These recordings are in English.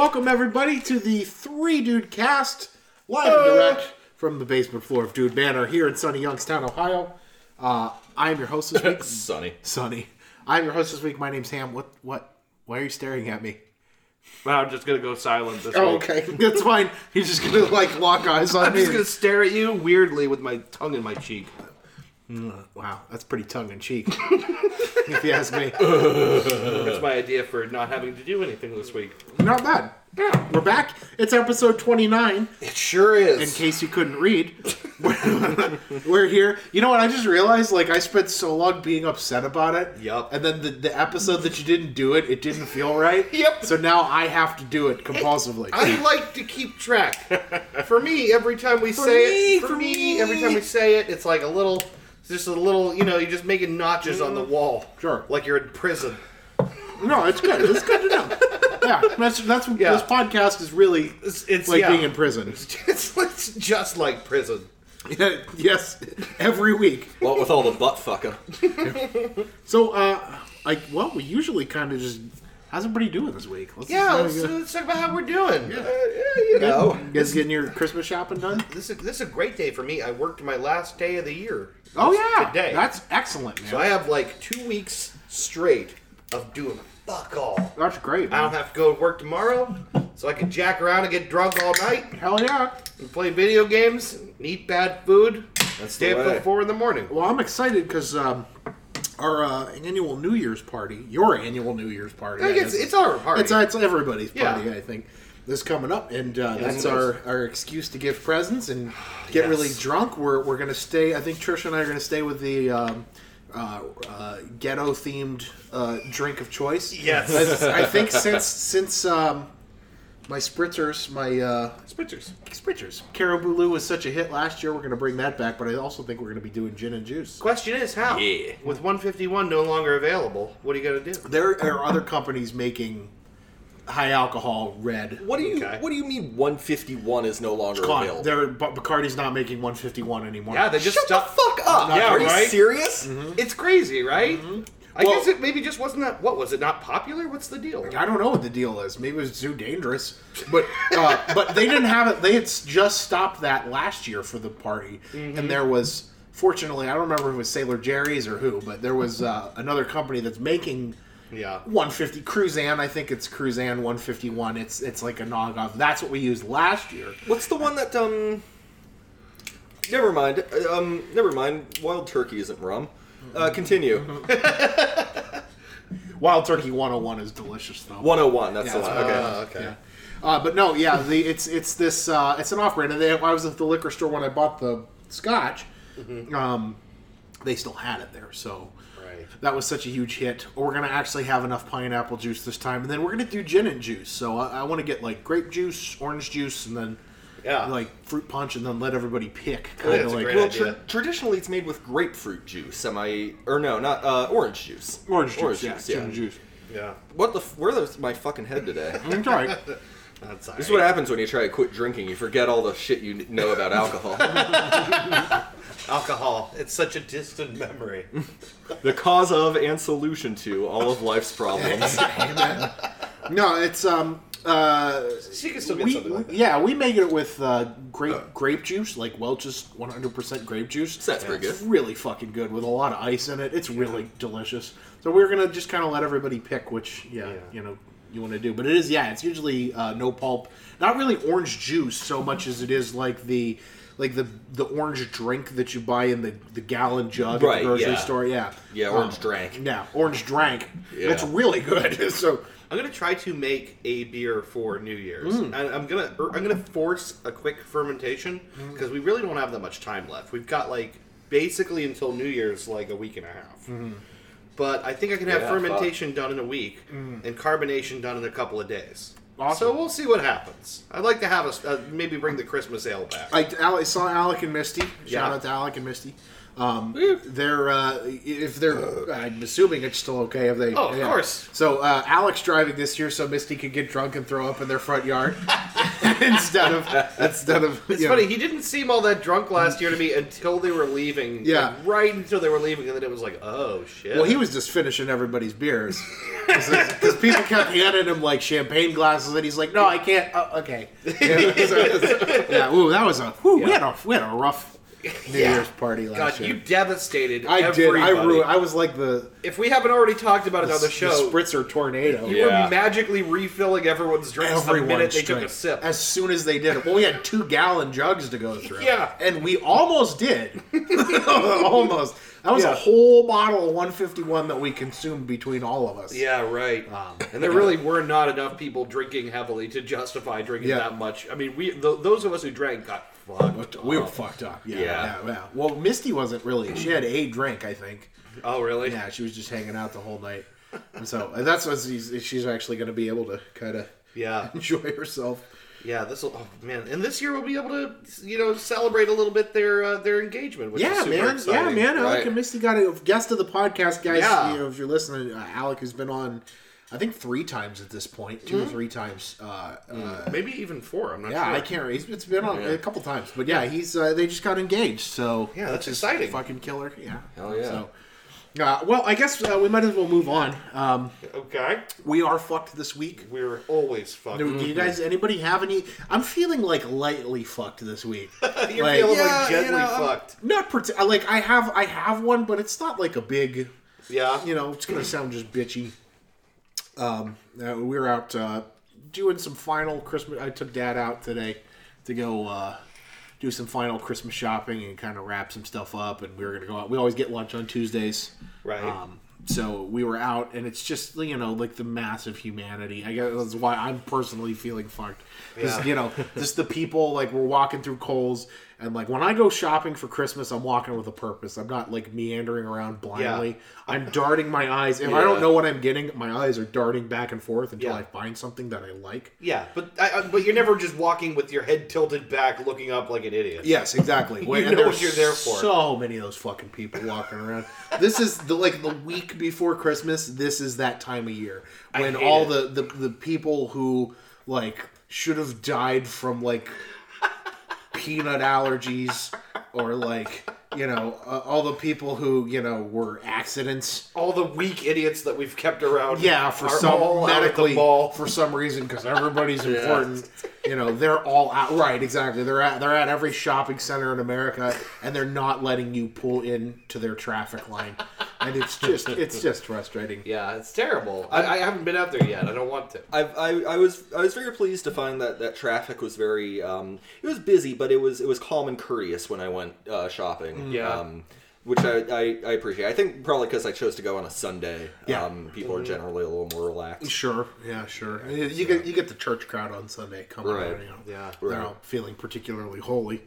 welcome everybody to the Three Dude Cast, live and direct from the basement floor of Dude Manor here in sunny Youngstown, Ohio. Uh, I am your host this week, Sunny. Sunny. I'm your host this week. My name's Ham. What? What? Why are you staring at me? Well, I'm just gonna go silent this Oh, week. okay, that's fine. He's just gonna like lock eyes on me. I'm me. just gonna stare at you weirdly with my tongue in my cheek. Mm, wow, that's pretty tongue in cheek, if you ask me. That's my idea for not having to do anything this week. Not bad. Yeah, we're back. It's episode 29. It sure is. in case you couldn't read. We're here. You know what? I just realized, like, I spent so long being upset about it. Yup. And then the, the episode that you didn't do it, it didn't feel right. Yep. So now I have to do it compulsively. I like to keep track. For me, every time we say me, it, for, for me, me. every time we say it, it's like a little, it's just a little, you know, you're just making notches on the wall. Sure. Like you're in prison. no, it's good. It's good to know. Yeah, that's that's what Yeah. this podcast is really It's, it's like yeah. being in prison. It's, it's just like prison. yes, every week. What with all the butt fucking? So, uh, like, well, we usually kind of just. How's everybody doing this week? Let's Yeah, let's, kinda go- let's talk about how we're doing. Uh, yeah, you know. No. You guys getting your Christmas shopping done? This is this is a great day for me. I worked my last day of the year. Oh yeah, today. That's excellent, man. so I have like two weeks straight of doing fuck all. That's great. Man. I don't have to go to work tomorrow, so I can jack around and get drunk all night Hell yeah. and play video games, and eat bad food, That's stay up way. till four in the morning. Well, I'm excited because um, our uh, annual New Year's party, your annual New Year's party, I guess it's our party. It's, it's everybody's Yeah. party, I think. This coming up, and uh, that's it our, our excuse to give presents and get Yes. really drunk. We're, we're gonna stay. I think Trisha and I are gonna stay with the um, uh, uh, ghetto themed uh, drink of choice. Yes. I, I think since since um, my spritzers, my uh, Spitzers. spritzers, Caribou Lou was such a hit last year. We're gonna bring that back, but I also think we're gonna be doing gin and juice. Question is how? Yeah. With 151 no longer available, what are you gonna do? There are other companies making high alcohol red. What do you Okay. What do you mean? 151 is no longer Con- available? They're, but Bacardi's not making 151 anymore. Yeah, they just Shut the stopped. fuck up! Yeah, Are you right? serious? It's crazy, right? I. Well- guess it maybe just wasn't that. What was it? Not popular? What's the deal? I don't know what the deal is. Maybe it was too dangerous, but uh, but they didn't have it. They had just stopped that last year for the party, Mm-hmm. and there was fortunately I don't remember if it was Sailor Jerry's or who, but there was uh, another company that's making Yeah. 150 Cruzan. I think it's Cruzan 151. It's it's like a knockoff. That's what we used last year. What's the one that um? Never mind. Uh, Um, never mind. Wild turkey isn't rum. Uh, continue. Wild Turkey 101 is delicious though. 101. That's Yeah, the that's one. what- Okay. Uh, okay. Yeah. Uh, but no, yeah, the, it's it's this uh, it's an off-brand. And they, I was at the liquor store when I bought the scotch. Um, they still had it there, so Right. that was such a huge hit. We're gonna actually have enough pineapple juice this time, and then we're gonna do gin and juice. So I, I want to get like grape juice, orange juice, and then Yeah. like fruit punch, and then let everybody pick. Kind it's of like Well, tra- traditionally it's made with grapefruit juice. Am I? Or no, not uh, orange juice. orange juice, Orange yeah, juice, gin yeah. and juice. Yeah. What the? F- where is my fucking head today? I'm sorry. That's all This is what happens when you try to quit drinking. You forget all the shit you know about alcohol. Alcohol. It's such a distant memory. the cause of and solution to all of life's problems. No, it's um uh So can still get we, something like that. yeah, we make it with uh, grape grape juice, like Welch's 100% grape juice. That's pretty It's good. really fucking good with a lot of ice in it. It's really delicious. So we're gonna just kind of let everybody pick which, yeah, Yeah. you know, you want to do. But it is, yeah, it's usually uh, no pulp, not really orange juice so much as it is like the like the the orange drink that you buy in the, the gallon jug at the grocery yeah. store. Yeah, Yeah, orange drink. Yeah, orange drink. Yeah. It's really good. so I'm gonna try to make a beer for New Year's. Mm. And I'm gonna er, I'm gonna force a quick fermentation Mm. because we really don't have that much time left. We've got like basically until New Year's like a week and a half. Mm-hmm. But I think I can have Yeah, fermentation done in a week and carbonation done in a couple of days. Mm. Awesome. So we'll see what happens. I'd like to have us uh, maybe bring the Christmas ale back. I, I saw Alec and Misty. Shout Yeah. out to Alec and Misty. Um, they're uh, if they're, I'm assuming it's still okay if they. Oh, of course. So uh, Alex driving this year, so Misty could get drunk and throw up in their front yard. instead of instead of. It's you know, funny. He didn't seem all that drunk last year to me until they were leaving. Yeah. Like, right until they were leaving, and then it was like, oh shit. Well, he was just finishing everybody's beers because people kept handing him like champagne glasses, and he's like, "No, I can't." Oh, okay. Yeah, so- yeah, ooh, that was a. Whew, We had a we had a rough New Yeah. Year's party last God, year. you devastated. I did. I ruined. I was like the If we haven't already talked about it on the the show, spritzer tornado. you Yeah. were magically refilling everyone's drinks the minute they took a sip. As soon as they did. Well, we had two gallon jugs to go through. Yeah. And we almost did. almost. That was Yeah. a whole bottle of 151 that we consumed between all of us. Yeah, right. Um, and there really were not enough people drinking heavily to justify drinking Yeah. that much. I mean, we th- those of us who drank got fucked. We were up. fucked up. Yeah, Yeah. yeah. yeah. Well, Misty wasn't really. She had a drink, I think. Oh, really? Yeah, she was just hanging out the whole night. And so and that's what she's, she's actually going to be able to kind of Yeah. enjoy herself. Yeah, this will. Oh man! And this year we'll be able to, you know, celebrate a little bit their uh, their engagement. Which is Yeah, man. Exciting. Yeah, man. Alec Right. and Misty got a guest of the podcast, guys. Yeah. You know, if you're listening, uh, Alec has been on, I think three times at this point, 2 or Mm-hmm. three times. Uh, uh, Maybe even four. I'm not yeah, sure. I can't. He's, it's been on a couple times, but yeah, he's uh, they just got engaged. So Yeah, that's which exciting. Fucking killer. Yeah. Hell yeah. So, uh, well, I guess uh, we might as well move on. Um, Okay. we are fucked this week. We're always fucked. Do, do you guys, anybody have any? I'm feeling like lightly fucked this week. You're like- feeling Yeah, like gently you know, I'm- fucked. Not parti- like I have, I have one, but it's not like a big. Yeah. you know, it's gonna sound just bitchy. Um, uh, we were out uh, doing some final Christmas. I took Dad out today to go uh, do some final Christmas shopping and kind of wrap some stuff up. And we were gonna go out. We always get lunch on Tuesdays, Right. Um, so we were out, and it's just you know like the massive humanity. I guess that's why I'm personally feeling fucked. Yeah. You know, just the people like we're walking through Kohl's, and like when I go shopping for Christmas, I'm walking with a purpose. I'm not like meandering around blindly. I'm darting my eyes. If I don't know what I'm getting, my eyes are darting back and forth until Yeah. I find something that I like. Yeah, but I, but you're never just walking with your head tilted back, looking up like an idiot. Yes, exactly. You know there's what you're there for. So many of those fucking people walking around. This is the like the week before Christmas. This is that time of year when all the, the the people who like should have died from like peanut allergies or like you know uh, all the people who you know were accidents. All the weak idiots that we've kept around. Yeah, for are some all out the medically, for some reason, because everybody's important. You know, they're all out. Right, exactly. They're at they're at every shopping center in America, and they're not letting you pull in to their traffic line, and it's just it's just frustrating. Yeah, it's terrible. I, I haven't been out there yet. I don't want to. I, I, I was I was very pleased to find that that traffic was very um, it was busy, but it was it was calm and courteous when I went uh, shopping. Yeah. Um, which I, I, I appreciate. I think probably because I chose to go on a Sunday. Yeah. Um, people are generally a little more relaxed. Sure, yeah, sure. You you get you get the church crowd on Sunday coming Right. out. You know, Yeah. they're Right. not feeling particularly holy.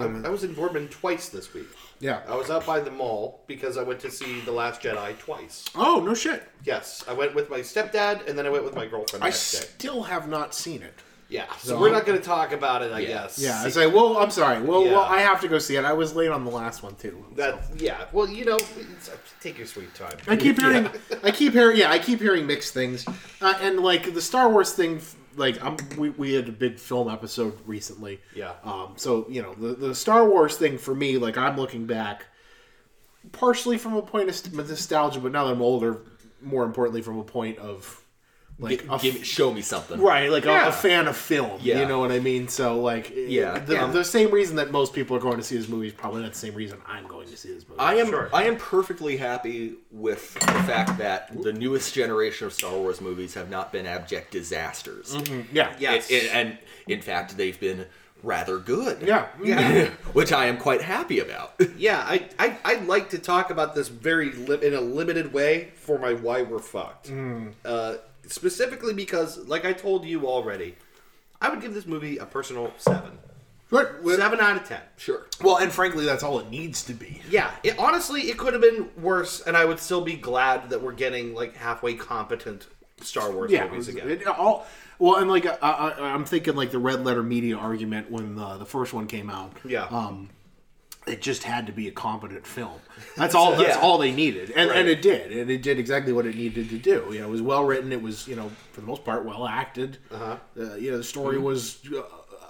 I, I was in Boardman twice this week. Yeah. I was out by the mall because I went to see The Last Jedi twice. Oh no shit! Yes, I went with my stepdad and then I went with my girlfriend I next day. still have not seen it. Yeah, so So we're I'm- not going to talk about it, I Yeah. guess. Yeah, I say, well, I'm sorry. Well, Yeah. well, I have to go see it. I was late on the last one too. That yeah. Well, you know, it's, take your sweet time. I keep hearing, I keep hearing, yeah, I keep hearing mixed things, uh, and like the Star Wars thing, like I'm, we, we had a big film episode recently, Yeah. Um, so you know the the Star Wars thing for me, like I'm looking back, partially from a point of nostalgia, but now that I'm older, more importantly from a point of like Gi- give me- show me something. Right, like a, Yeah. a fan of film. Yeah. You know what I mean? So, like, Yeah. the, Yeah. the same reason that most people are going to see this movie is probably not the same reason I'm going to see this movie. I am Sure. I am perfectly happy with the fact that the newest generation of Star Wars movies have not been abject disasters. yeah, Yes. It- it- and in fact, they've been rather good. yeah, Yeah. which I am quite happy about. Yeah, I, I I'd like to talk about this very li- in a limited way for my why we're fucked. Uh, specifically because, like I told you already, I would give this movie a personal seven. Right, well- Seven out of ten. sure. Well, and frankly, that's all it needs to be. Yeah, it, honestly, it could have been worse, and I would still be glad that we're getting like halfway competent Star Wars Yeah, movies again. it all. Well, and like I, I, I'm thinking, like the red letter media argument when uh, the first one came out. Yeah. Um, it just had to be a competent film. That's all. That's Yeah. all they needed, and Right. and it did, and it did exactly what it needed to do. You know, it was well written. It was you know for the most part well acted. Uh-huh. Uh, you know, the story was uh,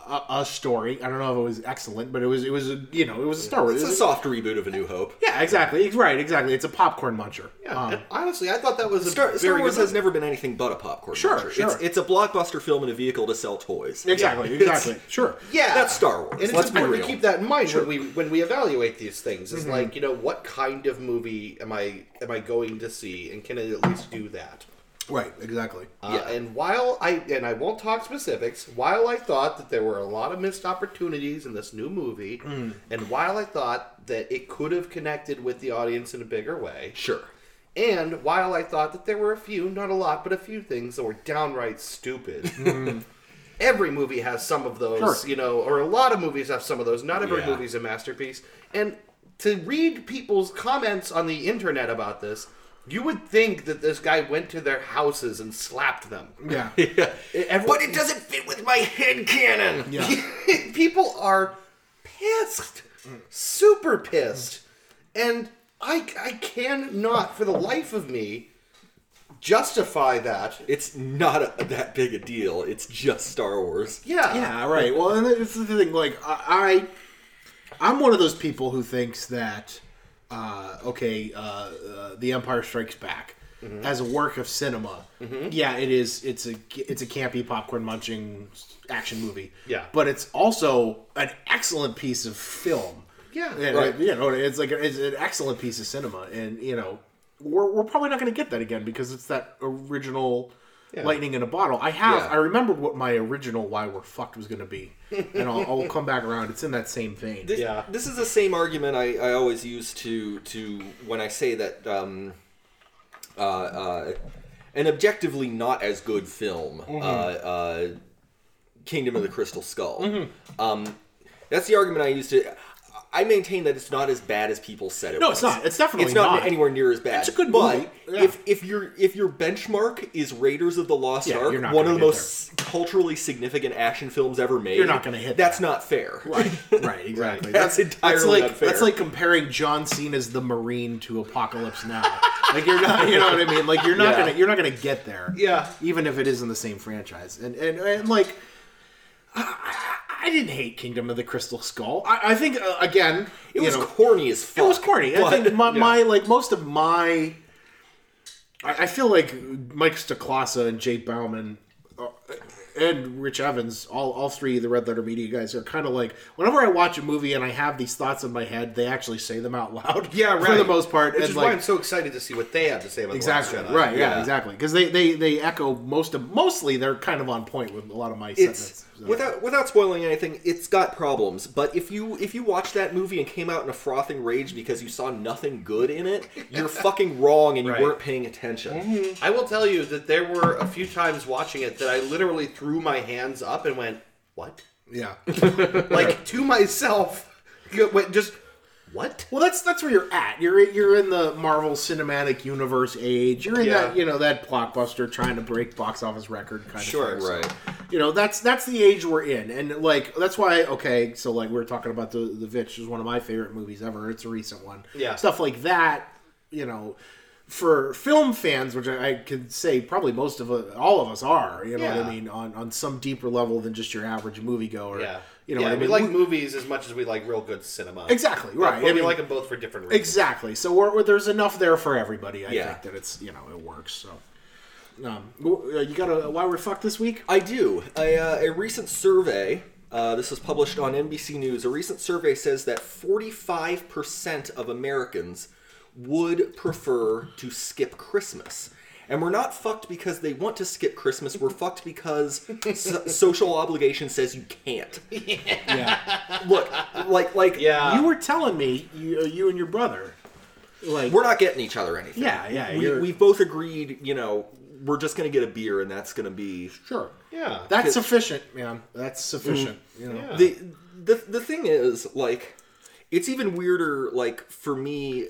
a, a story. I don't know if it was excellent, but it was it was a, you know it was a Star Wars. It's a soft reboot of A New Hope. yeah, exactly. Right, exactly. It's a popcorn muncher. Yeah, Um, honestly, I thought that was a Star, Star Wars has never been anything but a popcorn Sure, launcher. sure. It's, it's a blockbuster film and a vehicle to sell toys. exactly, It's- exactly. Sure. Yeah, That's Star Wars. and it's Let's important to keep that in mind when we when we evaluate these things. Mm-hmm. Is like you know what kind of movie am I am I going to see, and can it at least do that? Right. Exactly. Uh, and while I and I won't talk specifics, while I thought that there were a lot of missed opportunities in this new movie, Mm. and while I thought that it could have connected with the audience in a bigger way, Sure. and while I thought that there were a few, not a lot, but a few things that were downright stupid. Every movie has some of those, Mm. Sure. you know, or a lot of movies have some of those. Not every Yeah. movie's a masterpiece. And to read people's comments on the internet about this, you would think that this guy went to their houses and slapped them. Yeah. Every- But it doesn't fit with my head canon. Yeah. people are pissed, super pissed, and I I cannot for the life of me justify that. It's not a, that big a deal. It's just Star Wars. Yeah, Yeah, right. Well, and this is the thing. Like, I, I I'm one of those people who thinks that, uh, okay, uh, uh, The Empire Strikes Back, as a work of cinema, yeah, it is. It's a it's a campy popcorn munching action movie. Yeah. but it's also an excellent piece of film. Yeah, And, right. You know, it's like it's an excellent piece of cinema, and you know, we're, we're probably not going to get that again because it's that original lightning in a bottle. I have, Yeah. I remembered what my original "Why We're Fucked" was going to be, and I'll, I'll come back around. It's in that same vein. This, Yeah. this is the same argument I, I always use to to when I say that um, uh, uh, an objectively not as good film, Mm-hmm. uh, uh, Kingdom of the Crystal Skull. Mm-hmm. Um, that's the argument I used to. I maintain that it's not as bad as people said it No, was. it's not. It's definitely it's not, not. anywhere near as bad. It's a good but movie. Yeah. if if your if your benchmark is Raiders of the Lost Yeah, Ark, one of the most culturally significant action films ever made, You're not gonna hit That's that. not fair. Right, right, exactly. That's entirely like unfair. that's like comparing John Cena's The Marine to Apocalypse Now. like you're not, you know what I mean? Like you're not Yeah. gonna, you're not gonna get there. Yeah. even if it is in the same franchise. And and, and like, I, I didn't hate Kingdom of the Crystal Skull. I, I think uh, again, It was know, corny as fuck. it was corny. I think my, my like most of my, I, I feel like Mike Stoklasa and Jay Bauman. Uh, and Rich Evans, all, all three of the Red Letter Media guys are kind of like whenever I watch a movie and I have these thoughts in my head, they actually say them out loud. Yeah, For right. the most part, Which and is like, why I'm so excited to see what they have to say about Exactly. Right. Yeah. Yeah. Exactly. Because they, they they echo most of mostly they're kind of on point with a lot of my it's sentiments. Without without spoiling anything. It's got problems, but if you if you watch that movie and came out in a frothing rage because you saw nothing good in it, you're fucking wrong and you Right. weren't paying attention. I will tell you that there were a few times watching it that I literally threw my hands up and went, "What?" yeah. Like to myself, you went just, "What?" well, that's that's where you're at. You're you're in the Marvel Cinematic Universe age. You're in Yeah. that you know that blockbuster trying to break box office record kind Sure, of thing. So, right. You know that's that's the age we're in, and like that's why okay. So like we are talking about the the Vitch is one of my favorite movies ever. It's a recent one. Yeah. Stuff like that. You know. For film fans, which I, I could say probably most of uh, all of us are, you know what I mean, on, on some deeper level than just your average moviegoer. Yeah. You know yeah, I mean. we like We- movies as much as we like real good cinema. Exactly, right. But I we mean- like them both for different reasons. Exactly. So we're, we're- there's enough there for everybody. I Yeah. think that it's you know it works. So, um, uh, you got a why we're fucked this week? I do. A, uh, a recent survey, uh, this was published on NBC News, a recent survey says that 45% of Americans would prefer to skip Christmas. And we're not fucked because they want to skip Christmas. We're fucked because so- social obligation says you can't. Yeah. Look, like, like, Yeah. you were telling me you, uh, you and your brother, like we're not getting each other anything. Yeah, yeah, We, we both agreed, you know, we're just gonna get a beer, and that's gonna be sure. Yeah. That's sufficient, man. That's sufficient. Mm. You know. Yeah. the the the thing is like it's even weirder like for me uh,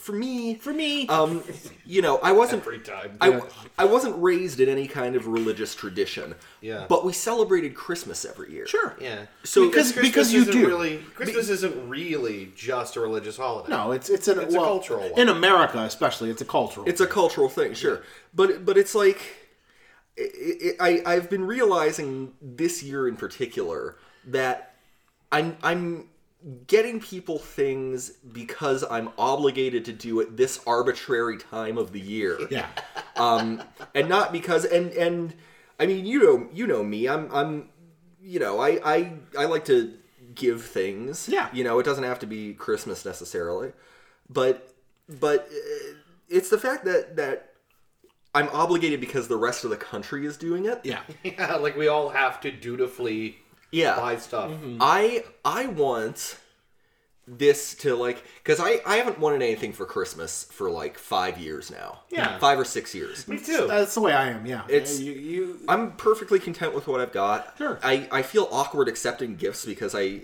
for me For me, um you know i wasn't Every time. I, I wasn't raised in any kind of religious tradition Yeah. but we celebrated christmas every year sure. yeah. So- Because- Christmas because you isn't do. Really, Christmas isn't really just a religious holiday. No, it's it's, an, It's a cultural one. in America, especially. It's a cultural. it's a cultural thing sure but but it's like it, I I've been realizing this year in particular that I'm I'm getting people things because I'm obligated to do it this arbitrary time of the year. Yeah. um, and not because and and I mean you know you know me I'm I'm you know I I I like to give things Yeah. you know it doesn't have to be Christmas necessarily but but uh, it's the fact that that I'm obligated because the rest of the country is doing it Yeah. Yeah, like we all have to dutifully yeah buy stuff. Mm-hmm. I I want this to like because I I haven't wanted anything for Christmas for like five years now Yeah. five or six years Me too. That's the way I am. Yeah. It's- you. you I'm perfectly content with what I've got. Sure. I, I feel awkward accepting gifts because I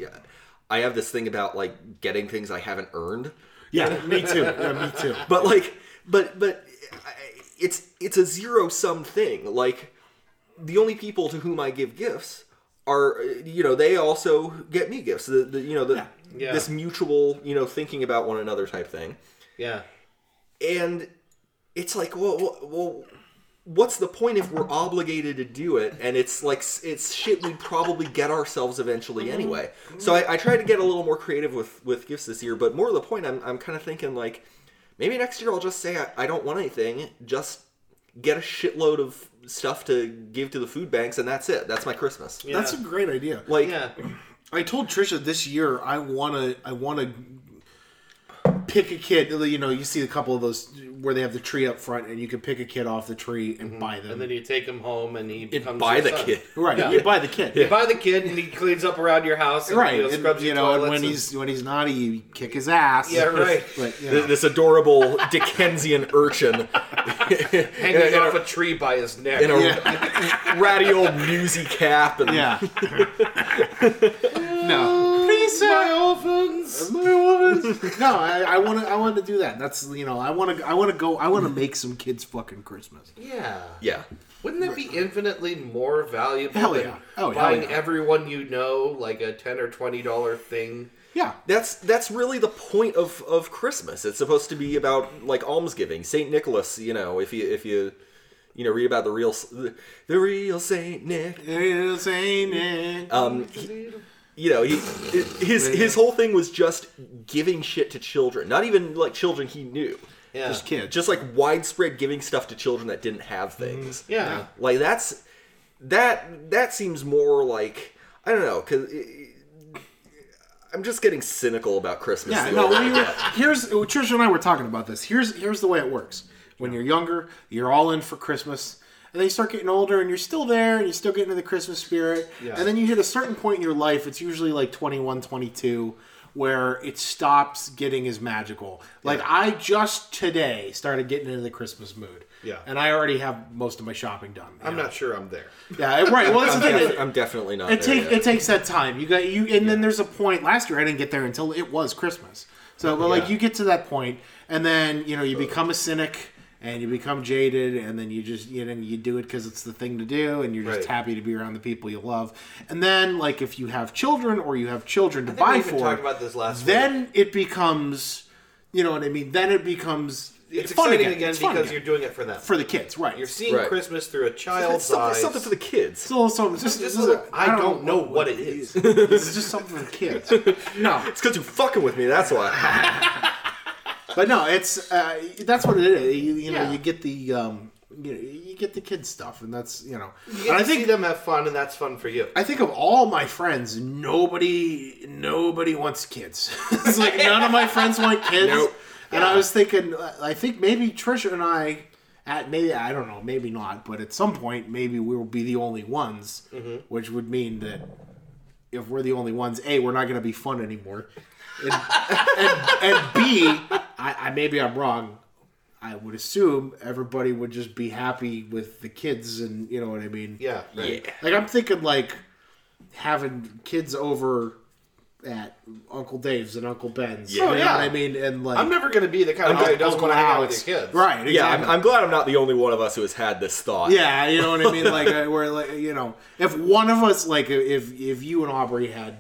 I have this thing about like getting things I haven't earned. yeah. Me too. Yeah. Me too. But like but but it's it's a zero sum thing. Like the only people to whom I give gifts are you know they also get me gifts. The, the you know the Yeah. this mutual you know thinking about one another type thing. yeah. and it's like well, well, well what's the point if we're obligated to do it and it's like it's shit we probably get ourselves eventually mm-hmm. anyway so I, I tried to get a little more creative with with gifts this year but more to the point i'm, I'm kind of thinking like maybe next year i'll just say I, I don't want anything just get a shitload of stuff to give to the food banks and that's it that's my christmas That's a great idea. like Yeah. I told Trisha this year I wanna I wanna pick a kid. You know, you see a couple of those where they have the tree up front, and you can pick a kid off the tree and mm-hmm. buy them. And then you take him home and he becomes buy your the son. kid right, Yeah. you buy the kid. You buy the kid and he cleans up around your house. And, Right, You know, and, scrubs you your know, and when and- he's when he's naughty, you kick his ass. Yeah, right. But you know, this adorable dickensian urchin hanging in a- off a tree by his neck. in a Yeah. ratty old newsy cap and yeah. no, please, sir. My orphans. My orphans. No, I, I want to. I want to do that. That's you know. I want to. I want to go. I want to make some kids fucking Christmas. Yeah. yeah Wouldn't that be infinitely more valuable Hell than yeah. Oh, hell buying yeah. everyone you know like a ten or twenty dollar thing? Yeah. that's that's really the point of of christmas it's supposed to be about like almsgiving saint nicholas you know if you if you you know read about the real the, the real saint nick It's ain't it? um he- you know he his his whole thing was just giving shit to children not even like children he knew Yeah. Just kids. just like widespread giving stuff to children that didn't have mm-hmm. things yeah. like that's that that seems more like i don't know because i'm just getting cynical about christmas Yeah, no. We were, here's Trisha and I were talking about this. Here's here's the way it works. When you're younger, you're all in for Christmas, and then you start getting older, and you're still there, and you still get into the Christmas spirit. Yeah. And then you hit a certain point in your life. It's usually like 21, 22, where it stops getting as magical. Like I just today started getting into the Christmas mood. Yeah. And I already have most of my shopping done. I'm Yeah. not sure I'm there. Yeah, right. Well, that's the thing. Def- i'm definitely not It there take it takes that time. You got you, and then there's a point. Last year I didn't get there until it was Christmas. So, but like Yeah. you get to that point, and then you know you become a cynic and you become jaded, and then you just you know you do it because it's the thing to do, and you're just Right. happy to be around the people you love. And then like if you have children or you have children to think we buy even for, talked about this last then it becomes, you know what I mean. Then it becomes It's, fun exciting again, It's fun because again. you're doing it for them. for the kids, right? You're seeing Right. Christmas through a It's child's something, eyes. something for the kids so, so just, Just this a is little- I don't know what it is. This is just something for the kids. No, it's because you're fucking with me that's why But no, it's uh, that's what it is. You, you know, Yeah. you get the um, you, know, you get the kids stuff, and that's you know. You I think see them have fun, and that's fun for you. I think of all my friends, nobody nobody wants kids. it's like none of my friends want kids. Nope. And I was thinking, I think maybe Trisha and I, at maybe I don't know, maybe not, but at some point maybe we will be the only ones, Mm-hmm. which would mean that if we're the only ones, a we're not going to be fun anymore, and, and, and b I, I maybe I'm wrong. I would assume everybody would just be happy with the kids, and you know what I mean. Yeah. Right. yeah Like I'm thinking like having kids over at Uncle Dave's and Uncle Ben's. Yeah. You know Oh, yeah. what I mean? And like I'm never going to be the kind of guy who doesn't want to hang out with your kids. Right, exactly. yeah I'm, I'm glad i'm not the only one of us who has had this thought Yeah, you know what I mean. Like, uh, where like you know, if one of us, like, if if you and Aubrey had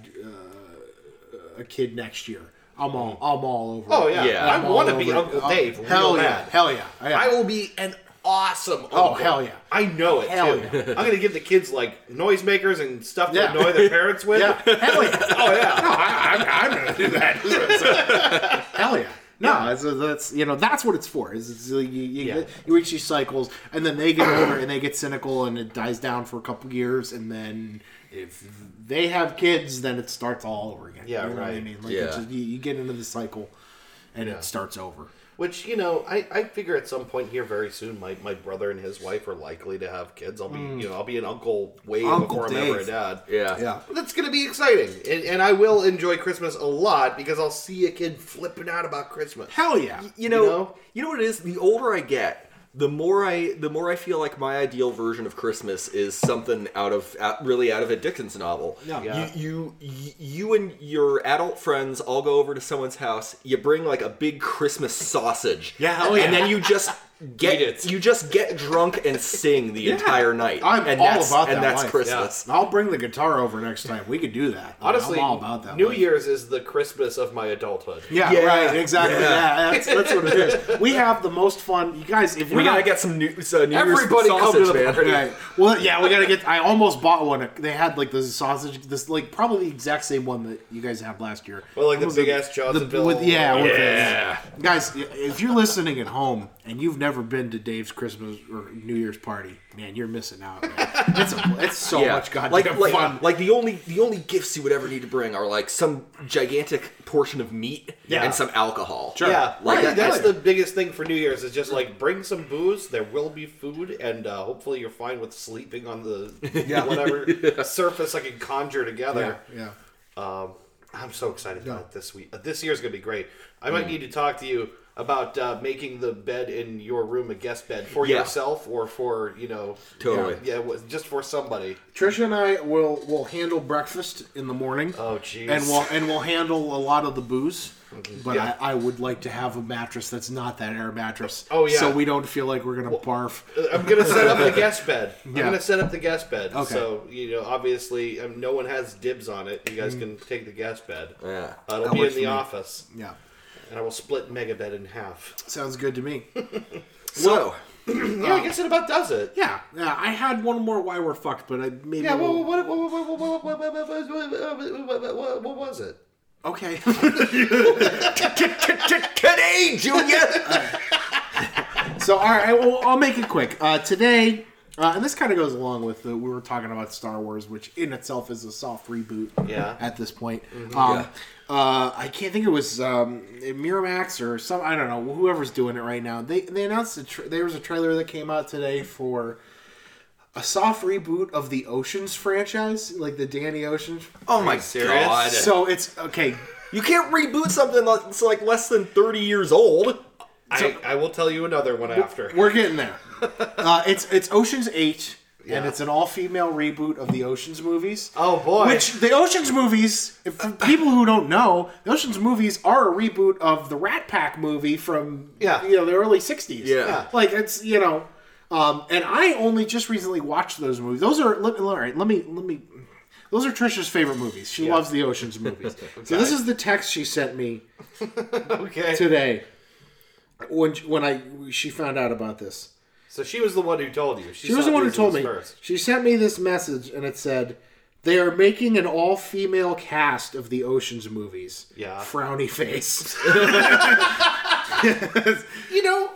a kid next year, I'm all I'm all over. Oh it. yeah. Yeah. I want to be over it. Uncle Oh, Dave. real Hell yeah, hell yeah. Oh, yeah. I will be an awesome. Oh, uncle. hell yeah. I know it Hell too. I'm gonna give the kids like noisemakers and stuff to Yeah. annoy their parents with. Yeah, hell yeah. Oh yeah. No, I, I'm, I'm gonna do that. hell yeah. No, it's, that's you know that's what it's for. Is it's, you, you, Yeah. get- you reach these cycles, and then they get older and they get cynical, and it dies down for a couple years, and then if they have kids, then it starts all over again. Yeah, you know What I right. mean, like Yeah. just, you, you get into the cycle, and Yeah. it starts over. Which you know, I, I figure at some point here very soon, my, my brother and his wife are likely to have kids. I'll be you know I'll be an uncle way Mm. Uncle before I'm ever a dad. Yeah. Yeah. That's gonna be exciting, and, and I will enjoy Christmas a lot because I'll see a kid flipping out about Christmas. Hell yeah. You know, you know? know, what it is. The older I get, the more I, the more I feel like my ideal version of Christmas is something out of, out, really out of a Dickens novel. Yeah. Yeah. You, you, you and your adult friends all go over to someone's house. You bring like a big Christmas sausage. Yeah, hell yeah. And then you just get it. You just get drunk and sing the entire night. I'm and all that's, about and that's life. Christmas. I'll bring the guitar over next time. We could do that. Honestly, I'm all about that. New life. Year's is the Christmas of my adulthood. Yeah, Yeah. right, exactly. Yeah. Yeah, that's, that's what it is. We have the most fun. You guys, if We we're gotta not, get some new, uh, New Everybody Year's come to sausage, the man. party. Right. Well, yeah, we gotta get. I almost bought one. They had like the sausage, this like probably the exact same one that you guys had last year. Well, like the big it? ass The- Johnsonville. with, yeah, with the- Yeah. guys, if you're listening at home and you've never been to Dave's Christmas or New Year's party, man, you're missing out. Man. It's a, it's so Yeah. much goddamn like, like, fun. Like the only the only gifts you would ever need to bring are like some gigantic portion of meat Yeah. and some alcohol. Sure. Yeah, Like right. that- that's the biggest thing for New Year's is just like bring some booze. There will be food, and uh, hopefully you're fine with sleeping on the yeah. whatever surface I can conjure together. yeah. Um, I'm so excited about this week. Uh, this year's gonna be great. I might need to talk to you about uh, making the bed in your room a guest bed for Yeah. yourself or for you know Totally. yeah, wa- just for somebody. Trisha and I will will handle breakfast in the morning. Oh jeez. and we'll and we'll handle a lot of the booze. But Yeah. I, I would like to have a mattress that's not that air mattress. Oh, yeah. So we don't feel like we're gonna barf. Uh, I'm gonna set up the guest bed. I'm Yeah. gonna set up the guest bed. Okay. So you know, obviously, um, no one has dibs on it. You guys can take the guest bed. Yeah. Uh, it'll Mm. That be in the me. office, Yeah, and I will split Megabed in half. sounds good to me. So, yeah, I guess it about does it. Yeah, yeah. I had one more why we're fucked, but I maybe. Yeah. we'll- What, what, what, what, what, what, what, what, what, what, what, what, what, what was it? okay. today, Junior. so all right, well, I'll make it quick. Uh, today, uh, and this kind of goes along with the, we were talking about Star Wars, which in itself is a soft reboot. Yeah. At this point, Mm-hmm. um, Yeah. Uh, I can't think it was um, Miramax or some. I don't know. Whoever's doing it right now. They they announced a tra- there was a trailer that came out today for. A soft reboot of the Oceans franchise, like the Danny Ocean. oh my serious? god. So it's okay. you can't reboot something that's like less than 30 years old. I, I will tell you another one after. We're getting there. Uh, it's it's Ocean's Eight, and it's an all female reboot of the Ocean's movies. Oh boy. Which the Ocean's movies, for people who don't know, the Ocean's movies are a reboot of the Rat Pack movie from Yeah. you know the early '60s. Yeah. Yeah. like it's you know, um, and I only just recently watched those movies. Those are let, all right. Let me let me. Those are Trisha's favorite movies. She loves the Ocean's movies. So this is the text she sent me okay. today when when I she found out about this. So she was the one who told you. She was the one who told me. First. She sent me this message, and it said, "They are making an all-female cast of the Ocean's movies." Yeah. Frowny face. You know,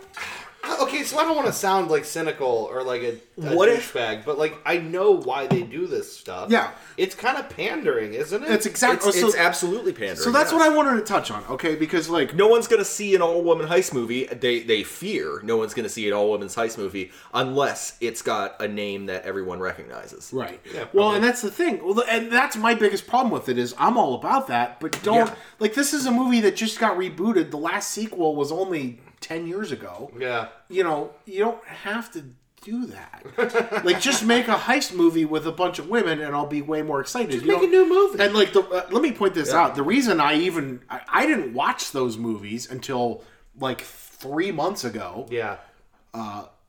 okay, so I don't want to sound like cynical or like a, a What if- douchebag, but like I know why they do this stuff. Yeah. it's kind of pandering, isn't it? That's exactly. It's, so, it's absolutely pandering. so that's yes. what I wanted to touch on. Okay, because like No one's gonna see an all-woman heist movie. They they fear no one's gonna see an all-women's heist movie unless it's got a name that everyone recognizes. Right. Yeah, well, probably. and that's the thing. Well, and that's my biggest problem with it is I'm all about that, but don't Yeah. like this is a movie that just got rebooted. The last sequel was only ten years ago. yeah. you know, you don't have to do that. like, just make a heist movie with a bunch of women, and I'll be way more excited. Just make a new movie. And like, the, uh, let me point this out: the reason I even I, I didn't watch those movies until like three months ago Yeah.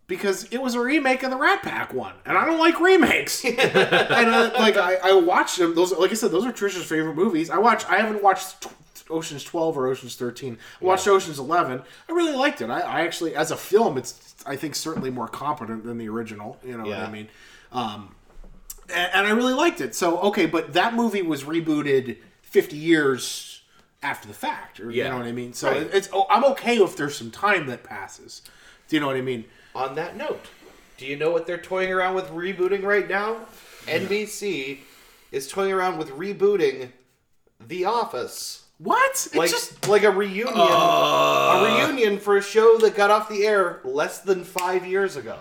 because it was a remake of the Rat Pack one, and I don't like remakes. and uh, like, I, I watched them. Those, like I said, those are Trisha's favorite movies. I watch. I haven't watched. Ocean's 12 or Ocean's 13. I watched Ocean's 11. I really liked it. I, I actually, as a film, it's I think certainly more competent than the original. You know what I mean? Um, and, and I really liked it. So okay, but that movie was rebooted 50 years after the fact, or you know what I mean? So Right. it's oh, I'm okay if there's some time that passes. Do you know what I mean? On that note, do you know what they're toying around with rebooting right now? NBC is toying around with rebooting The Office. What? It's Like, just like a reunion, a uh. reunion for a show that got off the air less than five years ago.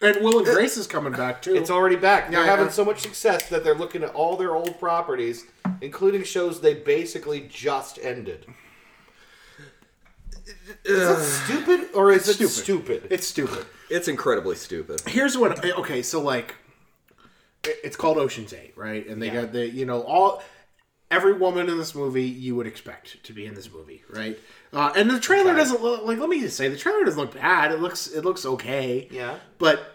and Will and Grace is coming back too. It's already back. They're Yeah, having yeah. so much success that they're looking at all their old properties, including shows they basically just ended. Is that stupid or is it stupid. stupid? It's stupid. It's incredibly stupid. here's what okay so like it's called oceans 8 right and they Yeah. got the you know all every woman in this movie you would expect to be in this movie right uh, and the trailer Okay. doesn't look like let me just say the trailer doesn't look bad it looks it looks okay Yeah. but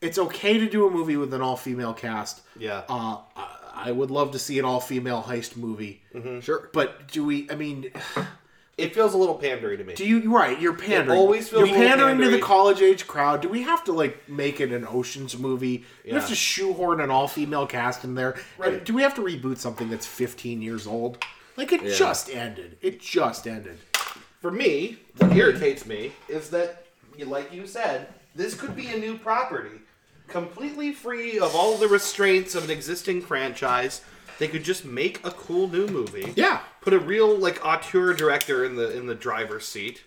it's okay to do a movie with an all-female cast Yeah. uh, I, I would love to see an all-female heist movie Sure. but do we i mean It feels a little pandering to me. do you right? You're pandering. always feels you're little pandering to the college age crowd. Do we have to like make it an Ocean's movie? Do we have to shoehorn an all female cast in there? Right. Do we have to reboot something that's 15 years old? Like it just ended. It just ended. For me, what irritates me is that, like you said, this could be a new property, completely free of all the restraints of an existing franchise. They could just make a cool new movie. Yeah. Put a real like auteur director in the in the driver's seat.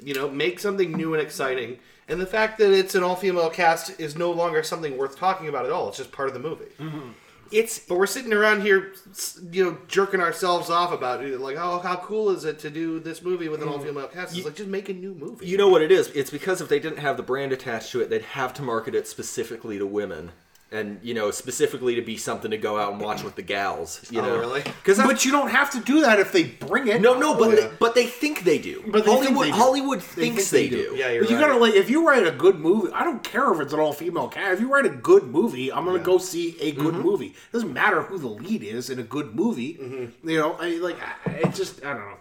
You know, make something new and exciting. And the fact that it's an all-female cast is no longer something worth talking about at all. It's just part of the movie. Mm-hmm. It's But we're sitting around here, you know, jerking ourselves off about it. Like, oh, how cool is it to do this movie with an mm. all-female cast? It's like, just make a new movie. you know what it is. It's because if they didn't have the brand attached to it, they'd have to market it specifically to women, and you know specifically to be something to go out and watch with the gals. You Oh, know, really? Because But you don't have to do that if they bring it. no, no, but Oh, they, but they think they do. But they think Hollywood they do. Hollywood They thinks think they, they do. do. Yeah, you're But you right. gotta like if you write a good movie, I don't care if it's an all female cast. If you write a good movie, I'm gonna go see a good Mm-hmm. movie. It doesn't matter who the lead is in a good movie. Mm-hmm. You know, I mean like I, it just I don't know.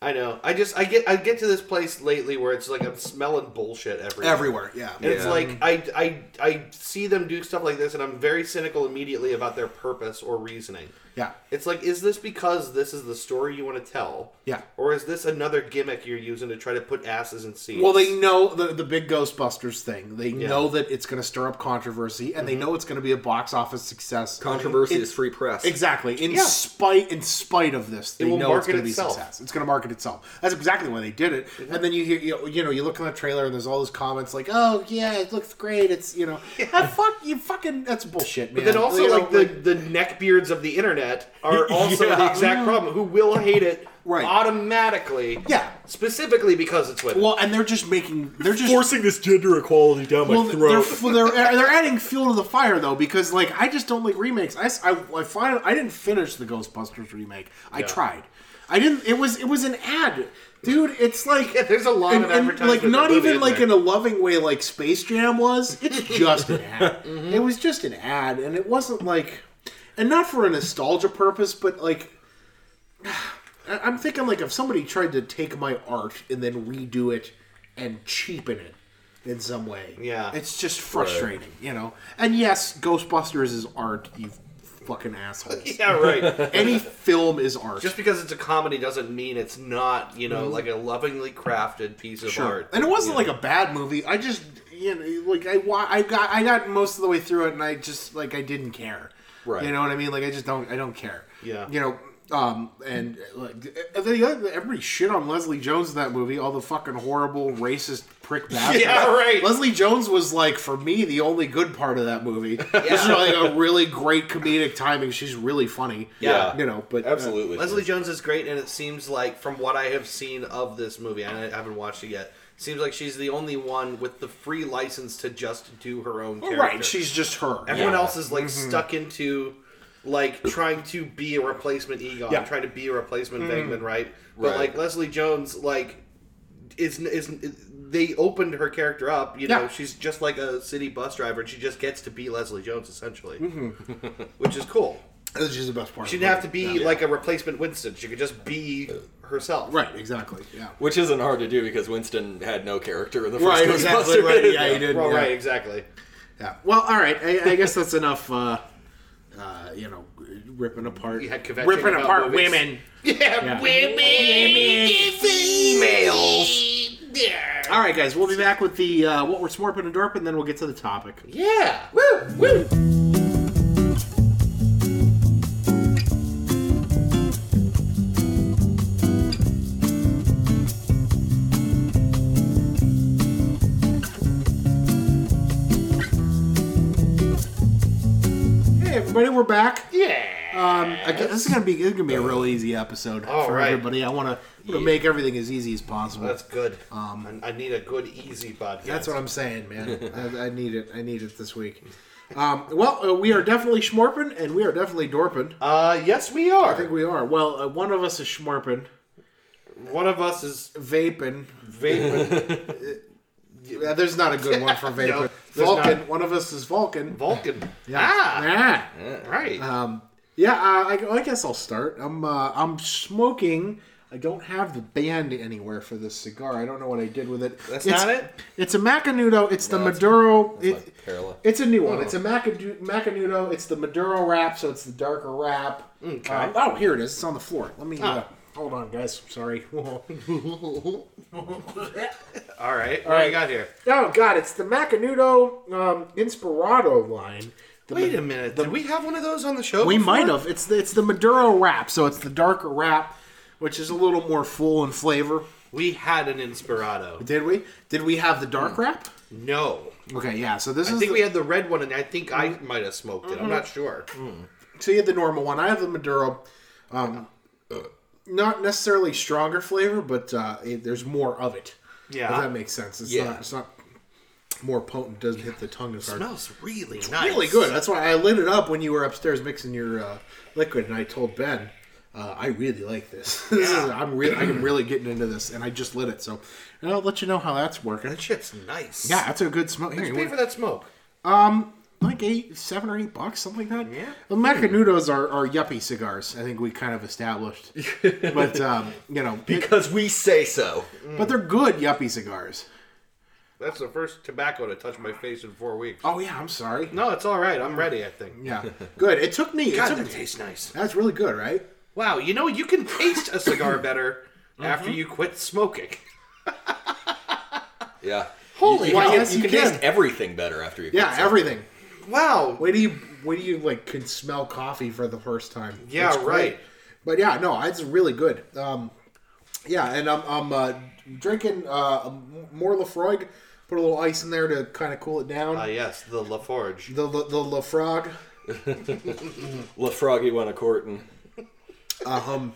I know. I just I get I get to this place lately where it's like I'm smelling bullshit everywhere. Everywhere, yeah. And it's like mm-hmm. I, I I see them do stuff like this, and I'm very cynical immediately about their purpose or reasoning. Yeah. It's like, is this because this is the story you want to tell? Yeah. Or is this another gimmick you're using to try to put asses in seats? Well, they know the the big Ghostbusters thing. They know that it's going to stir up controversy, and Mm-hmm. they know it's going to be a box office success. Controversy It- is free press. Exactly. In Yeah. spite in spite of this, they know it's going to be success. It's going to market itself. That's exactly why they did it. Mm-hmm. And then you hear you, you know you look in the trailer and there's all those comments like, "Oh yeah, it looks great." It's you know, ah, fuck you, fucking that's bullshit, man. But then also, You know, like the the neckbeards of the internet are also the exact problem. Who will hate it Right. automatically? Yeah. Specifically because it's women. well, and they're just making they're just forcing this gender equality down well, they're, well, they're they're adding fuel to the fire though because like I just don't like remakes. I find I didn't finish the Ghostbusters remake. I tried. I didn't. It was it was an ad, dude. It's like Yeah, there's a lot and- of and, advertisement Like not movie even like there. in a loving way like Space Jam was. It's just an ad. Mm-hmm. It was just an ad, and it wasn't like, and not for a nostalgia purpose, but like. I'm thinking like if somebody tried to take my art and then redo it and cheapen it in some way. Yeah. It's just frustrating, you know. And yes, Ghostbusters is art, you fucking assholes. yeah, right. Any film is art. Just because it's a comedy doesn't mean it's not, you know, like a lovingly crafted piece of Mm-hmm. Sure. art. And it wasn't like a bad movie. I just you know like I I got I got most of the way through it and I just like I didn't care. Right. You know what I mean? Like I just don't I don't care. Yeah. You know um and like the other, everybody shit on Leslie Jones in that movie, all the fucking horrible racist prick bastard. Yeah, right. Leslie Jones was like for me the only good part of that movie. This is like a really great comedic timing. She's really funny. Yeah. You know, but uh, Absolutely. Leslie Jones is great, and it seems like, from what I have seen of this movie, and I haven't watched it yet, seems like she's the only one with the free license to just do her own character. right, she's just her. Everyone Yeah. else is like Mm-hmm. stuck into like trying to be a replacement Egon, Yeah. Mm. trying to be a replacement Venkman, right? But Right. like Leslie Jones, like is is they opened her character up. You know, Yeah. she's just like a city bus driver, and she just gets to be Leslie Jones essentially, Mm-hmm. which is cool. That's just the best part. She of didn't have to movie. be like a replacement Winston. She could just be herself. Right, exactly. Yeah. Which isn't hard to do because Winston had no character in the first Right, exactly. Right. Yeah, he did. Well, yeah. right, exactly. Yeah. Well, all right. I, I guess that's enough. Uh, uh, you know, ripping apart, You had ripping about apart movies. women. Yeah, Yeah. women, females. Yeah. All right, guys. We'll be back with the uh, what we're smorping and dorping, and then we'll get to the topic. Yeah. Woo, woo. Everybody, we're back. Yeah. Um, I guess this is gonna be this is gonna be a real easy episode All for right. everybody. I want to make everything as easy as possible. That's good. Um, I, I need a good, easy podcast. That's what I'm saying, man. I, I need it. I need it this week. Um, well, uh, we are definitely schmorpin' and we are definitely dorpin'. Uh, yes, we are. I think we are. Well, uh, one of us is schmorpin'. One of us is vaping. vaping. Yeah, there's not a good one for vaping. No, Vulcan. not. One of us is Vulcan. Vulcan. Yeah. Ah, Ah. right. Um, yeah, uh, I, I guess I'll start. I'm uh, I'm smoking. I don't have the band anywhere for this cigar. I don't know what I did with it. That's It's- not it? It's a Macanudo. It's the No, it's- Maduro. It, like it's a new one. It's a Macanudo. It's the Maduro wrap, so it's the darker wrap. Okay. Uh, oh, here it is. It's on the floor. Let me. Uh, Ah. Hold on, guys. Sorry. All right. What right. you got here? oh God, it's the Macanudo um, Inspirado line. The Wait Ma- a minute. Did we have one of those on the show? We before? might have. It's the it's the Maduro wrap, so it's the darker wrap, which is a little more full in flavor. We had an Inspirado. Did we? Did we have the dark wrap? No. Okay, yeah. So this I is I think the, we had the red one, and I think I might have smoked it. I'm not sure. so you had the normal one. I have the Maduro. Um, not necessarily stronger flavor, but uh, it, there's more of it. Yeah. if that makes sense. It's Yeah. not. It's not more potent. Doesn't hit the tongue as hard. smells really nice. Really good. That's why I lit it up when you were upstairs mixing your uh, liquid, and I told Ben, uh, I really like this. this is, I'm really, I'm really getting into this, and I just lit it. So, and I'll let you know how that's working. That shit's nice. Yeah, that's a good smoke. Here, you pay for that smoke? um, like eight, seven or eight bucks, something like that. Yeah. The Macanudos are, are yuppie cigars. I think we kind of established, but um, you know, Because we say so. but they're good yuppie cigars. That's the first tobacco to touch my face in four weeks. Oh yeah, I'm sorry. No, it's all right. I'm ready. I think. Yeah, good. It took me. It God, took that me tastes nice. that's really good, right? Wow, you know you can taste a cigar better after you quit smoking. Yeah. Holy You, Why, can, yes, you you can taste everything better after you. Yeah, everything. Wow. Wait do you wait do you like can smell coffee for the first time? Yeah, It's great. right. But yeah, no, it's really good. Um, yeah, and I'm I'm uh, drinking uh, more Laphroaig. Put a little ice in there to kind of cool it down. Ah, yes, the LaForge. the the, the Lafrog. LaFroggy won a court and Um,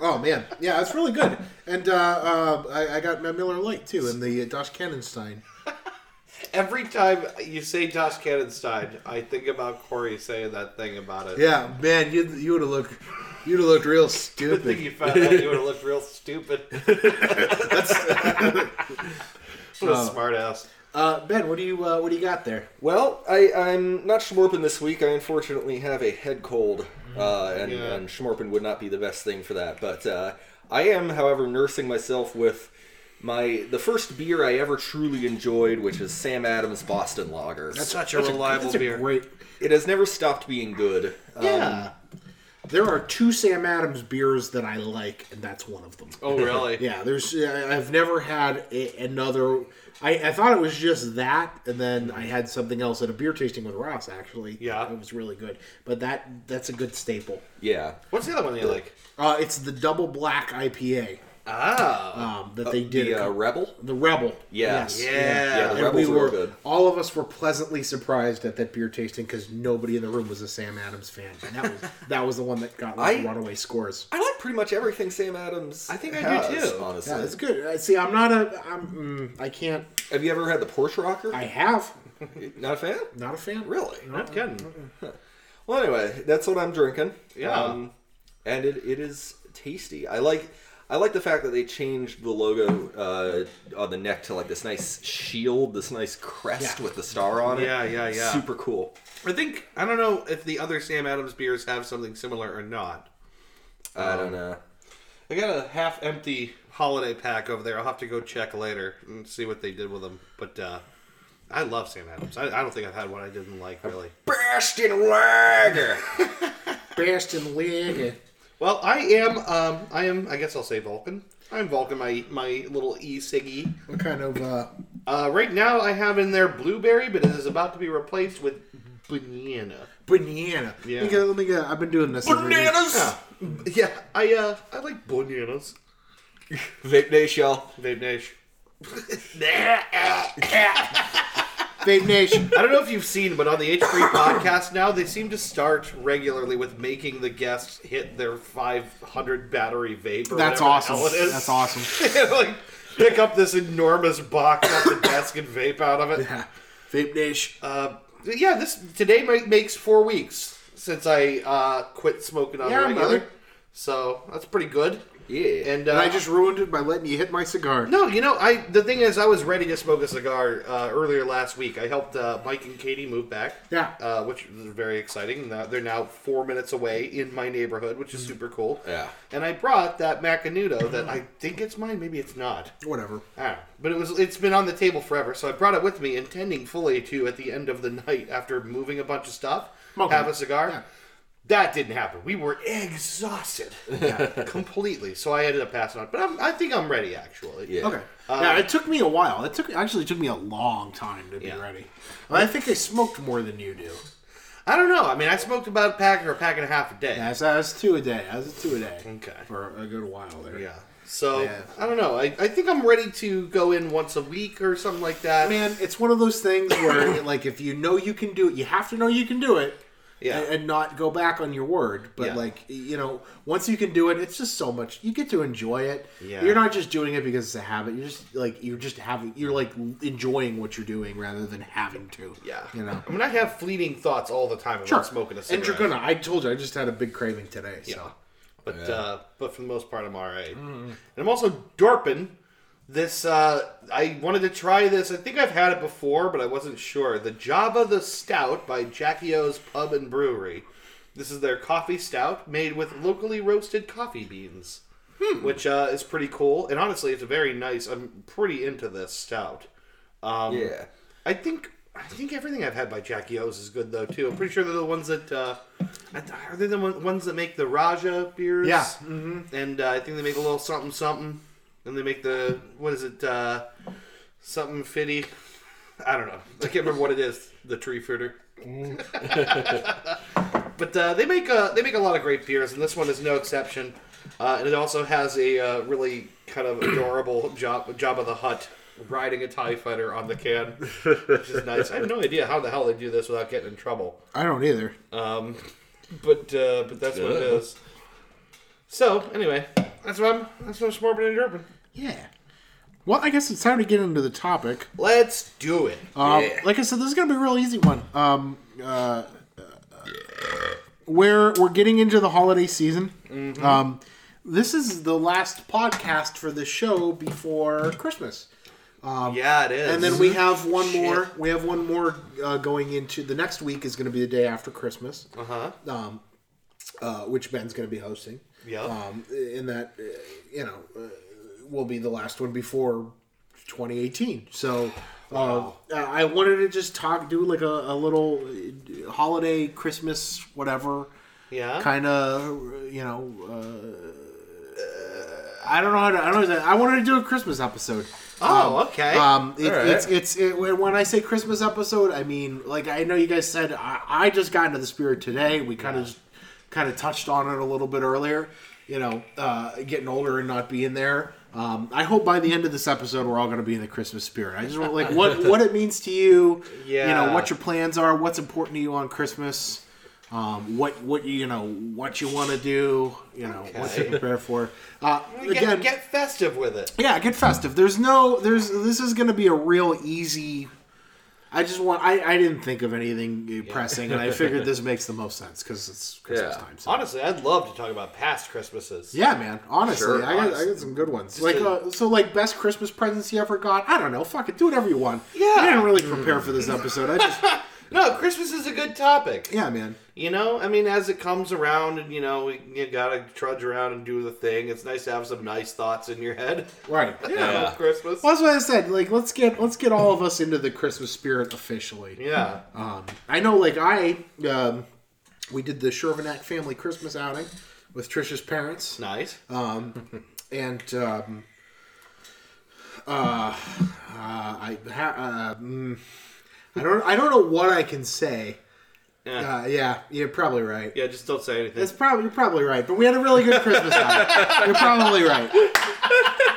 oh man, yeah, it's really good. And uh, uh, I, I got my Miller Lite too, and the uh, Dosh Cannonstein. Every time you say Josh Cannonstein, I think about Corey saying that thing about it. Yeah, man, you you would have looked you'd have looked real Good thing stupid. you found out you would have looked real stupid. what a smart ass. Uh, ben, what do you uh, what do you got there? Well, I, I'm not schmorping this week. I unfortunately have a head cold, uh, and, Yeah. and schmorping would not be the best thing for that. But uh, I am, however, nursing myself with my the first beer I ever truly enjoyed, which is Sam Adams Boston Lager. That's such a reliable That's a beer. great. it has never stopped being good. Um, Yeah. There are two Sam Adams beers that I like, and that's one of them. oh, really? Yeah, there's. uh, I've never had a, another. I, I thought it was just that, and then I had something else at a beer tasting with Ross. Actually, Yeah. it was really good. But that that's a good staple. yeah. What's the other one you like? Uh, it's the double black IPA Ah. um, that they did. The a uh, Rebel. the Rebel. Yeah. Yes. Yeah. Yeah, the And Rebels we were were good. all of us were pleasantly surprised at that beer tasting because nobody in the room was a Sam Adams fan, and that was that was the one that got like I- runaway scores. I like pretty much everything Sam Adams. I think I do too. Honestly, Yeah, it's good. Uh, See, I'm not a. I'm. Mm, I can't. have you ever had the Porch Rocker? I have. Not a fan. Not a fan. Really? Not kidding. Well, anyway, that's what I'm drinking. Yeah. Um, and it, it is tasty. I like I like the fact that they changed the logo uh, on the neck to like this nice shield, this nice crest Yeah. with the star on it. Yeah, yeah, yeah. Super cool. I think I don't know if the other Sam Adams beers have something similar or not. I don't know. I got a half empty holiday pack over there. I'll have to go check later and see what they did with them. But uh, I love Sam Adams. I, I don't think I've had one I didn't like really. Bastion Lager. Best in the league. Well, I am. Um, I am. I guess I'll say Vulcan. I'm Vulcan. My my little e ciggy. What kind of uh, Uh, right now, I have in there blueberry, but it is about to be replaced with banana. banana? Yeah. Let me get, let me get, I've been doing this. every week. Bananas. Yeah, I uh, I like bananas. Vape Nation, y'all. Vape Nation. Vape Nation. I don't know if you've seen, but on the H3 podcast now, they seem to start regularly with making the guests hit their 500 battery vape. Or That's awesome. hell it is. That's awesome. like pick up this enormous box off the desk and vape out of it. Yeah. Vape Nation. Uh, yeah, this today makes four weeks since I uh, quit smoking on Yeah, regular. brother. So that's pretty good. Yeah. And, uh, And I just ruined it by letting you hit my cigar. No, you know, I the thing is, I was ready to smoke a cigar uh, earlier last week. I helped uh, Mike and Katie move back, Yeah. uh, which is very exciting. They're now four minutes away in my neighborhood, which is super cool. Yeah. And I brought that Macanudo that I think it's mine, maybe it's not. Whatever. Ah, but it was it's been on the table forever, so I brought it with me, intending fully to at the end of the night after moving a bunch of stuff, Okay. have a cigar. Yeah. That didn't happen. We were exhausted, completely. So I ended up passing on. But I'm, I think I'm ready actually. Yeah. Okay. Uh, yeah, it took me a while. It took actually took me a long time to be Yeah. ready. I think I smoked more than you do. I don't know. I mean, I smoked about a pack or a pack and a half a day. Yeah, so I was two a day. I was two a day. Okay. For a good while there. Yeah. So Yeah. I don't know. I, I think I'm ready to go in once a week or something like that. Man, it's one of those things where, like, if you know you can do it, you have to know you can do it. Yeah. And, and not go back on your word. But, Yeah. like, you know, once you can do it, it's just so much. You get to enjoy it. Yeah. You're not just doing it because it's a habit. You're just, like, you're just having, you're, like, enjoying what you're doing rather than having to. yeah. You know? I mean, I have fleeting thoughts all the time about Sure. smoking a cigarette. And you're gonna. I told you, I just had a big craving today. So. Yeah. But Yeah. uh, but for the most part, I'm all right. Mm-hmm. And I'm also dorping this. Uh, I wanted to try this. I think I've had it before, but I wasn't sure. The Java the Stout by Jackie O's Pub and Brewery. This is their coffee stout made with locally roasted coffee beans, Hmm. which uh, is pretty cool. And honestly, it's a very nice. I'm pretty into this stout. Um, Yeah. I think I think everything I've had by Jackie O's is good though too. I'm pretty sure they're the ones that uh, are they the one- ones that make the Raja beers? Yeah. Mm-hmm. And uh, I think they make a little something something, and they make the what is it? Uh, something fitty. I don't know. I can't remember what it is. The tree fritter. but uh, they make uh, they make a lot of great beers, and this one is no exception. Uh, and it also has a uh, really kind of adorable job Jabba the Hutt riding a Tie Fighter on the can, which is nice. I have no idea how the hell they do this without getting in trouble. I don't either. Um, but uh, but that's what it is. So anyway, that's what I'm that's what I'm smoking and dripping. Yeah. Well, I guess it's time to get into the topic. Let's do it. Um, Yeah. Like I said, this is gonna be a real easy one. Um, uh, we're we're getting into the holiday season. Mm-hmm. Um, this is the last podcast for the show before Christmas, yeah, it is. and then we have one Shit. more. We have one more uh, going into the next week. Is going to be the day after Christmas, uh huh. um, uh, which Ben's going to be hosting. Yeah. Um, in that, uh, you know, uh, will be the last one before 2018. So, uh, I wanted to just talk, do like a, a little uh, holiday, Christmas, whatever yeah. kind of, you know. Uh, I don't know how to. I don't know. I wanted to do a Christmas episode. oh, okay. Um, it, Alright. it's it's it, when I say Christmas episode, I mean like I know you guys said I, I just got into the spirit today. We kind of kind of touched on it a little bit earlier. You know, uh, getting older and not being there. Um, I hope by the end of this episode we're all going to be in the Christmas spirit. I just want like what what it means to you. You know what your plans are. What's important to you on Christmas. Um, what what you know what you want to do. You know what to prepare for. Uh, get, again, get festive with it. yeah, get festive. There's no, there's, this is going to be a real easy. I just want. I, I didn't think of anything pressing, and I figured this makes the most sense because it's Christmas Yeah. time. So. Honestly, I'd love to talk about past Christmases. Yeah, man. Honestly, Sure, I got I got some good ones. Like a- uh, so, like best Christmas presents you ever got. I don't know. Fuck it, do whatever you want. Yeah. I didn't really prepare for this episode. I just No, Christmas is a good topic. yeah, man. You know, I mean, as it comes around, and you know, you gotta trudge around and do the thing. It's nice to have some nice thoughts in your head. Right. Yeah, Yeah. Christmas. Well, that's what I said. Like, let's get let's get all of us into the Christmas spirit officially. Yeah. Um, I know, like I, um, we did the Shervanac family Christmas outing with Trisha's parents. Nice. Um, and um, uh, uh, I ha- uh, mm, I don't I don't know what I can say. Yeah. Uh, yeah, you're probably right. yeah, just don't say anything. That's probably you're probably right. But we had a really good Christmas outing. You're probably right.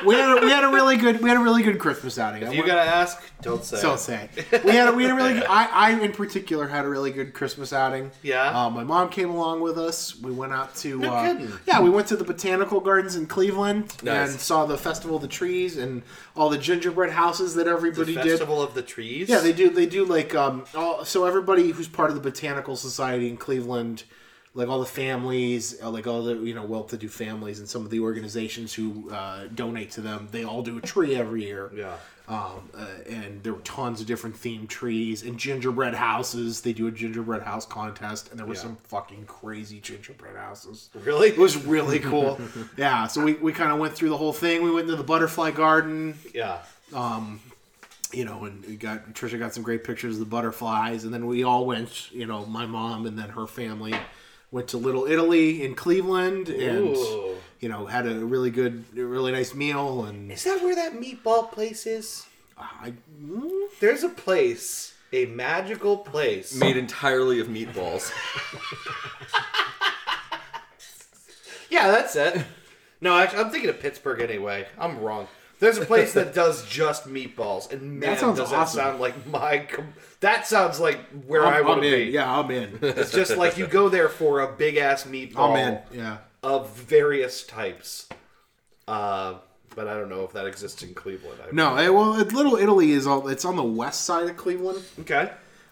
We had a, we had a really good we had a really good Christmas outing. I if you want- gotta ask, don't say. so say. We had a, we had a really good. I, I in particular had a really good Christmas outing. Yeah? Uh, my mom came along with us. We went out to. No uh, kidding. Yeah, we went to the botanical gardens in Cleveland Nice. and saw the festival of the trees and all the gingerbread houses that the everybody did. Festival of the Trees. Yeah, they do. They do like um. All, so everybody who's part of the botanical society in Cleveland, like all the families, uh, like all the you know well-to-do families, and some of the organizations who uh, donate to them, they all do a tree every year. Yeah. Um, uh, and there were tons of different themed trees and gingerbread houses. They do a gingerbread house contest, and there were Yeah. some fucking crazy gingerbread houses. Really? It was really cool. yeah, so we, we kind of went through the whole thing. We went to the butterfly garden Yeah. You know, and we got Trisha got some great pictures of the butterflies, and then we all went, you know, my mom and then her family went to Little Italy in Cleveland, and Ooh. you know, had a really good, really nice meal, and Is that where that meatball place is? I, mm, There's a place, a magical place. Made entirely of meatballs. Yeah, that's it. No, actually, I'm thinking of Pittsburgh anyway. I'm wrong. There's a place that does just meatballs, and man, sounds does awesome. that sound like my. Com- that sounds like where I I'm, want I'm to be. Yeah, I'm in. It's just like you go there for a big ass meatball I'm in. Yeah. of various types. Uh, but I don't know if that exists in Cleveland. I No, eh, well, it, Little Italy is all. It's on the west side of Cleveland, Okay.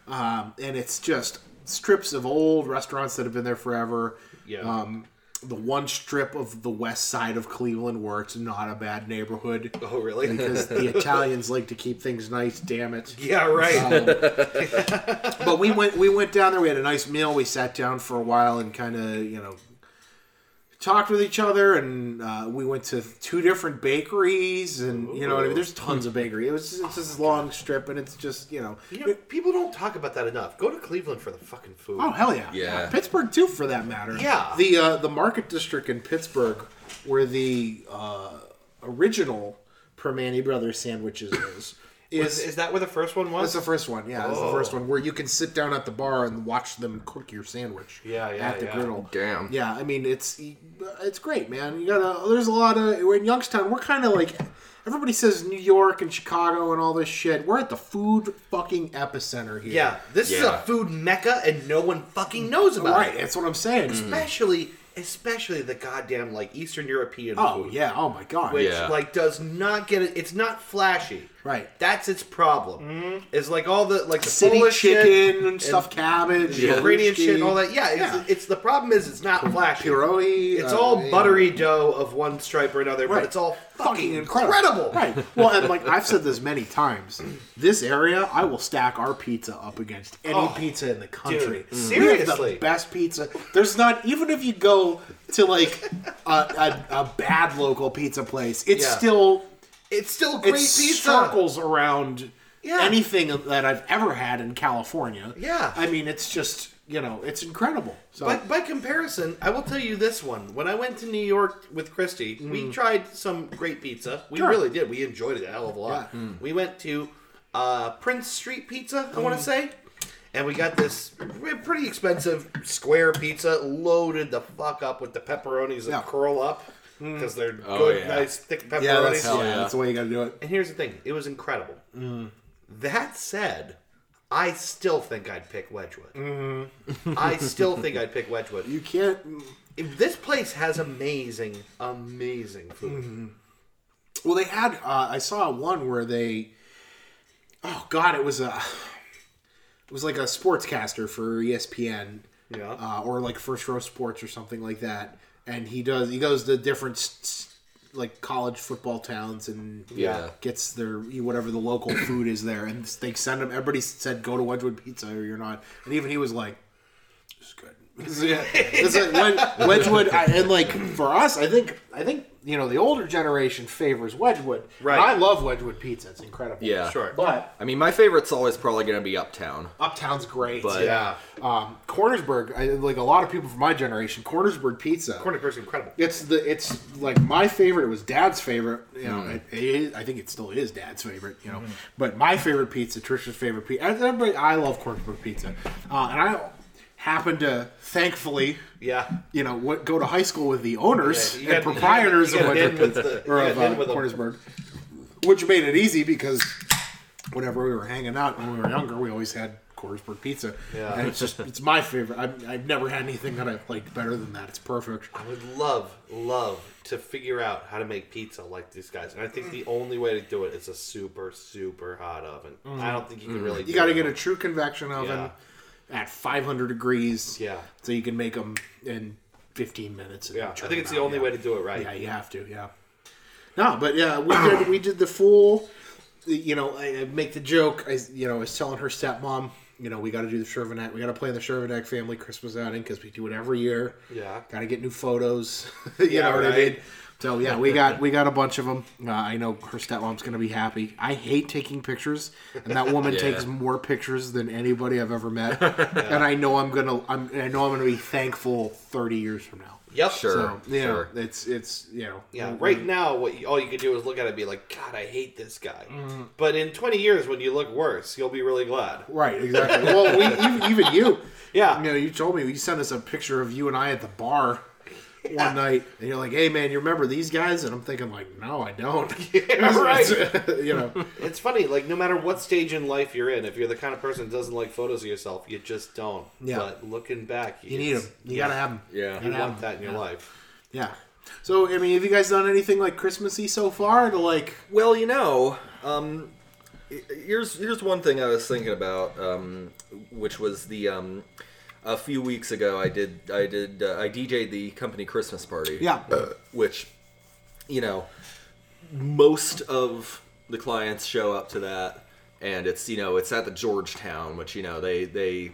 um, and it's just strips of old restaurants that have been there forever. Yeah. Um, the one strip of the west side of Cleveland where it's not a bad neighborhood. Oh, really? because the Italians like to keep things nice. Damn it! yeah, right. Um, but we went we went down there. We had a nice meal. We sat down for a while and kind of you know talked with each other. And uh, we went to two different bakeries. And you know what I mean. There's tons of bakery. It was it's just this long strip, and it's just you know. you know, people don't talk about that enough. Go to Cleveland for the fucking food. Oh hell yeah! Yeah. Pittsburgh too, for that matter. Yeah. The uh, the Market District in Pittsburgh, where the uh, original Primanti Brothers sandwiches is, Is, is is that where the first one was? That's the first one. Yeah, that's the Oh. first one where you can sit down at the bar and watch them cook your sandwich. Yeah, yeah, at the yeah. griddle. Damn. Yeah, I mean it's it's great, man. You gotta. There's a lot of we're in Youngstown. We're kind of like everybody says New York and Chicago and all this shit. We're at the food fucking epicenter here. yeah, this is a Yeah. food mecca, and no one fucking knows about it. right. it. That's what I'm saying. Mm. Especially, especially the goddamn like Eastern European Oh food. yeah. Oh my god. which Yeah. like does not get it. It's not flashy. Right. That's its problem. Is like all the like the City Polish chicken shit, and stuffed cabbage, the Ukrainian shit, and all that. Yeah, it's, Yeah. it's the problem is it's not flashy. It's uh, all yeah. buttery dough of one stripe or another, Right. but it's all fucking fucking incredible. incredible. Right. Well, and like I've said this many times, this area I will stack our pizza up against any Oh, pizza in the country. dude, seriously. the best pizza. There's not even if you go to like a, a, a bad local pizza place, it's Yeah. still It's still it great pizza. circles around Yeah. anything that I've ever had in California. Yeah. I mean, it's just you know, it's incredible. So By, by comparison, I will tell you this one. When I went to New York with Christy, we tried some great pizza. We Mm. Sure. really did. We enjoyed it a hell of a lot. Yeah. Mm. We went to uh, Prince Street Pizza, I want to say. And we got this pretty expensive square pizza, loaded the fuck up with the pepperonis that Yeah. Mm. curl up. Because they're Oh, good, yeah. nice, thick pepperonis. yeah, that's, Hell yeah, yeah. that's the way you got to do it. And here's the thing it was incredible. Mm. That said, I still think I'd pick Wedgwood. Mm-hmm. I still think I'd pick Wedgwood. You can't. If this place has amazing, amazing food. Mm-hmm. Well, they had. Uh, I saw one where they. Oh God! It was a. It was like a sportscaster for ESPN, Yeah. uh, or like First Row Sports or something like that. And he does he goes to different like college football towns and Yeah. gets their whatever the local food is there, and they send him. Everybody said go to Wedgwood Pizza or you're not, and even he was like, "This is good." It's like Wed- Wedgwood, and like for us, I think I think you know the older generation favors Wedgwood. Right. And I love Wedgwood pizza; it's incredible. Yeah. Sure. but I mean, my favorite's always probably going to be Uptown. Uptown's great. But- Yeah. um, Cornersburg, I, like a lot of people from my generation, Cornersburg pizza. Cornersburg's incredible. It's the it's like my favorite. It was Dad's favorite. You know, Mm. it, it is, I think it still is Dad's favorite. You know, Mm-hmm. but my favorite pizza, Trisha's favorite pizza. Everybody, I love Cornersburg pizza, uh, and I happen to thankfully, Yeah. you know, what, go to high school with the owners Yeah, and got- proprietors you of got in Wedgwood with the- or of uh. Cornersburg, which made it easy because whenever we were hanging out when we were younger, we always had Cornersburg pizza. Yeah. And it's just it's my favorite. I've, I've never had anything that I've liked better than that. It's perfect. I would love, love to figure out how to make pizza like these guys. And I think the only way to do it is a super, super hot oven. I don't think you can really You got to get a true convection oven at 500 degrees. Yeah. So you can make them in 15 minutes. Yeah. I think it's the out, only yeah. way to do it right. Yeah, you have to. Yeah. No, but yeah, we did. We did the full. You know, I I make the joke. I, you know, I was telling her stepmom. You know, we got to do the Shervanek. We got to play the Shervanek family Christmas outing because we do it every year. Yeah. Got to get new photos. you Yeah, know what I mean? So yeah, we got we got a bunch of them. Uh, I know her stepmom's gonna be happy. I hate taking pictures, and that woman Yeah. takes more pictures than anybody I've ever met. And I know I'm gonna I'm I know I'm gonna be thankful 30 years from now. Yep. Sure. So yeah, sure. it's it's you know Yeah, right now, what you, all you can do is look at it and be like, God, I hate this guy. But in 20 years, when you look worse, you'll be really glad. right exactly. well, we, even, even you, Yeah. you know, you told me you sent us a picture of you and I at the bar. One night, and you're like, "Hey, man, you remember these guys?" And I'm thinking, like, "No, I don't." Yeah, right. you know, It's funny, like, no matter what stage in life you're in, if you're the kind of person that doesn't like photos of yourself, you just don't. Yeah. But looking back, you need them. You gotta have them. Yeah. You want that in your life. Yeah. So, I mean, have you guys done anything like Christmassy so far to like? Well, you know, um, here's here's one thing I was thinking about, um, which was the um, a few weeks ago I did I did uh, I DJ'd the company Christmas party. Yeah. uh, which you know most of the clients show up to that, and it's you know it's at the Georgetown, which you know they they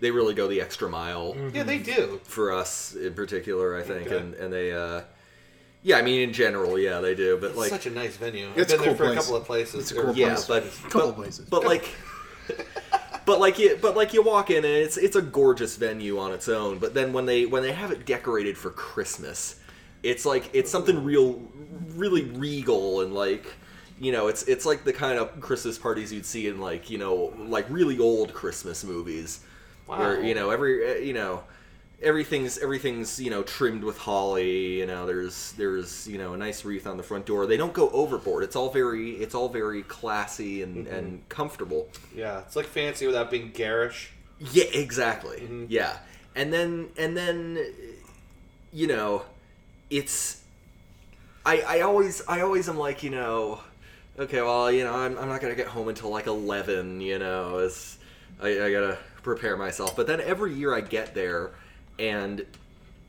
they really go the extra mile Yeah, they do. for us in particular, I think, Okay. and and they. Uh, yeah, I mean, in general, yeah, they do, but It's like, such a nice venue. It's I've been cool there for place. a couple of places. It's a cool yeah, place. but Couple but, places. but like, but like you, but like you walk in and it's it's a gorgeous venue on its own. But then when they when they have it decorated for Christmas, it's like it's something real, really regal and like. You know, it's it's like the kind of Christmas parties you'd see in like you know like really old Christmas movies, where you know every uh, you know everything's everything's you know trimmed with holly you know there's there's you know a nice wreath on the front door. They don't go overboard. It's all very it's all very classy and mm-hmm. and comfortable. Yeah, it's like fancy without being garish. yeah exactly. Mm-hmm. Yeah. And then and then you know it's i i always i always am like you know okay well you know i'm, I'm not gonna get home until like 11 you know it's I, I gotta prepare myself. But then every year i get there and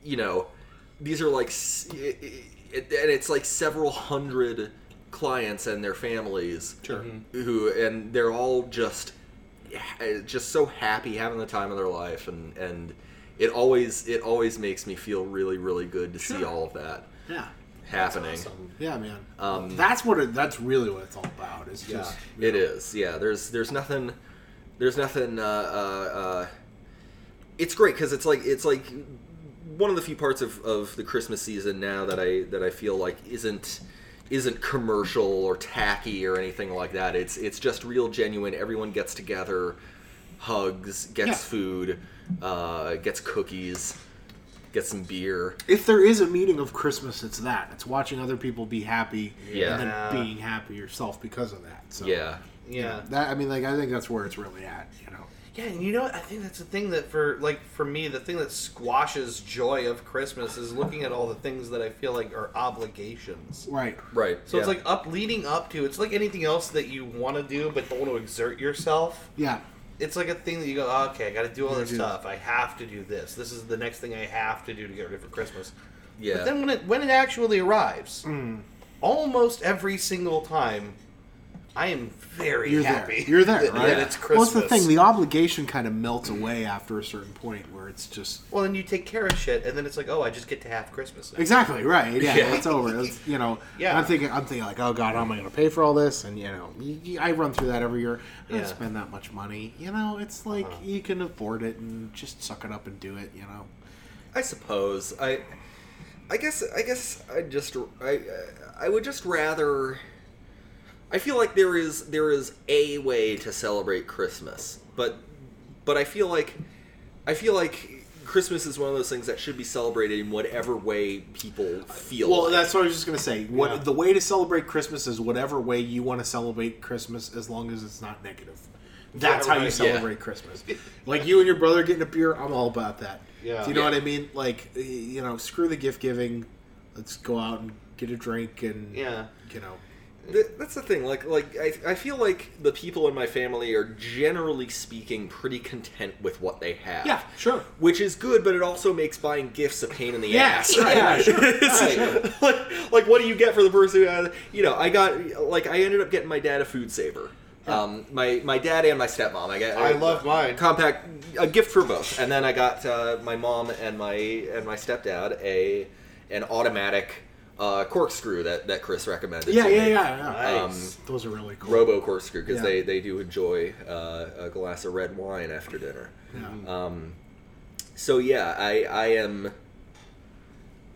you know these are like it, it, and it's like several hundred clients and their families Sure. who and they're all just just so happy having the time of their life and and it always it always makes me feel really really good to see all of that Yeah. happening Awesome. Yeah, man. Um, that's what it. That's really what it's all about. It's Yeah. just. It is, yeah. There's there's nothing, there's nothing. Uh, uh, uh, it's great because it's like it's like one of the few parts of, of the Christmas season now that I that I feel like isn't isn't commercial or tacky or anything like that. It's it's just real genuine. Everyone gets together, hugs, gets Yeah. food, uh, gets cookies, gets some beer. If there is a meaning of Christmas, it's that. It's watching other people be happy, Yeah. and Yeah. then being happy yourself because of that. So Yeah, Yeah. That I mean, like I think that's where it's really at. You know. Yeah, and you know what? I think that's the thing that for like for me, the thing that squashes joy of Christmas is looking at all the things that I feel like are obligations. Right. right. So it's yeah. like up leading up to it's like anything else that you want to do but don't want to exert yourself. Yeah. it's like a thing that you go, oh, okay, I got to do all this do- stuff. I have to do this. This is the next thing I have to do to get ready for Christmas. Yeah. But then when it when it actually arrives, Hmm. almost every single time, I am very You're happy. there. You're there, that, right? that it's Well, Christmas. that's the thing. The obligation kind of melts away after a certain point, where it's just well, then you take care of shit, and then it's like, oh, I just get to have Christmas. Now. exactly right. Yeah, Yeah. it's over. It's, you know, Yeah. I'm thinking, I'm thinking like, oh god, how am I going to pay for all this? And you know, I run through that every year. I don't Yeah. spend that much money. You know, it's like Uh-huh. you can afford it and just suck it up and do it. You know. I suppose I. I guess I guess I just I I would just rather. I feel like there is there is a way to celebrate Christmas, but but I feel like I feel like Christmas is one of those things that should be celebrated in whatever way people feel. Well, like. that's what I was just gonna say. What Yeah. the way to celebrate Christmas is whatever way you want to celebrate Christmas, as long as it's not negative. That's Yeah, how you right, celebrate Christmas. Like you and your brother getting a beer, I'm all about that. Yeah. Do you know Yeah. what I mean? Like, you know, screw the gift giving. Let's go out and get a drink and Yeah. you know. Th- That's the thing. Like, like I, I feel like the people in my family are generally speaking pretty content with what they have. Yeah, sure. Which is good, but it also makes buying gifts a pain in the Yes, ass. right, Yeah. sure, It's like, like, what do you get for the person who has, you know, I got, like, I ended up getting my dad a food saver. Um, my, my dad and my stepmom. I got. I love mine. Compact, a gift for both. And then I got uh, my mom and my and my stepdad a an automatic uh, corkscrew that, that Chris recommended. Yeah, to yeah, me. yeah, yeah. Nice. Those are really cool. Robo corkscrew because Yeah. they, they do enjoy uh, a glass of red wine after dinner. Yeah. Um, so yeah, I I am.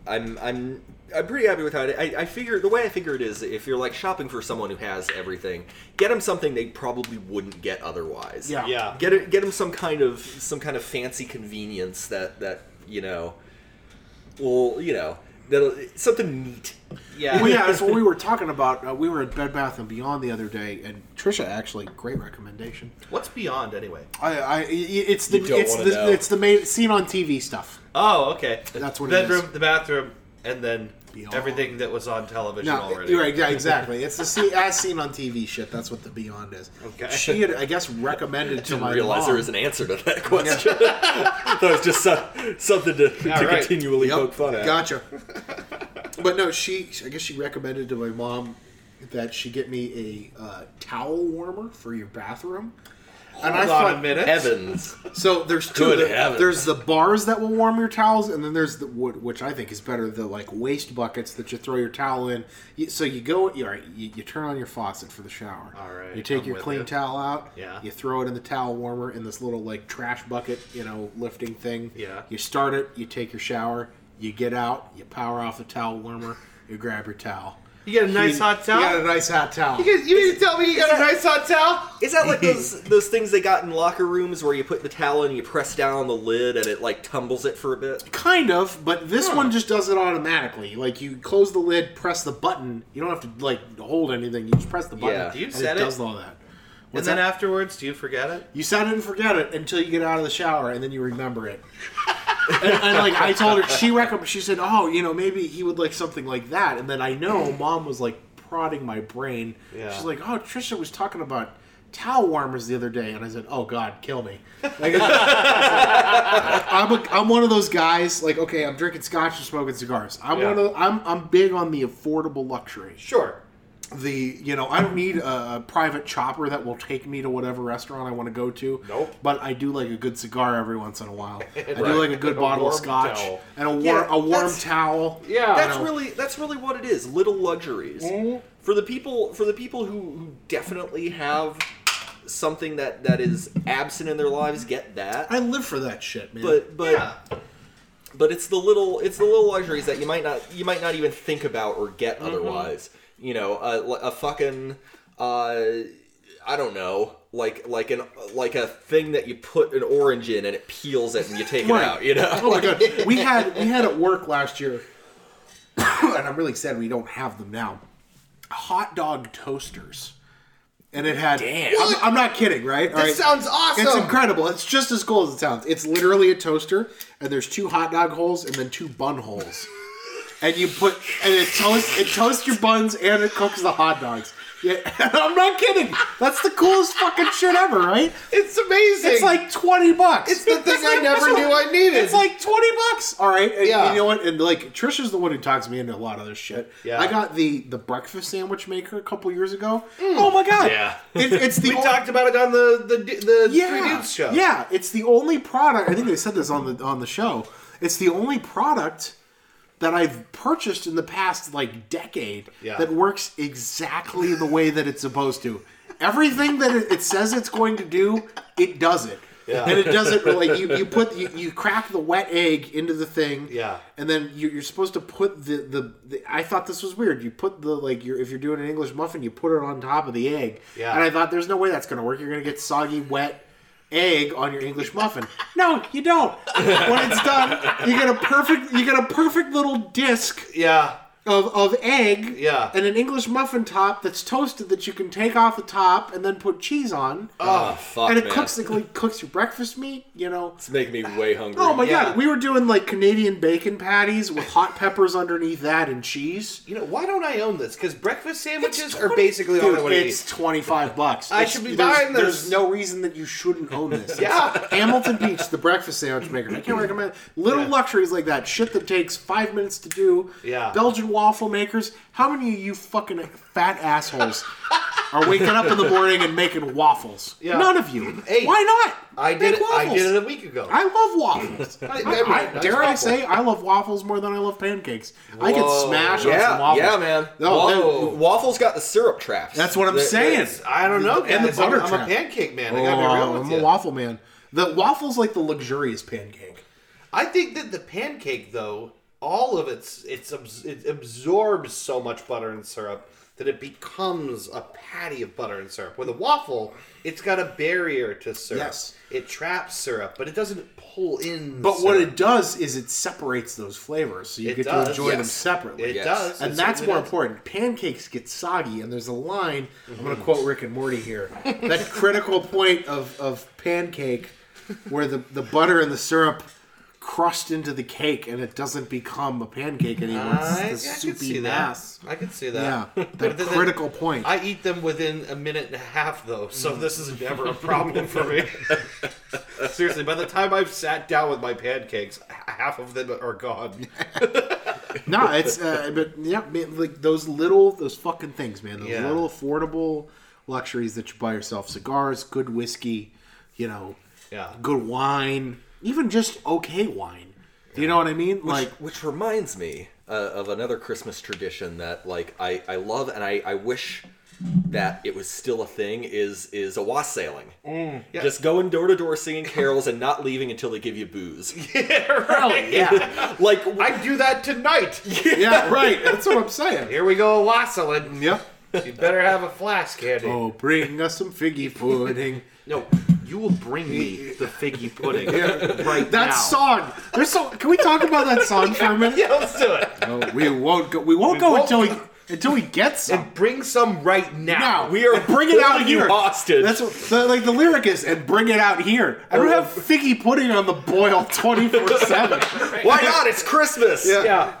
I'm I'm I'm pretty happy with how it. I, I figure the way I figure it is if you're like shopping for someone who has everything, get them something they probably wouldn't get otherwise. Yeah. Yeah. Get it, get them some kind of some kind of fancy convenience that that you know. Well, you know, that something neat. Yeah. Well, yeah, that's what we were talking about. Uh, we were at Bed Bath and Beyond the other day, and Trisha actually great recommendation. What's beyond anyway? I, I i- it's the You don't it's the know. it's the main scene on TV stuff. Oh, okay. That's what it bedroom, is. the bathroom, and then Beyond. everything that was on television No, already. you're right. Yeah, exactly. It's the scene, as seen on TV shit. That's what the Beyond is. Okay. She had, I guess, recommended to my realize mom. there was an answer to that question. that was just so, something to, to right. continually Yep, poke fun at. Gotcha. but no, she. I guess she recommended to my mom that she get me a uh, towel warmer for your bathroom. And Hold on a minute. Evans. So there's two. Good The- heavens. there's the bars that will warm your towels, and then there's the wood, which I think is better. The like waste buckets that you throw your towel in. You, so you go, you, all right, you, you turn on your faucet for the shower. All right, You take I'm your clean towel out. Yeah. You throw it in the towel warmer in this little like trash bucket, you know, lifting thing. Yeah. You start it. You take your shower. You get out. You power off the towel warmer. You grab your towel. You get a nice You- hot towel. You got a nice hot towel. You, guys- you mean to tell me you got a nice hot towel? Is that like those those things they got in locker rooms where you put the towel and you press down on the lid, and it like tumbles it for a bit? Kind of, but this one just does it automatically. Like you close the lid, press the button. You don't have to like hold anything. You just press the button. Yeah. Do you and set it it? does all that. And then that? afterwards, do you forget it? you set it and forget it until you get out of the shower, and then you remember it. and, and like I told her, she recommended. She said, "Oh, you know, maybe he would like something like that." And then I know mom was like prodding my brain. Yeah. She's like, "Oh, Trisha was talking about." Towel warmers the other day, and I said, "Oh God, kill me!" Like, I'm a, I'm one of those guys. Like, okay, I'm drinking scotch and smoking cigars. I'm Yeah. one of I'm I'm big on the affordable luxury. Sure. The you know I don't need a, a private chopper that will take me to whatever restaurant I want to go to. Nope. But I do like a good cigar every once in a while. I do like a good A bottle of scotch towel. and a warm Yeah, a warm towel. Yeah. That's really that's really what it is. Little luxuries for the people for the people who, who definitely have something that that is absent in their lives. Get that, I live for that shit, man. but but yeah. but it's the little it's the little luxuries that you might not you might not even think about or get Mm-hmm. otherwise. You know, a, a fucking uh, I don't know. Like like an like a thing that you put an orange in and it peels it and you take it out. You know. Oh my god, we had we had at work last year, and I'm really sad we don't have them now. Hot dog toasters, and it had. Damn. I'm, I'm not kidding, right? All This right. sounds awesome. It's incredible. It's just as cool as it sounds. It's literally a toaster, and there's two hot dog holes and then two bun holes. And you put and it toasts it toasts your buns and it cooks the hot dogs. Yeah, I'm not kidding. That's the coolest fucking shit ever, right? It's amazing. It's like twenty bucks. It's the thing It's I like- never it's knew I needed. It's like twenty bucks. All right, and Yeah. you know what? And like Trisha's the one who talks me into a lot of this shit. Yeah. I got the the breakfast sandwich maker a couple years ago. Mm. Oh my god! Yeah. it, it's the we o- talked about it on the the the yeah, Three Dudes show. Yeah, it's the only product. I think they said this on the on the show. It's the only product that I've purchased in the past like decade Yeah. that works exactly the way that it's supposed to. Everything that it, says it's going to do, it does it. Yeah. And it doesn't like you, you put you, you crack the wet egg into the thing. Yeah. And then you, you're supposed to put the, the, the I thought this was weird. You put the like your if you're doing an English muffin, you put it on top of the egg. Yeah. And I thought there's no way that's gonna work. You're gonna get soggy, wet egg on your English muffin. No, you don't. When it's done, you get a perfect you get a perfect little disc Yeah. Of, of egg Yeah. and an English muffin top that's toasted that you can take off the top and then put cheese on. Ah, oh, fuck, and it man. cooks it like, cooks your breakfast meat, you know. It's making me way hungry. Oh my Yeah. god, we were doing like Canadian bacon patties with hot peppers underneath that and cheese. You know why don't I own this? Because breakfast sandwiches It's are 20 basically all I Dude, want to it's twenty five bucks. I It's- should be there's, buying this. There's no reason that you shouldn't own this. Yeah. Hamilton Beach, the breakfast sandwich maker. I can't recommend little Yeah. luxuries like that. Shit that takes five minutes to do. Yeah. Belgian waffle makers. How many of you fucking fat assholes are waking up in the morning and making waffles? Yeah. None of you. Hey, Why not? I did Make it. I waffles. did it a week ago. I love waffles. I, I- I- I- nice dare I waffle. say I love waffles more than I love pancakes. I can Whoa. smash on yeah, some waffles. yeah, man. No, that- waffles got the syrup traps. That's what I'm They- saying. It's- I don't know, And the guys. I'm, butter I'm trap. a pancake man. I gotta be real with I'm you. a waffle man. The waffle's like the luxurious pancake. I think that the pancake, though, all of it's it's it absorbs so much butter and syrup that it becomes a patty of butter and syrup. With a waffle, it's got a barrier to syrup. Yes. It traps syrup, but it doesn't pull in. But what it does is it separates those flavors, so you It get does, to enjoy them separately. it Yes. does, and It that's more does. important. Pancakes get soggy, and there's a line. I'm going to mm-hmm. quote Rick and Morty here. that critical point of, of pancake, where the, the butter and the syrup crust into the cake, and it doesn't become a pancake anymore. I, It's I the could see soupy that. I could see that. Yeah, that then- critical point. I eat them within a minute and a half, though, so this is never a problem for me. Seriously, by the time I've sat down with my pancakes, half of them are gone. No, it's uh, but yeah, man, like those little those fucking things, man. Those Yeah. little affordable luxuries that you buy yourself: cigars, good whiskey, you know, Yeah. good wine, even just okay wine. Do you know what I mean? Which, Like, which reminds me uh, of another Christmas tradition that like I, I love and I, I wish that it was still a thing is is a wassailing. Mm. Yeah. Just going door to door singing carols and not leaving until they give you booze. yeah, right. yeah, like I do that tonight. yeah, right. That's what I'm saying. Here we go, wassailing. Yep. You better have a flask handy. Oh, bring us some figgy pudding. No, you will bring me the figgy pudding right That now. song. There's so. Can we talk about that song for a minute? Yeah, let's do it. No, we won't go. We won't go won't until we go. Until we get some. And bring some right now. Now we are and bring it out holding you here. hostage. That's what the, like the lyric is, and bring it out here. I don't oh. have figgy pudding on the boil twenty four seven. why not? It's Christmas. Yeah.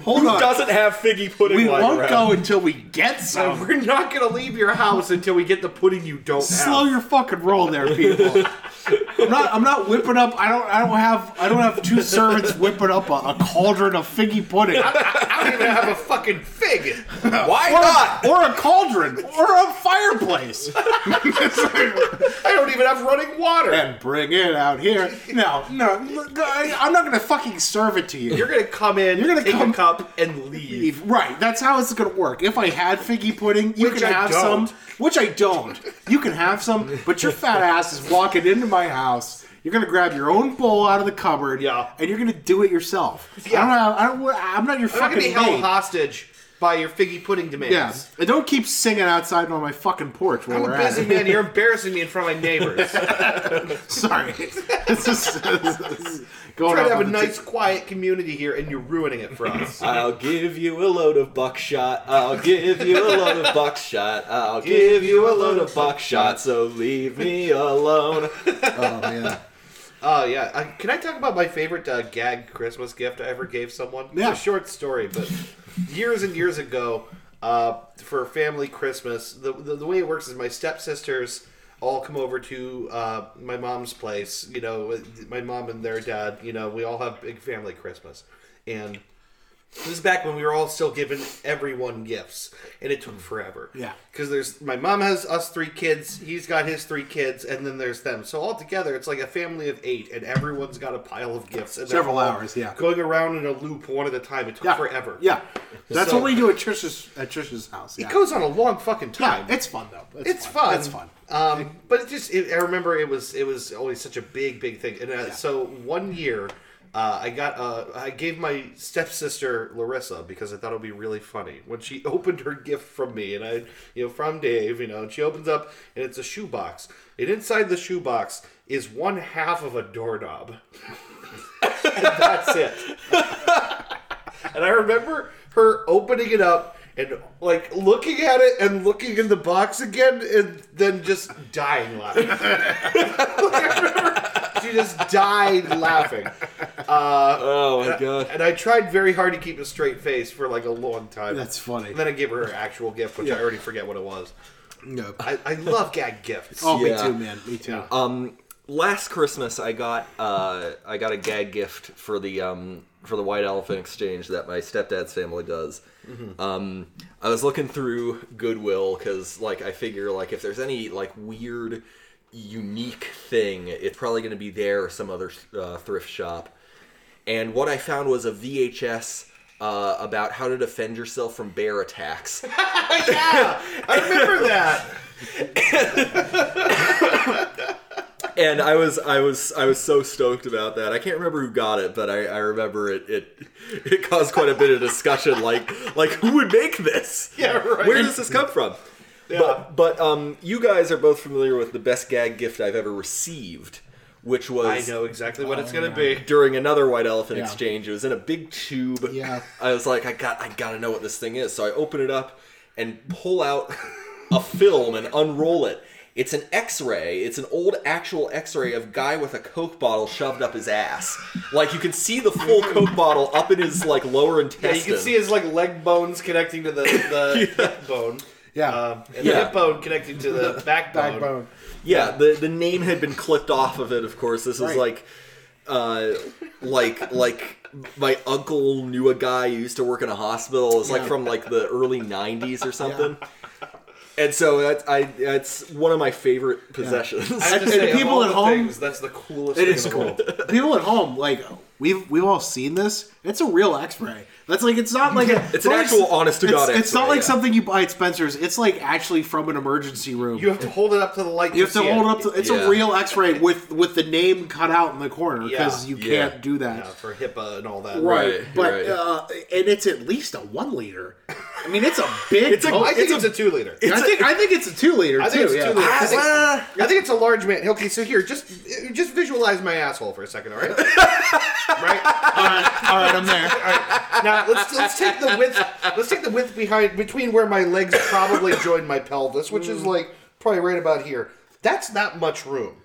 Hold Who on. doesn't have figgy pudding? We lying won't around? go until we get some. we're not gonna leave your house until we get the pudding you don't Slow have. your fucking roll there, people. I'm not. I'm not whipping up. I don't. I don't have. I don't have two servants whipping up a, a cauldron of figgy pudding, I don't even have a fucking fig. Why or, not? or a cauldron, or a fireplace, I don't even have running water. and bring it out here. No, no. I- I'm not gonna fucking serve it to you. You're gonna come in, You're gonna take come- a cup, and leave. Right, that's how it's gonna work. If I had figgy pudding, you Which can I have don't. some. Which I don't. You can have some, but your fat ass is walking into my house. You're gonna grab your own bowl out of the cupboard, Yeah. and you're gonna do it yourself. Yeah. I don't know. I don't. I'm not your I'm not gonna be fucking held maid. hostage by your figgy pudding demands. Yeah, and don't keep singing outside on my fucking porch where I'm we're a busy at. man. You're embarrassing me in front of my neighbors. Sorry, it's just this is going trying to off have a on nice, quiet community here, and you're ruining it for us. I'll give you a load of buckshot. I'll give you a load of buckshot. I'll give you a load of buckshot. So leave me alone. Oh man. Oh yeah. Uh, can I talk about my favorite uh, gag Christmas gift I ever gave someone? Yeah. It's a short story, but years and years ago, uh, for family Christmas, the, the the way it works is my stepsisters all come over to uh, my mom's place. You know, my mom and their dad. You know, we all have big family Christmas, and this is back when we were all still giving everyone gifts, and it took forever. Yeah. because there's my mom has us three kids, he's got his three kids, and then there's them. So all together, it's like a family of eight, and everyone's got a pile of gifts. And Several hours, yeah. going around in a loop one at a time. It took Yeah, forever. Yeah, that's So- what we do at Trish's at Trish's house. Yeah, it goes on a long fucking time. yeah, it's fun though. it's fun. It's fun. Um, but it just it, I remember it was it was always such a big big thing. And uh, so one year. Uh, I got uh, I gave my stepsister Larissa because I thought it would be really funny when she opened her gift from me and I you know from Dave you know and she opens up and it's a shoebox. And inside the shoebox is one half of a doorknob. And that's it. And I remember her opening it up and like looking at it and looking in the box again and then just dying laughing. Remember she just died laughing. Uh, Oh my god. and I tried very hard to keep a straight face for like a long time. That's funny. And then I gave her her actual gift, which I already forget what it was. No. I, I love gag gifts. Oh, Yeah. me too, man. Me too. Um, last Christmas I got uh, I got a gag gift for the um, for the White Elephant Exchange that my stepdad's family does. Um, I was looking through Goodwill because like I figure like if there's any like weird, unique thing, it's probably going to be there or some other uh, thrift shop. And what I found was a VHS. Uh, about how to defend yourself from bear attacks. yeah, I remember that. and I was I was I was so stoked about that. I can't remember who got it, but I, I remember it, it it caused quite a bit of discussion. Like like who would make this? Yeah, right. Where does this come from? But but um, you guys are both familiar with the best gag gift I've ever received, which was I know exactly what it's gonna be. during another white elephant Yeah. exchange. It was in a big tube. Yeah. I was like, I got, I gotta know what this thing is. So I open it up and pull out a film and unroll it. It's an X-ray. It's an old actual X-ray of guy with a Coke bottle shoved up his ass. Like you can see the full Coke bottle up in his like lower Yeah, intestine. you can see his like leg bones connecting to the, the hip bone. Yeah. Um, and Yeah. the hip bone connecting to the backbone. Backbone. Yeah, the the name had been clipped off of it. Of course, this was Right. like, uh, like like my uncle knew a guy who used to work in a hospital. It's like from like the early '90s or something. And so that's I that's one of my favorite possessions. I have to And- say, and people all at the home- things, that's the coolest It thing is cool. People at home, like we've we've all seen this. It's a real X-ray. That's like it's not like a, It's an not actual like- honest to it's- God It's not like yeah. something you buy at Spencer's. It's like actually from an emergency room. You have to hold it up to the light. You have to hold it. it up to. It's Yeah. a real X-ray with with the name cut out in the corner because Yeah. you Yeah. can't do that. Yeah, for HIPAA and all that. Right, Right, but right. Uh, and it's at least a one liter. I mean, it's a big. It's a- Coke. I think It's it's, a- a, two liter. I think I think it's a two liter I too. think it's yeah. two liter. I think, Ah, I think it's a large man. Okay, so here, just just visualize my asshole for a second, all right? right. all right, all right, I'm there. All right. Now let's let's take the width. Let's take the width behind between where my legs probably join my pelvis, which is like probably right about here. That's not much room.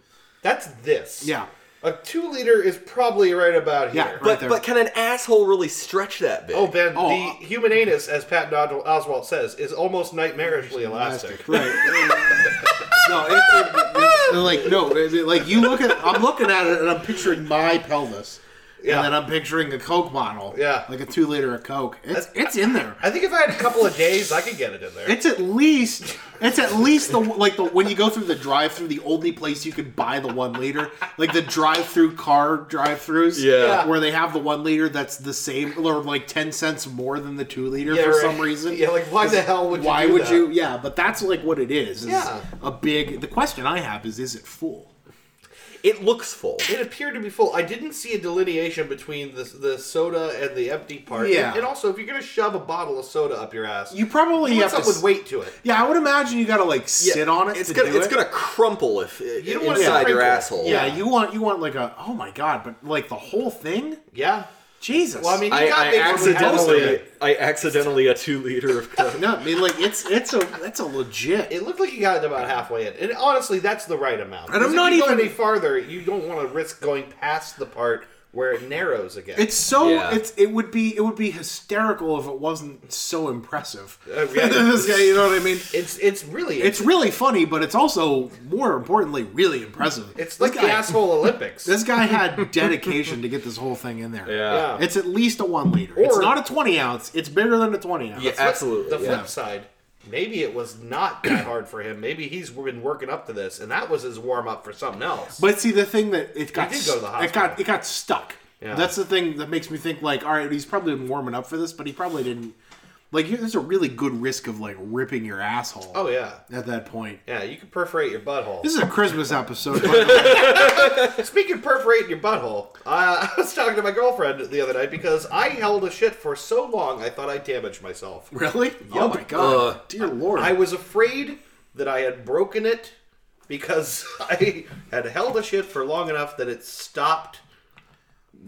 That's this. Yeah. A two liter is probably right about here. Yeah, right but there. but can an asshole really stretch that big? Oh, Ben, Oh, the uh, human anus, as Pat Oswalt says, is almost nightmarishly elastic. Right. no, it, it, it- like no, it- it- like you look at. I'm looking at it and I'm picturing my pelvis. Yeah. And then I'm picturing a Coke bottle. Yeah. Like a two liter of Coke. It's it's in there. I think if I had a couple of days, I could get it in there. It's at least it's at least the like the when you go through the drive through the only place you can buy the one liter like the drive through car drive throughs Yeah. where they have the one liter that's the same or like ten cents more than the two liter Yeah, for right. some reason. Yeah, like, why the hell would you Why do would that? you? Yeah, but that's like what it is. is Yeah. a big. The question I have is, is it full? It looks full. It appeared to be full. I didn't see a delineation between the, the soda and the empty part. Yeah. And, and also, if you're going to shove a bottle of soda up your ass, You probably you have want to. something with weight to it. Yeah, I would imagine you got to like sit on it. It's to gonna do it's it. gonna crumple if You don't want it to inside your crinkle. asshole. Yeah, you want you want like a oh my god, but like the whole thing. Yeah. Jesus. Well, I mean, you I, got I things where we had most of accidentally. I accidentally a two liter of Coke. no, I mean like it's it's a that's a legit. It looked like you got it about halfway in, and honestly, that's the right amount. And I'm not if you even- go any farther. You don't want to risk going past the part where it narrows again. It's so Yeah. it's it would be it would be hysterical if it wasn't so impressive. Uh, yeah. This guy, you know what I mean? it's it's really It's really funny, but it's also more importantly really impressive. it's like the asshole Olympics. This guy had dedication to get this whole thing in there. Yeah. Yeah. It's at least a one liter. it's Or- not a twenty ounce. It's bigger than a twenty ounce. Yeah, absolutely. The flip yeah. side, maybe it was not that hard for him. Maybe he's been working up to this, and that was his warm up for something else. But see, the thing that it got did go to the it got it got stuck. Yeah. That's the thing that makes me think like, all right, he's probably been warming up for this, but he probably didn't. Like, there's a really good risk of like ripping your asshole. oh yeah, At that point, yeah, you can perforate your butthole. this is a Christmas episode. by the way. Speaking of perforating your butthole, uh, I was talking to my girlfriend the other night because I held a shit for so long I thought I damaged myself. really? Oh my god, Uh, dear lord! I was afraid that I had broken it because I had held a shit for long enough that it stopped.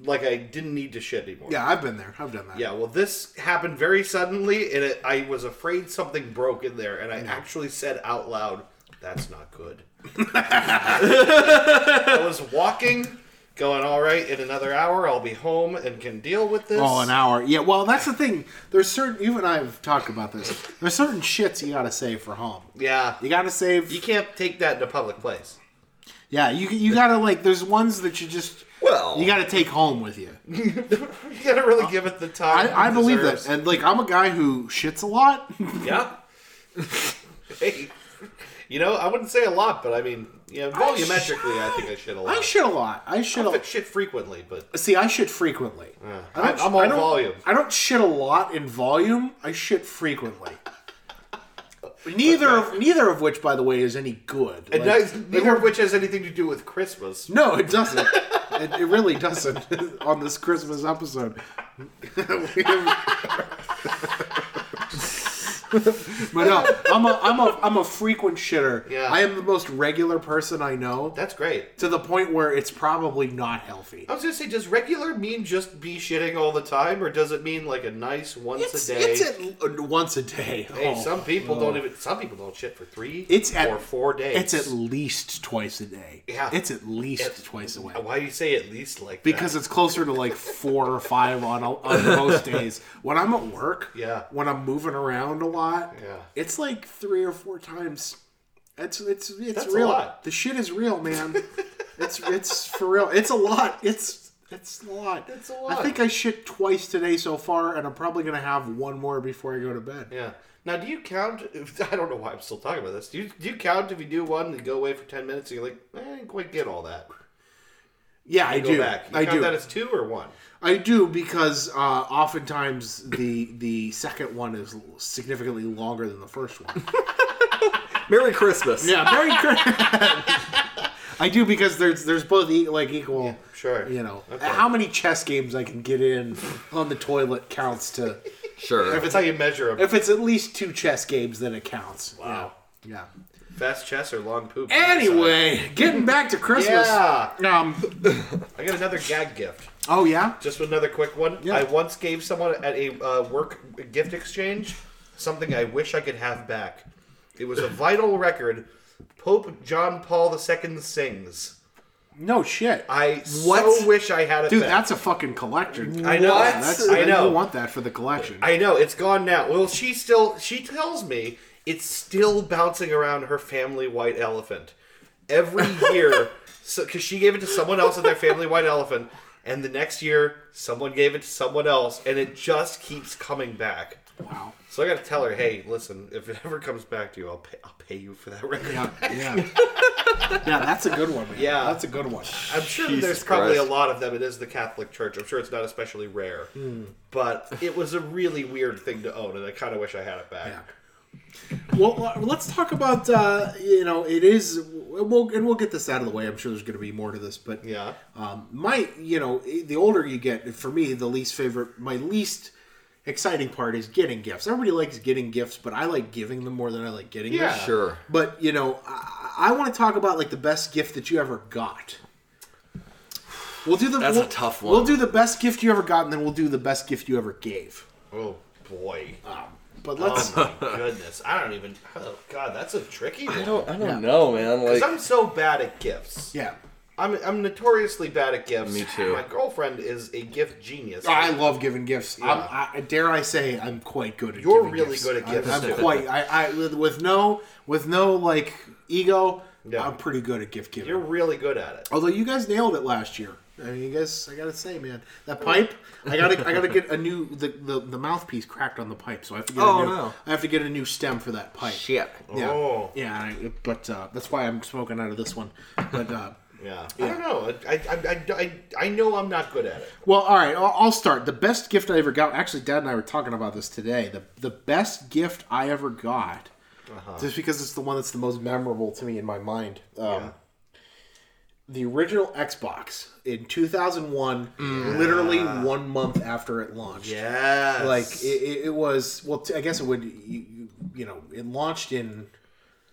Like I didn't need to shit anymore. yeah, I've been there. I've done that. Yeah, well, this happened very suddenly, and it, I was afraid something broke in there, and I actually said out loud, "That's not good." I was walking, going, "All right, in another hour, I'll be home and can deal with this." Oh, an hour. Yeah, well, that's the thing. There's certain. You and I have talked about this. There's certain shits you gotta save for home. Yeah, You gotta save. you can't take that in a public place. yeah, you you gotta like. There's ones that you just Well, you gotta take home with you. You gotta really uh, give it the time. I, I it believe that, and like I'm a guy who shits a lot. Yeah. hey, you know, I wouldn't say a lot, but I mean, yeah, volumetrically, I think I shit a lot. I shit a lot. I shit I a don't shit frequently, but See, I shit frequently. I I'm, don't- I'm all I volume. I don't shit a lot in volume. I shit frequently. Neither of neither of which, by the way, is any good. And Like- neither- neither of which has anything to do with Christmas. no, it doesn't. it, it really doesn't. on this Christmas episode. But no, I'm a I'm a I'm a frequent shitter. Yeah. I am the most regular person I know. That's great. to the point where it's probably not healthy. I was gonna say, does regular mean just be shitting all the time, or does it mean like a nice once It's, a day? it's at uh, once a day. hey, Oh, some people oh. don't even. Some people don't shit for three. It's at four days. It's at least twice a day. Yeah. it's at least It's- twice a way. Why do you say at least like Because that? it's closer to like four or five on a, on most days. When I'm at work, Yeah. When I'm moving around a lot, Yeah. it's like three or four times. It's it's it's That's real. lot. The shit is real, man. it's it's for real. It's a lot. It's it's a lot. It's a I lot. I think I shit twice today so far, and I'm probably gonna have one more before I go to bed. Yeah. Now, do you count? I don't know why I'm still talking about this. Do you, do you count if you do one and go away for ten minutes and you're like, eh, I didn't quite get all that? Yeah, I Go do. back. You I count do. that as two or one? I do because uh, oftentimes the the second one is significantly longer than the first one. Merry Christmas. yeah, very good. I do because there's there's both e- like equal. Sure. You know Okay. how many chess games I can get in on the toilet counts to. Sure. If it's how you measure them. If it's at least two chess games, then it counts. Wow. Yeah. Fast chess or long poop? Anyway, getting back to Christmas. Yeah. Um. I got another gag gift. Oh yeah. Just another quick one. Yeah. I once gave someone at a uh, work gift exchange something I wish I could have back. It was a vital record. Pope John Paul II sings. No shit. I What? so wish I had it Dude, back. that's a fucking collector. I know. What? That's, I know. You want that for the collection. I know it's gone now. Well, she still she tells me it's still bouncing around her family white elephant every year. so because she gave it to someone else in their family white elephant, and the next year someone gave it to someone else, and it just keeps coming back. wow. So I got to tell her, hey, listen, if it ever comes back to you, I'll pay, I'll pay you for that record. Yeah, yeah, yeah. That's a good one. Man. Yeah. that's a good one. I'm sure Jesus there's probably Christ. a lot of them. It is the Catholic Church. I'm sure it's not especially rare, Hmm. but it was a really weird thing to own, and I kind of wish I had it back. Yeah. Well, uh, let's talk about uh, you know it is we'll and we'll get this out of the way. I'm sure there's going to be more to this, but Yeah. um, my you know the older you get, for me the least favorite, my least exciting part is getting gifts. Everybody likes getting gifts, but I like giving them more than I like getting Yeah. them. Sure. But you know, I, I want to talk about like the best gift that you ever got. We'll do the. That's a we'll- tough We'll do the best gift you ever got, and then we'll do the best gift you ever gave. Oh boy. But oh let's. Oh my goodness. I don't even. Oh god, that's a tricky one. I don't. I don't Yeah. know, man. Like, Because I'm so bad at gifts. yeah. I'm, I'm notoriously bad at gifts. Me too. My girlfriend is a gift genius. I love giving gifts. Yeah. I'm, I, dare I say, I'm quite good at. You're giving really gifts. good at gifts, I'm. I'm quite. I, I with, with no with no like ego. Yeah. I'm pretty good at gift giving. You're really good at it. Although you guys nailed it last year. I mean, you guys, I gotta say, man, that pipe. I gotta, I gotta get a new. The, the, the mouthpiece cracked on the pipe, so I have to get Oh, a new. no. I have to get a new stem for that pipe. shit. Yeah, Oh. yeah. I, but uh, that's why I'm smoking out of this one. But uh, Yeah. I don't know. I, I, I, I, I know I'm not good at it. well, all right. I'll, I'll start. The best gift I ever got. Actually, Dad and I were talking about this today. The the best gift I ever got, just because it's the one that's the most memorable to me in my mind. Um, Yeah. The original Xbox in 2001, literally one month after it launched. Yes. like it, it, was well t- i guess it would you, you, know it launched in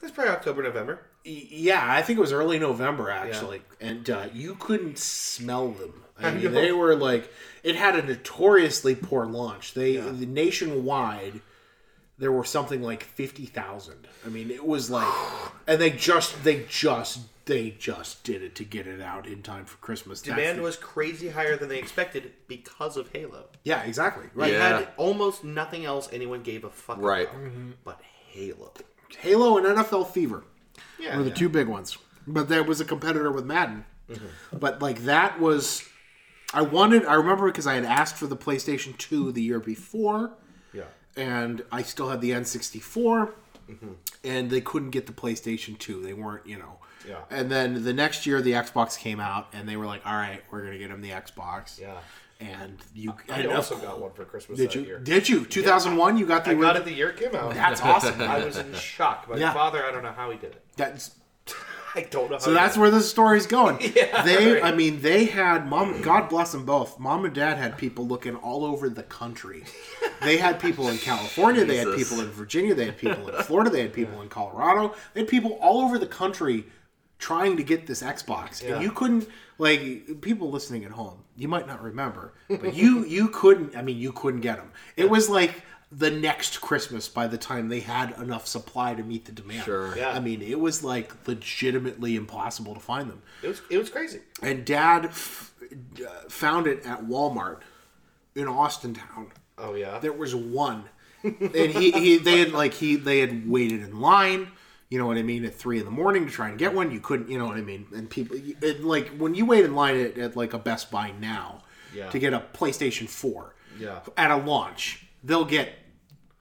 It's probably October, November. yeah i think it was early november actually. And uh, you couldn't smell them. I mean they were like it had a notoriously poor launch. They the nationwide there were something like 50,000 i mean it was like and they just they just they just did it to get it out in time for christmas That's Demand the- was crazy higher than they expected because of Halo. yeah exactly right They Yeah. had almost nothing else anyone gave a fuck Right. about but Halo. halo and nfl fever Yeah. were the yeah. two big ones. But there was a competitor with Madden. Mm-hmm. But like that was, I wanted. I remember because I had asked for the PlayStation Two the year before, Yeah. And I still had the N64, and they couldn't get the PlayStation Two. They weren't, you know. Yeah. And then the next year, the Xbox came out, and they were like, "All right, we're gonna get him the Xbox." Yeah. And you, I and also got one for Christmas Did that you? year. Did you? Two thousand one. You got the. I got it the year it came out. That's awesome. I was in shock. My Yeah. father, I don't know how he did it. That's I don't know So he that's where this story's going. Yeah, they, right. I mean, they had mom. God bless them both. Mom and dad had people looking all over the country. They had people in California. They had people in Virginia. They had people in Florida. They had people in Colorado. They had people all over the country trying to get this Xbox, Yeah. and you couldn't. Like people listening at home, you might not remember, but you you couldn't. I mean, you couldn't get them. It was like the next Christmas by the time they had enough supply to meet the demand. Sure. Yeah. I mean, it was like legitimately impossible to find them. It was it was crazy. And Dad f- uh, found it at Walmart in Austintown. Oh yeah. There was one, and he, he they had like he they had waited in line. You know what I mean? At three in the morning to try and get one, you couldn't. You know what I mean? And people, it, like when you wait in line at, at like a Best Buy now Yeah. to get a PlayStation Four, Yeah. at a launch, they'll get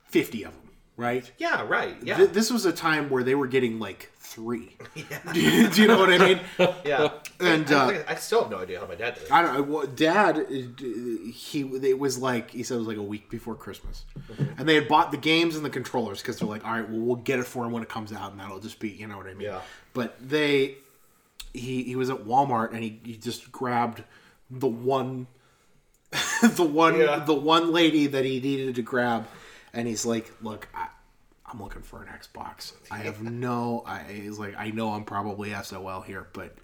fifty of them, right? yeah. Right. Yeah. Th- This was a time where they were getting like three. do, you, do you know what I mean? yeah. And, I, uh, I still have no idea how my dad did it. I don't know. Well, Dad, uh, he it was like he said it was like a week before Christmas, and they had bought the games and the controllers because they're like, all right, well, we'll get it for him when it comes out, and that'll just be, you know what I mean? Yeah. But they, he he was at Walmart and he, he just grabbed the one, the one Yeah. the one lady that he needed to grab, and he's like, look, I, I'm looking for an Xbox. I have no. I he's like, I know I'm probably SOL here, but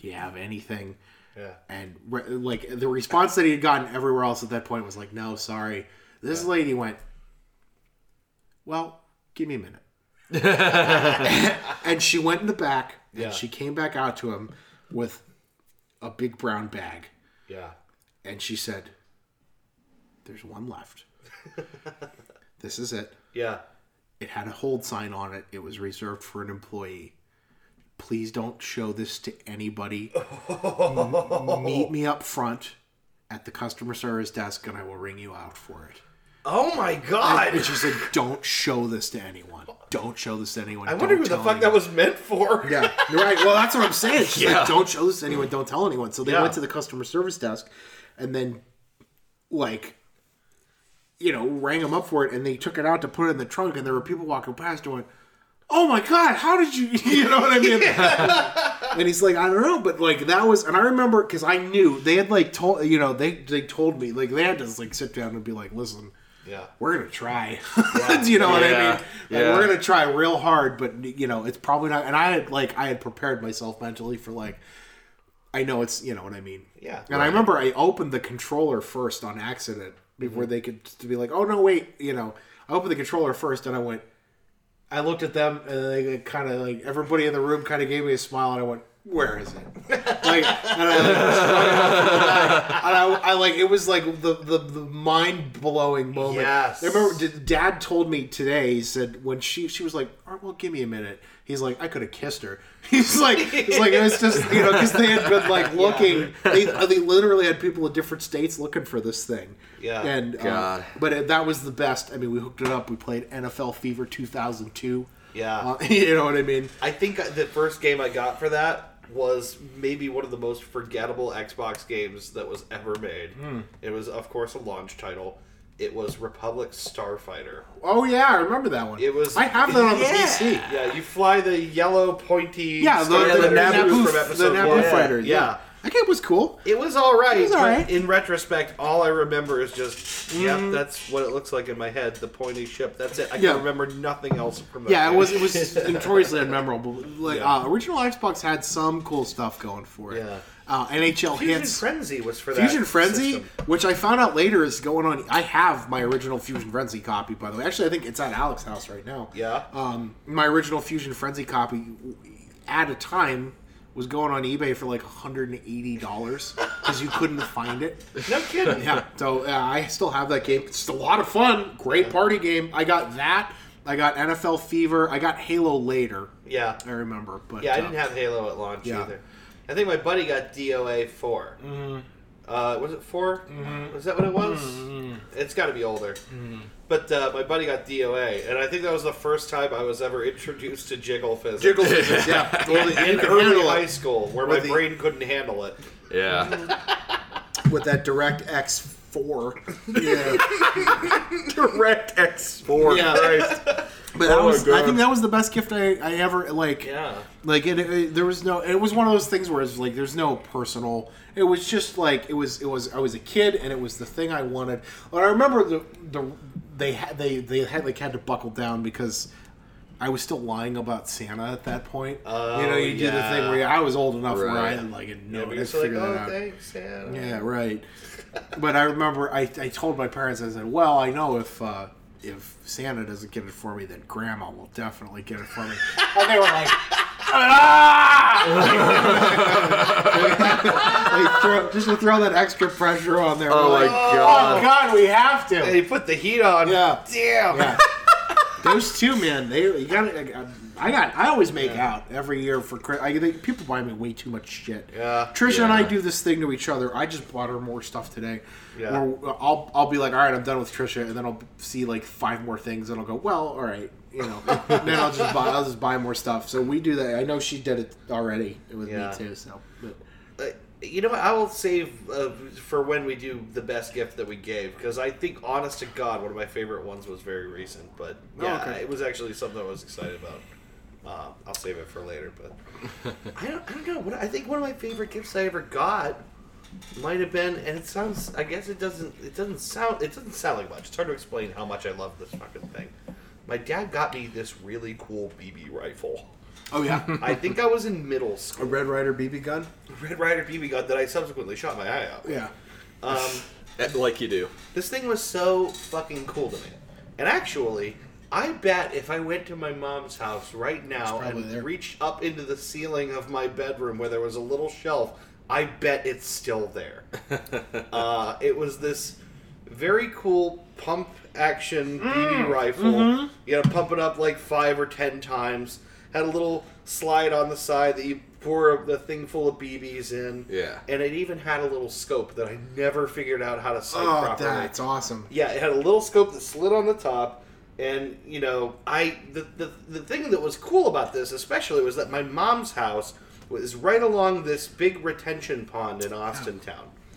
do you have anything? Yeah. And re- like the response that he had gotten everywhere else at that point was like, "No, sorry." This lady went, "Well, give me a minute," and she went in the back Yeah. and she came back out to him with a big brown bag, Yeah. And she said, "There's one left. this is it." Yeah. It had a hold sign on it. It was reserved for an employee. Please don't show this to anybody. M- meet me up front at the customer service desk and I will ring you out for it. Oh my god. And she said, Don't show this to anyone. Don't show this to anyone. I wonder Don't who the fuck that was meant for. Yeah, you're right. Well, that's what I'm saying. She's Yeah. like, don't show this to anyone. Don't tell anyone. So they Yeah. went to the customer service desk, and then, like, you know, rang them up for it, and they took it out to put it in the trunk, and there were people walking past going, "Oh my god, how did you?" You know what I mean? and he's like, "I don't know," but like that was, and I remember because I knew they had like told, you know, they they told me like they had to like sit down and be like, "Listen." Yeah. we're gonna try. Do you know what I mean? Like, Yeah. We're gonna try real hard, but you know, it's probably not. And I had like I had prepared myself mentally for like, I know it's you know what I mean. Yeah. And I remember I opened the controller first on accident before Mm-hmm. they could to be like, oh no, wait, you know, I opened the controller first and I went. I looked at them and they kind of like everybody in the room kind of gave me a smile and I went, where is it? like, and I, and I, I like it was like the the, the mind blowing moment. Yes. I remember Dad told me today. He said when she she was like, "All right, well, give me a minute." He's like, I could have kissed her. He's like, he's like, it was just you know because they had been like looking. They they literally had people in different states looking for this thing. Yeah. And um, God. but it, that was the best. I mean, we hooked it up. We played NFL Fever 2002. Yeah. Uh, you know what I mean? I think the first game I got for that was maybe one of the most forgettable Xbox games that was ever made. Hmm. It was, of course, a launch title. It was Republic Starfighter. Oh yeah, I remember that one. It was- I have that on the Yeah. PC. Yeah, you fly the yellow pointy. Yeah, the, Starfighter the, the, Naboo Naboo, from the episode Naboo one. fighter. Yeah. Yeah. That game was cool. It was all right, It was all right. in retrospect, all I remember is just, yep, that's what it looks like in my head. The pointy ship. That's it. I Yeah. can remember nothing else from that. Yeah, it game. was it was notoriously unmemorable. Like Yeah. uh, original Xbox had some cool stuff going for it. Yeah. Uh, NHL Fusion hits. Frenzy was for that. Fusion Frenzy, system. which I found out later is going on. I have my original Fusion Frenzy copy, by the way. Actually, I think it's at Alex's house right now. Yeah. Um, my original Fusion Frenzy copy, at a time, was going on eBay for like $180 because you couldn't find it. No kidding. Yeah, so uh, I still have that game. It's a lot of fun. Great party game. I got that. I got NFL Fever. I got Halo later. Yeah. I remember, but Yeah, I uh, didn't have Halo at launch yeah. either. I think my buddy got DOA 4. Mm-hmm. Uh, was it 4? Mm-hmm. Was that what it was? It's got to be older. But uh, my buddy got DOA, and I think that was the first time I was ever introduced to jiggle physics. Jiggle physics, yeah. Well, in early high school, where With my the- brain couldn't handle it. Yeah. with that Direct X four. Yeah, Direct X4. Yeah. Christ. but that Oh my was. I God. think that was the best gift I, I ever like. Yeah. Like it, it, there was no. It was one of those things where it's like there's no personal. It was just like it was. It was. I was a kid, and it was the thing I wanted. But I remember the the they had they they had like had to buckle down because. I was still lying about Santa at that point. Oh, you know, you do the thing where I was old enough where I Right. like Yeah, no, but I like, that oh, out. thanks, Santa. Yeah, right. but I remember I, I told my parents I said, "Well, I know if uh, if Santa doesn't get it for me, then Grandma will definitely get it for me." and they were like! Like, throw, just to throw that extra pressure on there. Oh We're my like, God. Oh God, we have to. And he put the heat on. Yeah. Damn. Yeah. Those two, man, they you got. Um, I got. I always make out every year for Chris. I think people buy me way too much shit. Yeah. Trisha and I do this thing to each other. I just bought her more stuff today. Yeah. Where uh, I'll I'll be like, all right, I'm done with Trisha, and then I'll see like five more things, and I'll go, well, all right, you know. then I'll just buy I'll just buy more stuff. So we do that. I know she did it already with Yeah. me too. So, but Uh, you know what? I will save uh, for when we do the best gift that we gave because I think, honest to God, one of my favorite ones was very recent. But Oh, yeah, okay. it was actually something I was excited about. Uh, I'll save it for later. But I don't, I don't know. What I think one of my favorite gifts I ever got might have been, and it sounds. I guess it doesn't. It doesn't sound. It doesn't sound like much. It's hard to explain how much I love this fucking thing. My dad got me this really cool BB rifle. oh yeah, I think I was in middle school. a. Red Ryder BB gun. Red Ryder BB gun that I subsequently shot my eye out. Yeah. Um, Like you do. this thing was so fucking cool to me. And actually, I bet if I went to my mom's house right now probably and there. reached up into the ceiling of my bedroom where there was a little shelf, I bet it's still there. uh, it was this very cool pump action mm. BB rifle. Mm-hmm. You had to pump it up like five or ten times. Had a little slide on the side that you pour the thing full of BBs in. Yeah. And it even had a little scope that I never figured out how to sight Oh, properly. that's awesome. Yeah, it had a little scope that slid on the top, and you know, I the, the the thing that was cool about this, especially, was that my mom's house was right along this big retention pond in oh. Austin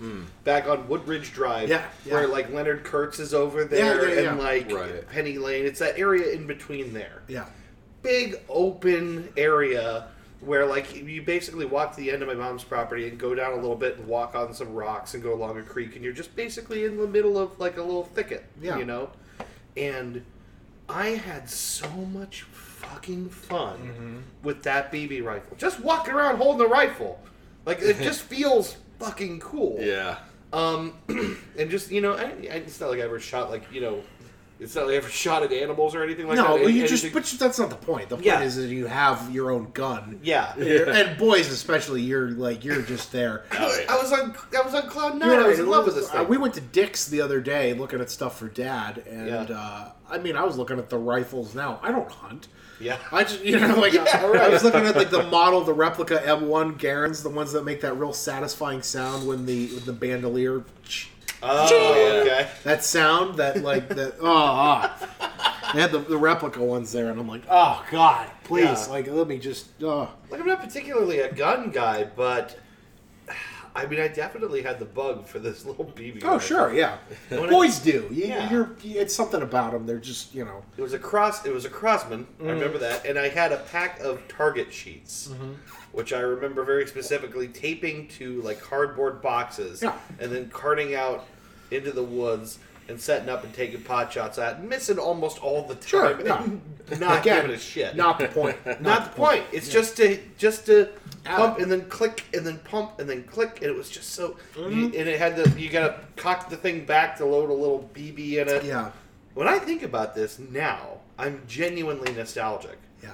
Town, back on Woodridge Drive, Yeah, yeah. where like Leonard Kurtz is over there, yeah, and yeah. like Right. Penny Lane. It's that area in between there Yeah. big open area where like you basically walk to the end of my mom's property and go down a little bit and walk on some rocks and go along a creek and you're just basically in the middle of like a little thicket Yeah. you know and i had so much fucking fun Mm-hmm. with that bb rifle just walking around holding the rifle Like it just feels fucking cool. Yeah. Um, and just you know, I, I, it's not like I ever shot like you know, it's not like I ever shot at animals or anything like that. No, but Any- you just but that's not the point. The point Yeah. is that you have your own gun. yeah. And boys especially, you're like you're just there. I was on I was on cloud nine. You're I was in love with this Uh, thing. we went to Dick's the other day looking at stuff for Dad, and Yeah. uh, I mean, I was looking at the rifles. Now I don't hunt. Yeah. I just you know like I, I was looking at like the model, the replica M1 Garands, the ones that make that real satisfying sound when the when the bandolier. Oh, okay. That sound, that like that. Oh, ah. they had the, the replica ones there, and I'm like, oh god, please, Yeah. like let me just. Oh. Like I'm not particularly a gun guy, but I mean, I definitely had the bug for this little BB. Oh rifle. sure, yeah. I- Boys do. You, Yeah. You're. It's something about them. They're just you know. It was a cross. It was a Crosman. Mm. I remember that, and I had a pack of target sheets, Mm-hmm. which I remember very specifically taping to like cardboard boxes, Yeah. and then carting out into the woods and setting up and taking pot shots at, missing almost all the time, Sure, yeah. not Again, giving a shit. Not the point. Not, the point. It's just to just to Yeah. pump and then click and then pump and then click, and it was just so. Mm-hmm. And it had the you gotta cock the thing back to load a little BB in it. Yeah. When I think about this now, I'm genuinely nostalgic. Yeah.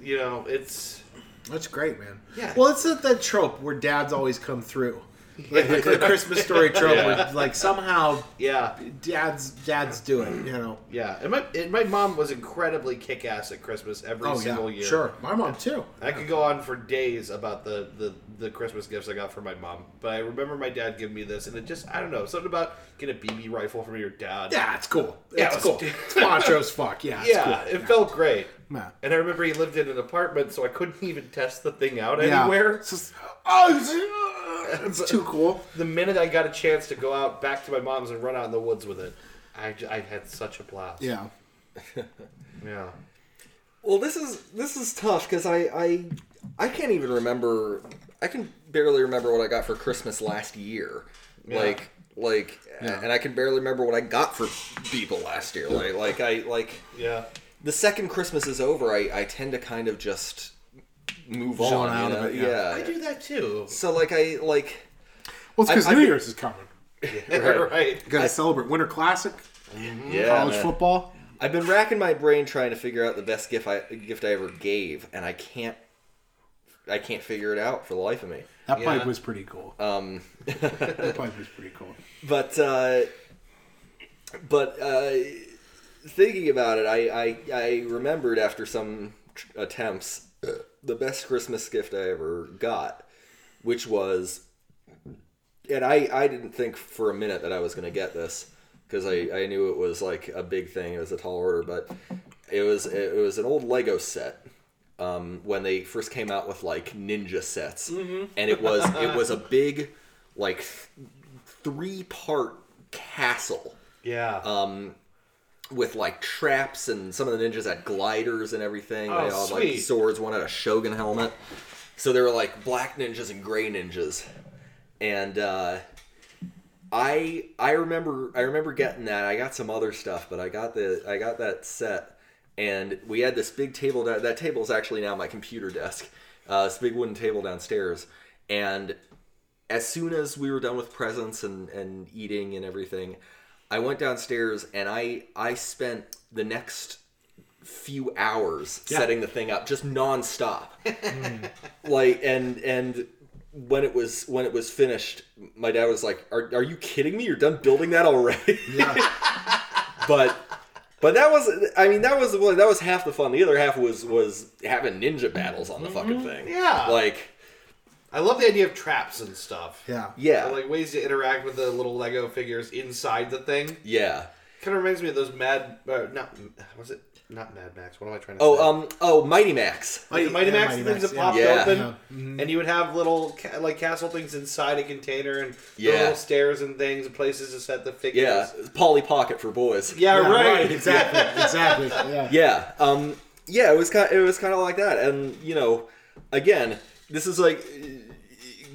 You know, it's That's great, man. Yeah. Well, it's that, that trope where dads always come through. Like the, the Christmas story trope, where like somehow yeah, dads dads do it. You know. yeah. And my and my mom was incredibly kick ass at Christmas every Oh single yeah. year. Sure. My mom too. I could go on for days about the, the, the Christmas gifts I got from my mom, but I remember my dad giving me this, and it just I don't know something about getting a BB rifle from your dad. Yeah, it's cool. Yeah, it's it cool. It's macho as fuck. Yeah. It's yeah, cool. it felt great. Yeah. And I remember he lived in an apartment, so I couldn't even test the thing out Yeah. anywhere. It's just, oh, it's, it's too cool. The minute I got a chance to go out back to my mom's and run out in the woods with it, I, j- I had such a blast. Yeah. Yeah. Well, this is this is tough because I, I I can't even remember. I can barely remember what I got for Christmas last year. Yeah. Like like, and I can barely remember what I got for people last year. Like like I like Yeah. The second Christmas is over. I I tend to kind of just move Zone on. out you of it, yeah. I do that too. So like I like Well, it's because I- I New think- Year's is coming. right. You got to celebrate Winter Classic, yeah, college man. football. I've been racking my brain trying to figure out the best gift I gift I ever gave, and I can't. I can't figure it out for the life of me. That Yeah. pipe was pretty cool. Um, that pipe was pretty cool. but uh, but uh, thinking about it, I, I I remembered after some tr- attempts the best Christmas gift I ever got, which was, and I I didn't think for a minute that I was going to get this because I I knew it was like a big thing. It was a tall order, but it was it was an old Lego set. Um, when they first came out with like ninja sets, and it was it was a big like three part castle Yeah. um, with like traps and some of the ninjas had gliders and everything. Oh, they all had like sweet. swords. One had a shogun helmet. So there were like black ninjas and gray ninjas, and uh, I I remember I remember getting that. I got some other stuff, but I got the I got that set, and we had this big table. That that table is actually now my computer desk. Uh, this big wooden table downstairs, and as soon as we were done with presents and, and eating and everything, I went downstairs and I I spent the next few hours setting the thing up just nonstop. Hmm. like and and when it was when it was finished, my dad was like, "Are are you kidding me? You're done building that already?" Yeah. but but that was I mean that was that was half the fun. The other half was was having ninja battles on the fucking mm-hmm. thing. Yeah. Like I love the idea of traps and stuff. Yeah. yeah. Or, like ways to interact with the little Lego figures inside the thing. yeah. Kind of reminds me of those Mad. Uh, not was it not Mad Max? What am I trying to say? Oh, um, oh, Mighty Max. Like the Mighty yeah, Max Mighty things Max, that popped Yeah. open, Yeah. and you would have little ca- like castle things inside a container, and Yeah. little stairs and things and places to set the figures. Yeah, Polly Pocket for boys. yeah, Yeah, right. Exactly. Exactly. Yeah. Yeah, um, yeah, it was kind, it was kind of like that, and you know, again, this is like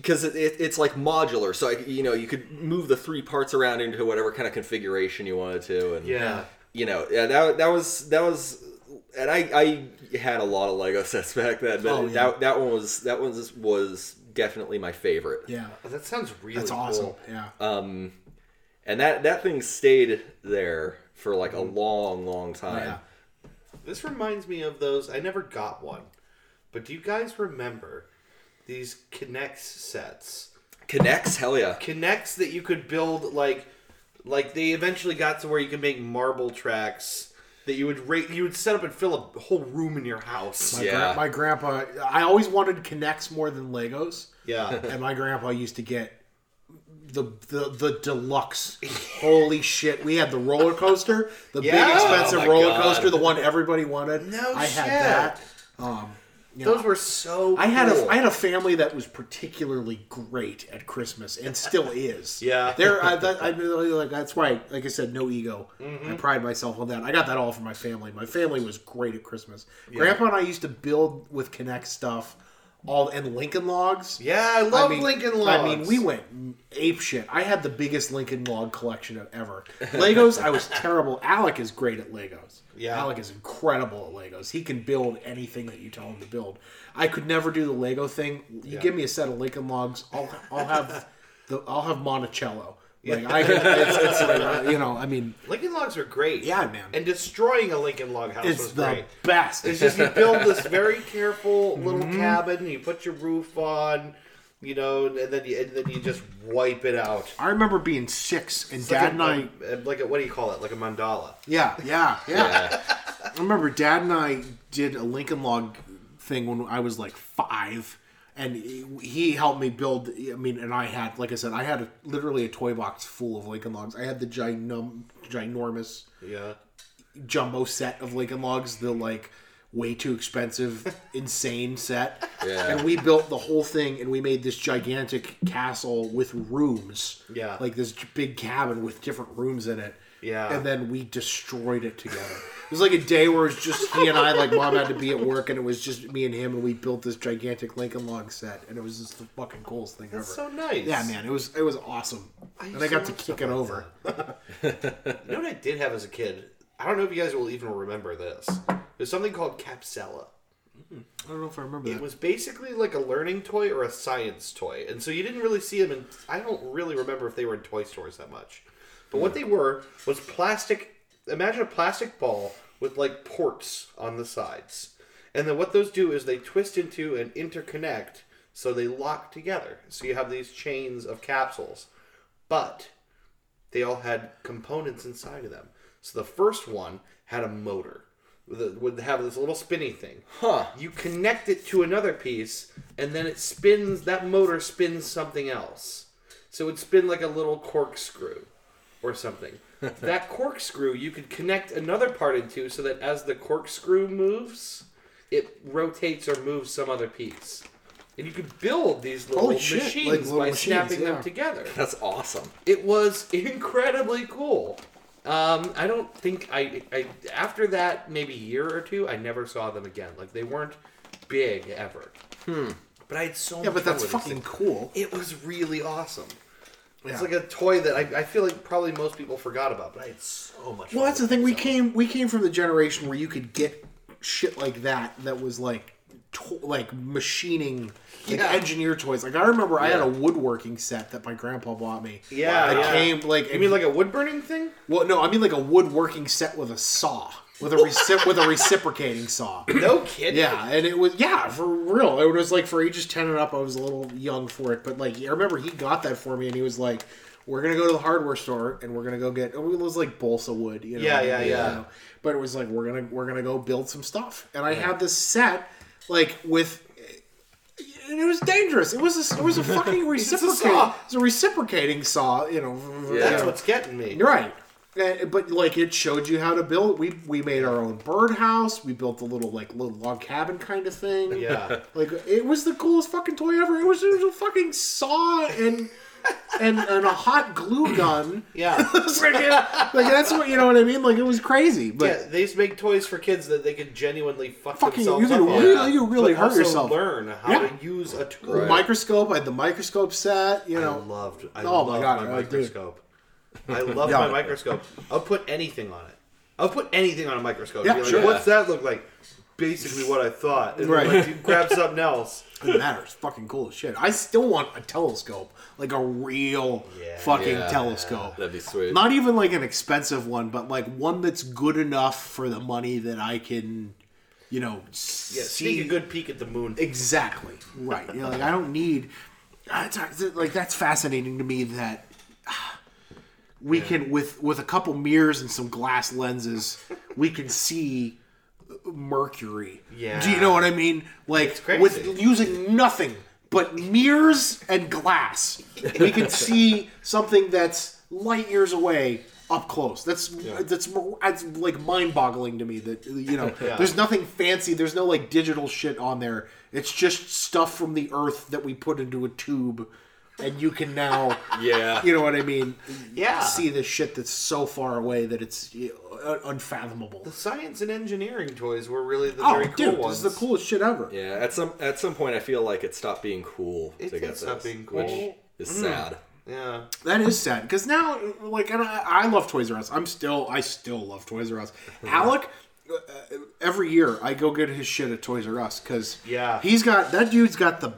because it, it, it's like modular, so I, you know, you could move the three parts around into whatever kind of configuration you wanted to, and Yeah. you know, yeah, that that was that was, and I I had a lot of Lego sets back then, but Oh, yeah. that that one was that one was was definitely my favorite. Yeah, That sounds really that's awesome. cool. Yeah, Um, and that that thing stayed there for like a long, long time. yeah. This reminds me of those. I never got one, but do you guys remember these K'NEX sets? K'NEX, hell yeah. K'NEX that you could build like, like they eventually got to where you could make marble tracks that you would rate. You would set up and fill a whole room in your house. My, Yeah. gra- my grandpa. I always wanted K'NEX more than Legos, Yeah. and my grandpa used to get the the, the deluxe. Holy shit! We had the roller coaster, the big expensive Oh roller God. coaster, the one everybody wanted. No I had that. Um, you know, Those were so. I had cool. a I had a family that was particularly great at Christmas and still is. Yeah. there. I, that, I like that's why. Like I said, no ego. Mm-hmm. I pride myself on that. I got that all from my family. My family was great at Christmas. Grandpa and I used to build with Connect stuff, all and Lincoln Logs. Yeah, I love I mean, Lincoln Logs. I mean, we went ape shit. I had the biggest Lincoln Log collection of ever. Legos, I was terrible. Alec is great at Legos. Yeah. Alec is incredible at Legos. He can build anything that you tell him to build. I could never do the Lego thing. You Yeah. give me a set of Lincoln Logs, I'll I'll have the I'll have Monticello. Like I, it's, it's like, you know, I mean, Lincoln Logs are great. Yeah, man. And destroying a Lincoln Log house was the great. best. It's just you build this very careful little Mm-hmm. cabin. You put your roof on, you know, and then you and then you just wipe it out. I remember being six and It's Dad like and I, like a, what do you call it? Like a mandala. Yeah, yeah, yeah. Yeah. I remember Dad and I did a Lincoln Log thing when I was like five, and he- he helped me build. I mean, and I had, like I said, I had a, literally a toy box full of Lincoln Logs. I had the ginorm, ginormous Yeah. jumbo set of Lincoln Logs, the like way too expensive, insane set. Yeah. And we built the whole thing, and we made this gigantic castle with rooms. Yeah. Like this big cabin with different rooms in it. Yeah. And then we destroyed it together. It was like a day where it was just he and I, like mom had to be at work, and it was just me and him, and we built this gigantic Lincoln Log set, and it was just the fucking coolest thing That's ever. so nice. yeah, man, it was it was awesome, and I got to to kick it like over. You know what I did have as a kid? I don't know if you guys will even remember this. There's something called Capsella. Hmm. I don't know if I remember It that. was basically like a learning toy or a science toy, and so you didn't really see them. In, I don't really remember if they were in toy stores that much. But what hmm. they were was plastic. Imagine a plastic ball with like ports on the sides, and then what those do is they twist into and interconnect, so they lock together. So you have these chains of capsules, but they all had components inside of them. So the first one had a motor. that Would have this little spinny thing. Huh. You connect it to another piece, and then it spins. That motor spins something else. So it would spin like a little corkscrew, or something. that corkscrew you could connect another part into, so that as the corkscrew moves, it rotates or moves some other piece. And you could build these oh, little Holy shit, machines like little by machines, snapping yeah. them together. That's awesome. It was incredibly cool. Um, I don't think I, I after that maybe year or two I never saw them again. Like they weren't big ever. Hmm. But I had so Yeah, much but fun that's with fucking cool. It was really awesome. It's Yeah. like a toy that I, I feel like probably most people forgot about, but I had so much. Well, fun that's the with thing. it, We so. came we came from the generation where you could get shit like that that was like to- like machining like Yeah. engineer toys. Like I remember I had a woodworking set that my grandpa bought me. Yeah, it yeah. came like You mean like a wood burning thing? well no I mean like a woodworking set with a saw with a recip- with a reciprocating saw. No kidding. Yeah, and it was yeah for real. It was like for ages ten and up. I was a little young for it, but like I remember he got that for me, and he was like, "We're gonna go to the hardware store, and we're gonna go get." Oh, it was like balsa wood, you know. Yeah, yeah, you yeah. know. But it was like we're gonna we're gonna go build some stuff, and I had this set like with. And it was dangerous. It was a, it was a fucking reciprocating. saw. It was a reciprocating saw, you know. Yeah. That's what's getting me. You're right. Uh, But like it showed you how to build. We we made our own birdhouse. We built a little like little log cabin kind of thing. Yeah. Like it was the coolest fucking toy ever. It was, it was a fucking saw and and and a hot glue gun. Yeah. It's like, like that's what you know what I mean. Like it was crazy. But yeah, they used to make toys for kids that they could genuinely fuck Fucking- themselves you could up on. really- you really but hurt also yourself. learn how Yeah. to use a tool. Right. microscope. I had the microscope set. You I know. loved. I Oh loved my God, my uh, microscope. I love Yeah. my microscope. I'll put anything on it. I'll put anything on a microscope. Yeah, Be like, sure. What's that look like? Basically what I thought. And Right. right. Like, you grab something else. Doesn't matter. It's fucking cool as shit. I still want a telescope, like a real fucking Yeah. telescope. That'd be sweet. Not even like an expensive one, but like one that's good enough for the money that I can, you know, Yeah, see a good peek at the moon. Exactly right. You know, like I don't need. It's, like that's fascinating to me that we can with with a couple mirrors and some glass lenses we can see Mercury. Yeah. Do you know what I mean? Like with using nothing but mirrors and glass, we can see something that's light years away up close. That's that's that's like mind-boggling to me that you know there's nothing fancy. There's no like digital shit on there. It's just stuff from the earth that we put into a tube and you can now Yeah. you know what I mean? Yeah. See this shit that's so far away that it's uh, unfathomable. The science and engineering toys were really the Oh, very cool dude, ones. this is the coolest shit ever. Yeah, at some at some point, I feel like it stopped being cool It to did get stop this, being cool. which is sad. Yeah. That is sad because now, like, and I, I love Toys R Us. I'm still, I still love Toys R Us. Alec, uh, every year I go get his shit at Toys R Us because Yeah. he's got that dude's got the,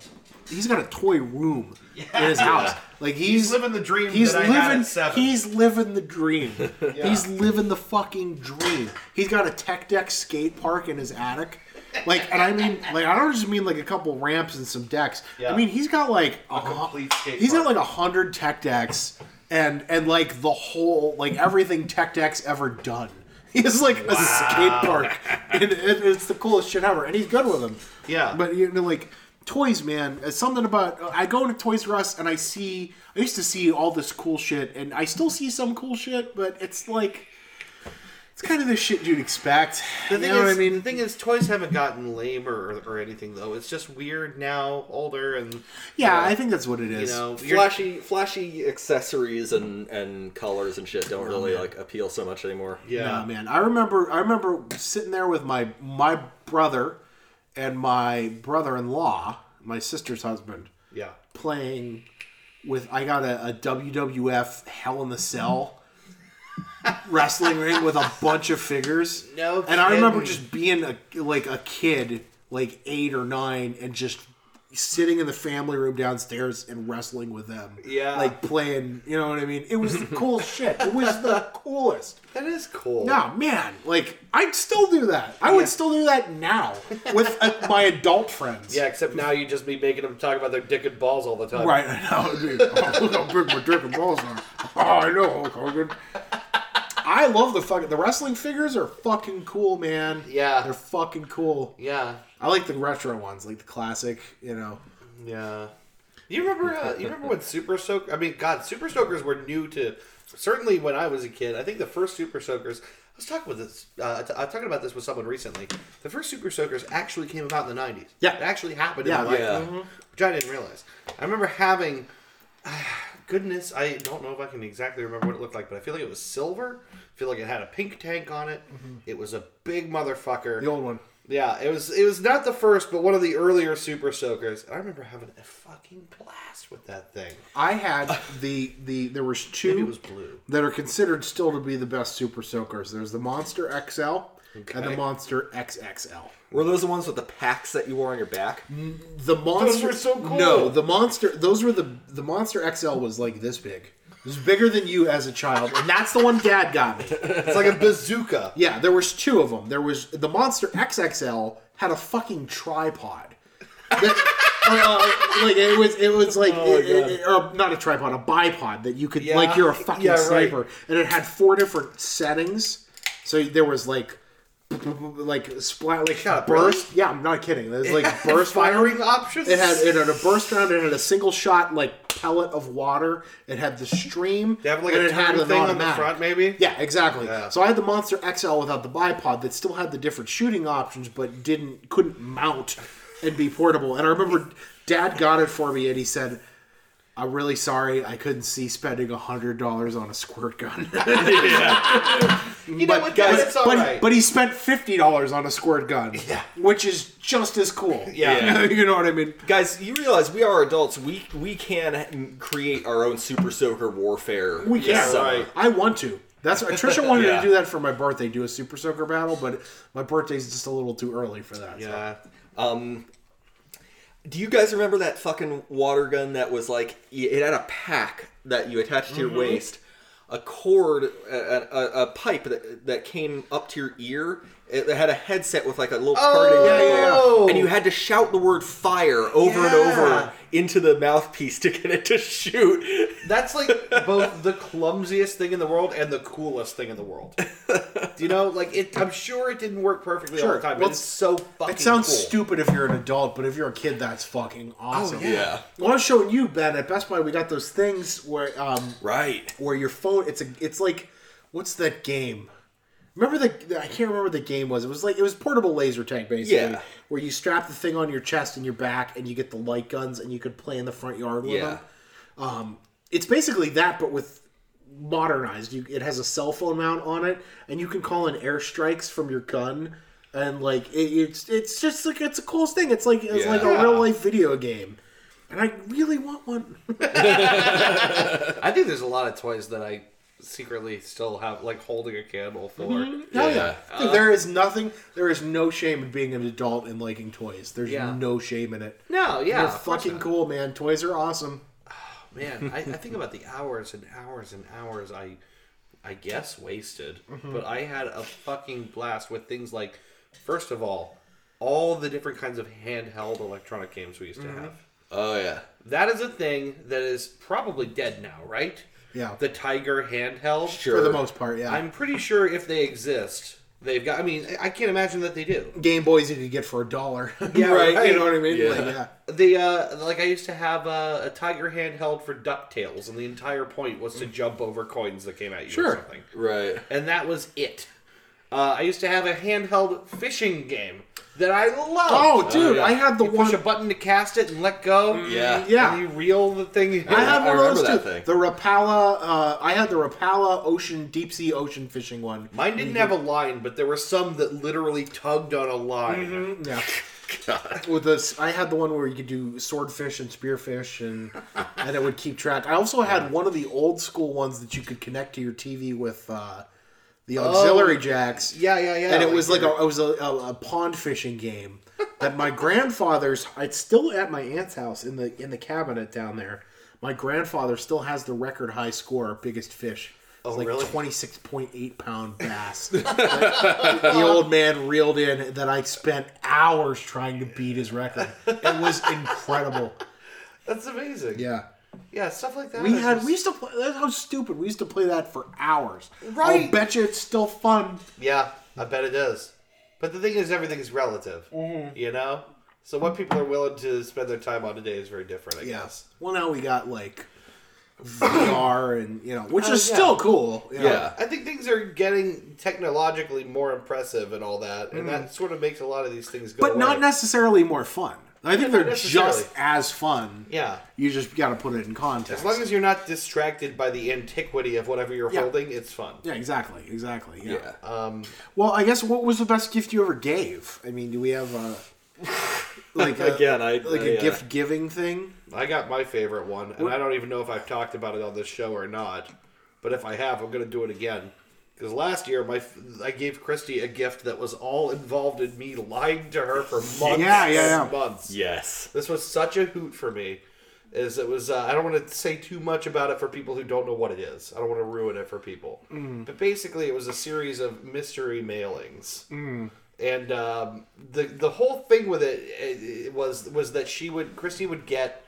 he's got a toy room in his house. Like he's, He's living the dream He's that I living. had at seven. He's living the dream. He's living the fucking dream. He's got a tech deck skate park in his attic. Like, and I mean, like, I don't just mean like a couple ramps and some decks. Yeah. I mean, he's got like a, hu- complete skate He's got like a hundred tech decks and and like the whole like everything tech decks ever done. He has like a skate park, and it, it's the coolest shit ever. And he's good with them. Yeah. but you know, like toys, man. It's something about I go into Toys R Us and I see. I used to see all this cool shit, and I still see some cool shit, but it's like it's kind of the shit you'd expect. The you thing know is, what I mean? the thing is, toys haven't gotten lame or, or anything though. It's just weird now, older, and yeah, you know, I think that's what it is. you know, Flashy, flashy accessories and and colors and shit don't oh, really like appeal so much anymore. yeah, Nah, man. I remember I remember sitting there with my my brother and my brother-in-law, my sister's husband, yeah. playing with I got a, a WWF Hell in the Cell wrestling ring with a bunch of figures. No And I remember just being a like a kid, like 8 or 9 and just sitting in the family room downstairs and wrestling with them. Yeah. Like playing, you know what I mean? It was the coolest shit. It was the coolest. That is cool. No, man, like I'd still do that. I would still do that now with uh, my adult friends. Yeah, except now you just be making them talk about their dick and balls all the time. Right, I know. dude. Oh, look how big my dick and balls are. Oh, I know, Hulk Hogan. I love the fucking the wrestling figures are fucking cool, man. Yeah. they're fucking cool. Yeah, I like the retro ones, like the classic. You know, yeah. You remember? Uh, you remember when Super Soaker? I mean, God, Super Soakers were new to. Certainly, when I was a kid, I think the first Super Soakers. I was talking with this. Uh, t- I was talking about this with someone recently. The first Super Soakers actually came about in the '90s. Yeah. it actually happened. Yeah, in my life, yeah. Which I didn't realize. I remember having. goodness, I don't know if I can exactly remember what it looked like, but I feel like it was silver. I feel like it had a pink tank on it. Mm-hmm. It was a big motherfucker. the old one. Yeah, it was it was not the first, but one of the earlier Super Soakers. I remember having a fucking blast with that thing. I had the the there was two was that are considered still to be the best super soakers. There's the Monster XL and the Monster XXL. Were those the ones with the packs that you wore on your back? The monster were so cool. No, the monster. Those were the the monster XL was like this big. It was bigger than you as a child, and that's the one Dad got me. It's like a bazooka. Yeah, there was two of them. There was the monster XXL had a fucking tripod. That- uh, like it was, it was like, it- it- it- or not a tripod, a bipod that you could, Yeah. like, you're a fucking Yeah, right. sniper, and it had four different settings. So there was like, like splat, like God, burst. Yeah, I'm not kidding. There's like burst firing round. options. It had it had a burst round. It had a single shot like pellet of water. It had the stream. They have like and a it had thing on the front, maybe. Yeah, exactly. Yeah. So I had the Monster XL without the bipod that still had the different shooting options, but didn't couldn't mount and be portable. And I remember Dad got it for me, and he said, "I'm really sorry, I couldn't see spending a hundred dollars on a squirt gun." You know what, Guys, guys? It's all but, right. but he spent fifty dollars on a squirt gun, Yeah. which is just as cool. Yeah. you know what I mean. Guys, you realize we are adults. We we can create our own super soaker warfare. We can. summer. right. I want to. That's Trisha wanted Yeah. to do that for my birthday, do a Super Soaker battle, but my birthday's just a little too early for that. so. Yeah. Um, do you guys remember that fucking water gun that was like it had a pack that you attached to your mm-hmm. waist, a cord, a, a, a pipe that that came up to your ear. It had a headset with like a little card in yeah, yeah, yeah. and you had to shout the word "fire" over and over into the mouthpiece to get it to shoot. That's like both the clumsiest thing in the world and the coolest thing in the world. Do you know? Like, it, I'm sure it didn't work perfectly all the time, Well, it's so fucking. It sounds cool. stupid if you're an adult, but if you're a kid, that's fucking awesome. yeah. Yeah. Well, I was showing you, Ben, at Best Buy, we got those things where um Right. where your phone it's a it's like what's that game? Remember the I can't remember what the game was. It was like it was portable laser tank basically. Yeah. Where you strap the thing on your chest and your back and you get the light guns and you could play in the front yard with Yeah. them. Um it's basically that but with modernized. You it has a cell phone mount on it and you can call in airstrikes from your gun and like it, it's it's just like it's a cool thing. It's like it's like a real life video game. And I really want one. I think there's a lot of toys that I secretly still have, like holding a candle for. Mm-hmm. Hell yeah. Yeah. Dude, there is nothing, there is no shame in being an adult and liking toys. There's Yeah. no shame in it. No, yeah, They're fucking not. cool, man. Toys are awesome. Oh, man, I, I think about the hours and hours and hours I, I guess wasted, mm-hmm. but I had a fucking blast with things like, first of all, all the different kinds of handheld electronic games we used to mm-hmm. have. Oh yeah. That is a thing that is probably dead now, right? Yeah. The Tiger handheld. Sure. For the most part, yeah. I'm pretty sure if they exist, they've got. I mean, I can't imagine that they do. Game Boys you could get for a dollar. Yeah, right. You know what I mean? Yeah. Like, yeah. The uh, like I used to have a, a Tiger handheld for Ducktales, and the entire point was to jump over coins that came at you Sure. or something, Right. and that was it. Uh, I used to have a handheld fishing game that I love. Oh, dude, yeah. I had the you one. push a button to cast it and let go. Yeah. Yeah. And you reel the thing. in. I had I one of those too. that thing. The Rapala, uh, I had the Rapala ocean, deep sea ocean fishing one. Mine didn't have a line, but there were some that literally tugged on a line. Yeah. With this, I had the one where you could do swordfish and spearfish, and and it would keep track. I also had one of the old school ones that you could connect to your TV with uh, the auxiliary oh, jacks. Yeah, yeah, yeah. and it was like a, it was a, a, a pond fishing game that my grandfather's. It's still at my aunt's house in the in the cabinet down there. My grandfather still has the record high score, biggest fish. It's oh, like really? twenty six point eight pound bass. the old man reeled in that I spent hours trying to beat his record. It was incredible. That's amazing. Yeah. Yeah, stuff like that. We had just- we used to play that's how stupid. We used to play that for hours. Right. I'll bet you it's still fun. Yeah, I bet it is. But the thing is, everything is relative. Mm-hmm. You know? So what people are willing to spend their time on today is very different, I Yeah. guess. Well, now we got like VR and you know, which Oh, is yeah. still cool. know. Yeah. I think things are getting technologically more impressive and all that, and Mm-hmm. that sort of makes a lot of these things go but not necessarily more fun. I think they're just as fun. Yeah. You just got to put it in context. As long as you're not distracted by the antiquity of whatever you're Yeah. holding, it's fun. yeah, exactly, exactly. Yeah. Yeah. Um, Well, I guess what was the best gift you ever gave? I mean, do we have a like a, Again, I- like a uh, gift giving thing? I got my favorite one, and I don't even know if I've talked about it on this show or not. But if I have, I'm going to do it again. Because last year, my f- I gave Christy a gift that was all involved in me lying to her for months Yeah, yeah, yeah. months. Yes. This was such a hoot for me. Is it was uh, I don't want to say too much about it for people who don't know what it is. I don't want to ruin it for people. But basically, it was a series of mystery mailings, and um, the the whole thing with it, it, it was was that she would Christy would get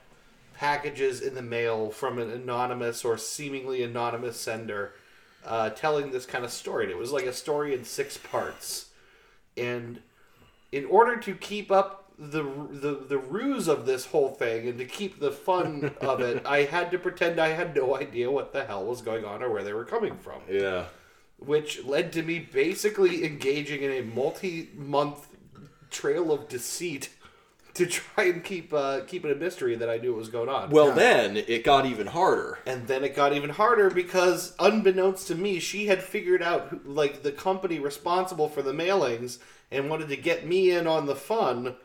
packages in the mail from an anonymous or seemingly anonymous sender, uh, telling this kind of story. And it was like a story in six parts, and in order to keep up the, the the ruse of this whole thing and to keep the fun of it, I had to pretend I had no idea what the hell was going on or where they were coming from, Yeah. which led to me basically engaging in a multi-month trail of deceit to try and keep uh, keep it a mystery that I knew what was going on. Well, then it got even harder. And then it got even harder because, unbeknownst to me, she had figured out who- like the company responsible for the mailings and wanted to get me in on the fun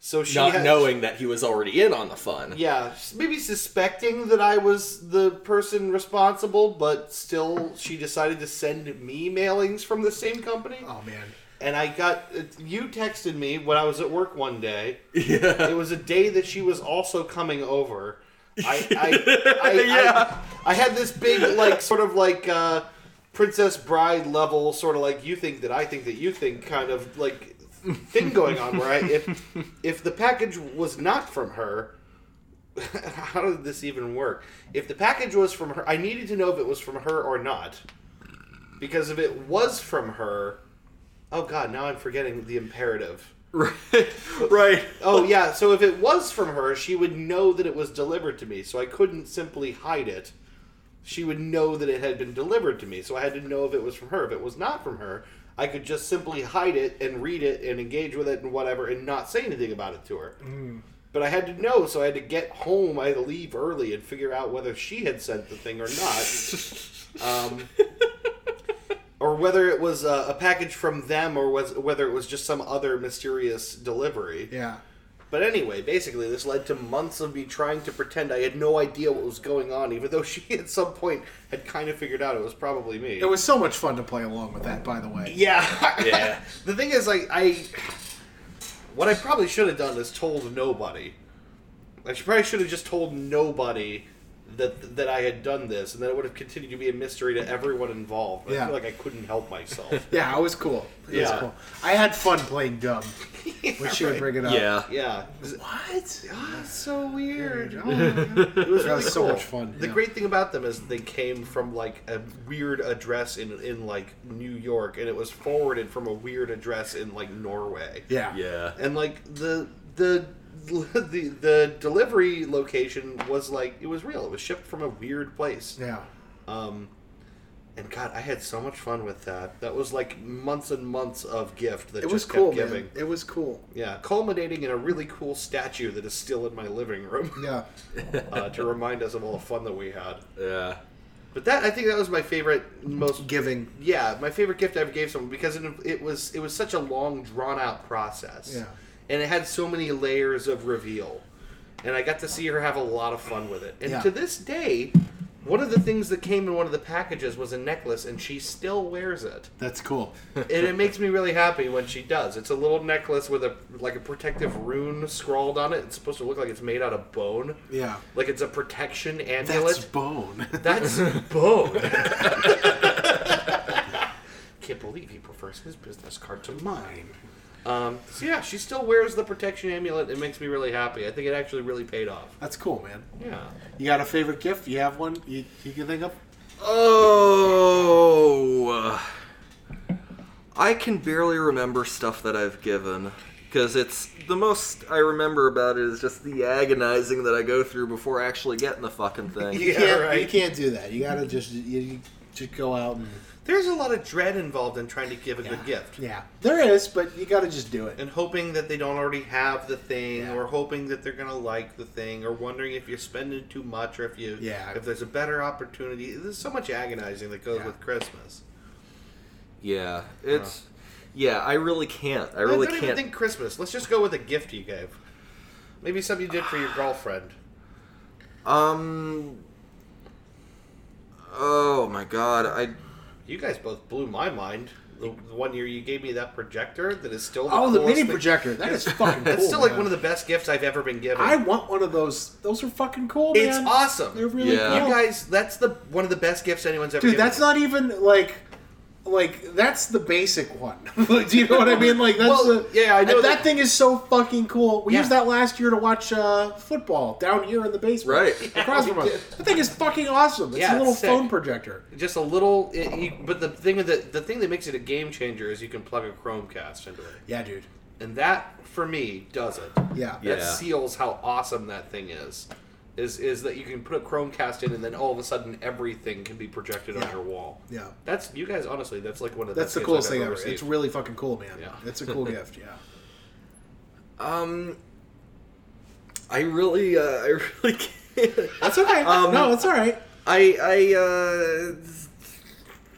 So she Not had, knowing that he was already in on the fun. Yeah, maybe suspecting that I was the person responsible, but still, she decided to send me mailings from the same company. Oh man. And I got you texted me when I was at work one day. Yeah. It was a day that she was also coming over. I I, I, Yeah. I, I had this big like sort of like uh, Princess Bride level sort of like you think that I think that you think kind of like thing going on where I if if the package was not from her how did this even work? If the package was from her, I needed to know if it was from her or not. Because if it was from her, oh god, now I'm forgetting the imperative. Right. right. Oh yeah, so if it was from her, she would know that it was delivered to me. So I couldn't simply hide it. She would know that it had been delivered to me. So I had to know if it was from her. If it was not from her, I could just simply hide it and read it and engage with it and whatever and not say anything about it to her. But I had to know, so I had to get home. I had to leave early and figure out whether she had sent the thing or not. um, or whether it was a, a package from them or was whether it was just some other mysterious delivery. Yeah. But anyway, basically, this led to months of me trying to pretend I had no idea what was going on, even though she at some point had kind of figured out it was probably me. It was so much fun to play along with that, by the way. yeah, Yeah. the thing is, like, I what I probably should have done is told nobody. I should, probably should have just told nobody that that I had done this, and that it would have continued to be a mystery to everyone involved. But I Yeah. feel like I couldn't help myself. Yeah, it was cool. It was Yeah. cool. I had fun playing dumb when she would bring it up. Yeah. yeah, What? Ah, it's so weird. Oh, It was really was so cool. much fun, The yeah. great thing about them is they came from like a weird address in in like New York, and it was forwarded from a weird address in like Norway. yeah. Yeah. and like the the the the delivery location was like it was real. It was shipped from a weird place. Yeah. Um, and God, I had so much fun with that. That was like months and months of gift that It just was kept cool, giving. man. It was cool. Yeah, culminating in a really cool statue that is still in my living room Yeah. uh, to remind us of all the fun that we had. Yeah. But that I think that was my favorite, most Giving. yeah, my favorite gift I ever gave someone because it, it was it was such a long, drawn out process. Yeah. And it had so many layers of reveal, and I got to see her have a lot of fun with it. And Yeah. to this day, one of the things that came in one of the packages was a necklace, and she still wears it. That's cool. and it makes me really happy when she does. It's a little necklace with a like a protective rune scrawled on it. It's supposed to look like it's made out of bone. Yeah. Like it's a protection amulet. That's bone. That's bone. Can't believe he prefers his business card to mine. Um, so yeah, she still wears the protection amulet. It makes me really happy. I think it actually really paid off. That's cool, man. Yeah. You got a favorite gift? You have one you, you can think of? Oh, I can barely remember stuff that I've given because it's the most I remember about it is just the agonizing that I go through before actually getting the fucking thing. You can't, right. You can't do that. You gotta just you, you just go out and There's a lot of dread involved in trying to give a good gift. yeah. There is, but you gotta just do it. And hoping that they don't already have the thing, Yeah. or hoping that they're gonna like the thing, or wondering if you're spending too much, or if you, Yeah. if there's a better opportunity. There's so much agonizing that goes Yeah. with Christmas. Yeah, it's yeah. I really can't. I I really don't even can't. think Christmas. Let's just go with a gift you gave. Maybe something you did for your girlfriend. Um. Oh my god, I You guys both blew my mind. The, the one year you gave me that projector that is still the Oh, the mini thing. projector. That is fucking cool. That's still like man. one of the best gifts I've ever been given. I want one of those. Those are fucking cool, man. it's awesome. They're really Yeah. cool. You guys, that's the one of the best gifts anyone's ever Dude, given. that's not even like like that's the basic one. Do you know what I mean? Like that's Well, the yeah, I know that- that thing is so fucking cool. We Yeah. used that last year to watch uh, football down here in the basement, Right. across we from us. did. That thing is fucking awesome. It's Yeah, a little it's sick. phone projector. just a little. It, you, but the thing that the thing that makes it a game changer is you can plug a Chromecast into it, Yeah, dude. and that for me does it. Yeah, Yeah. That seals how awesome that thing is. Is is that you can put a Chromecast in, and then all of a sudden everything can be projected on your wall. yeah. That's you guys. Honestly, that's like one of the That's the coolest I've thing ever ever. It's really fucking cool, man. Yeah. It's a cool gift. Yeah. um. I really, uh, I really can't. That's okay. Um, no, it's all right. I, I, uh,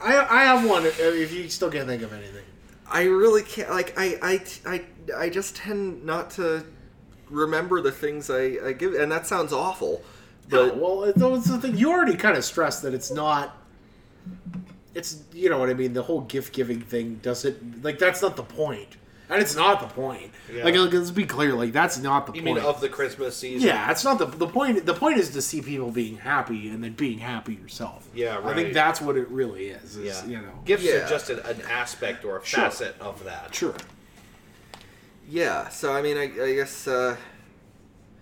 I I have one. If, if you still can't think of anything. I really can't. Like, I, I, I, I just tend not to remember the things I, I give, and that sounds awful. But But well, it- it's the thing. You already kind of stressed that it's not. It's you know what I mean. The whole gift giving thing doesn't like that's not the point, and it's not the point. Yeah. Like let's be clear, like that's not the You point. mean of the Christmas season? yeah, it's not the the point. The point is to see people being happy and then being happy yourself. Yeah, I think that's what it really is. is Yeah. you know. Gifts Yeah. are just an, an aspect or a Sure. facet of that. Sure. Yeah, so I mean, I, I guess. Uh,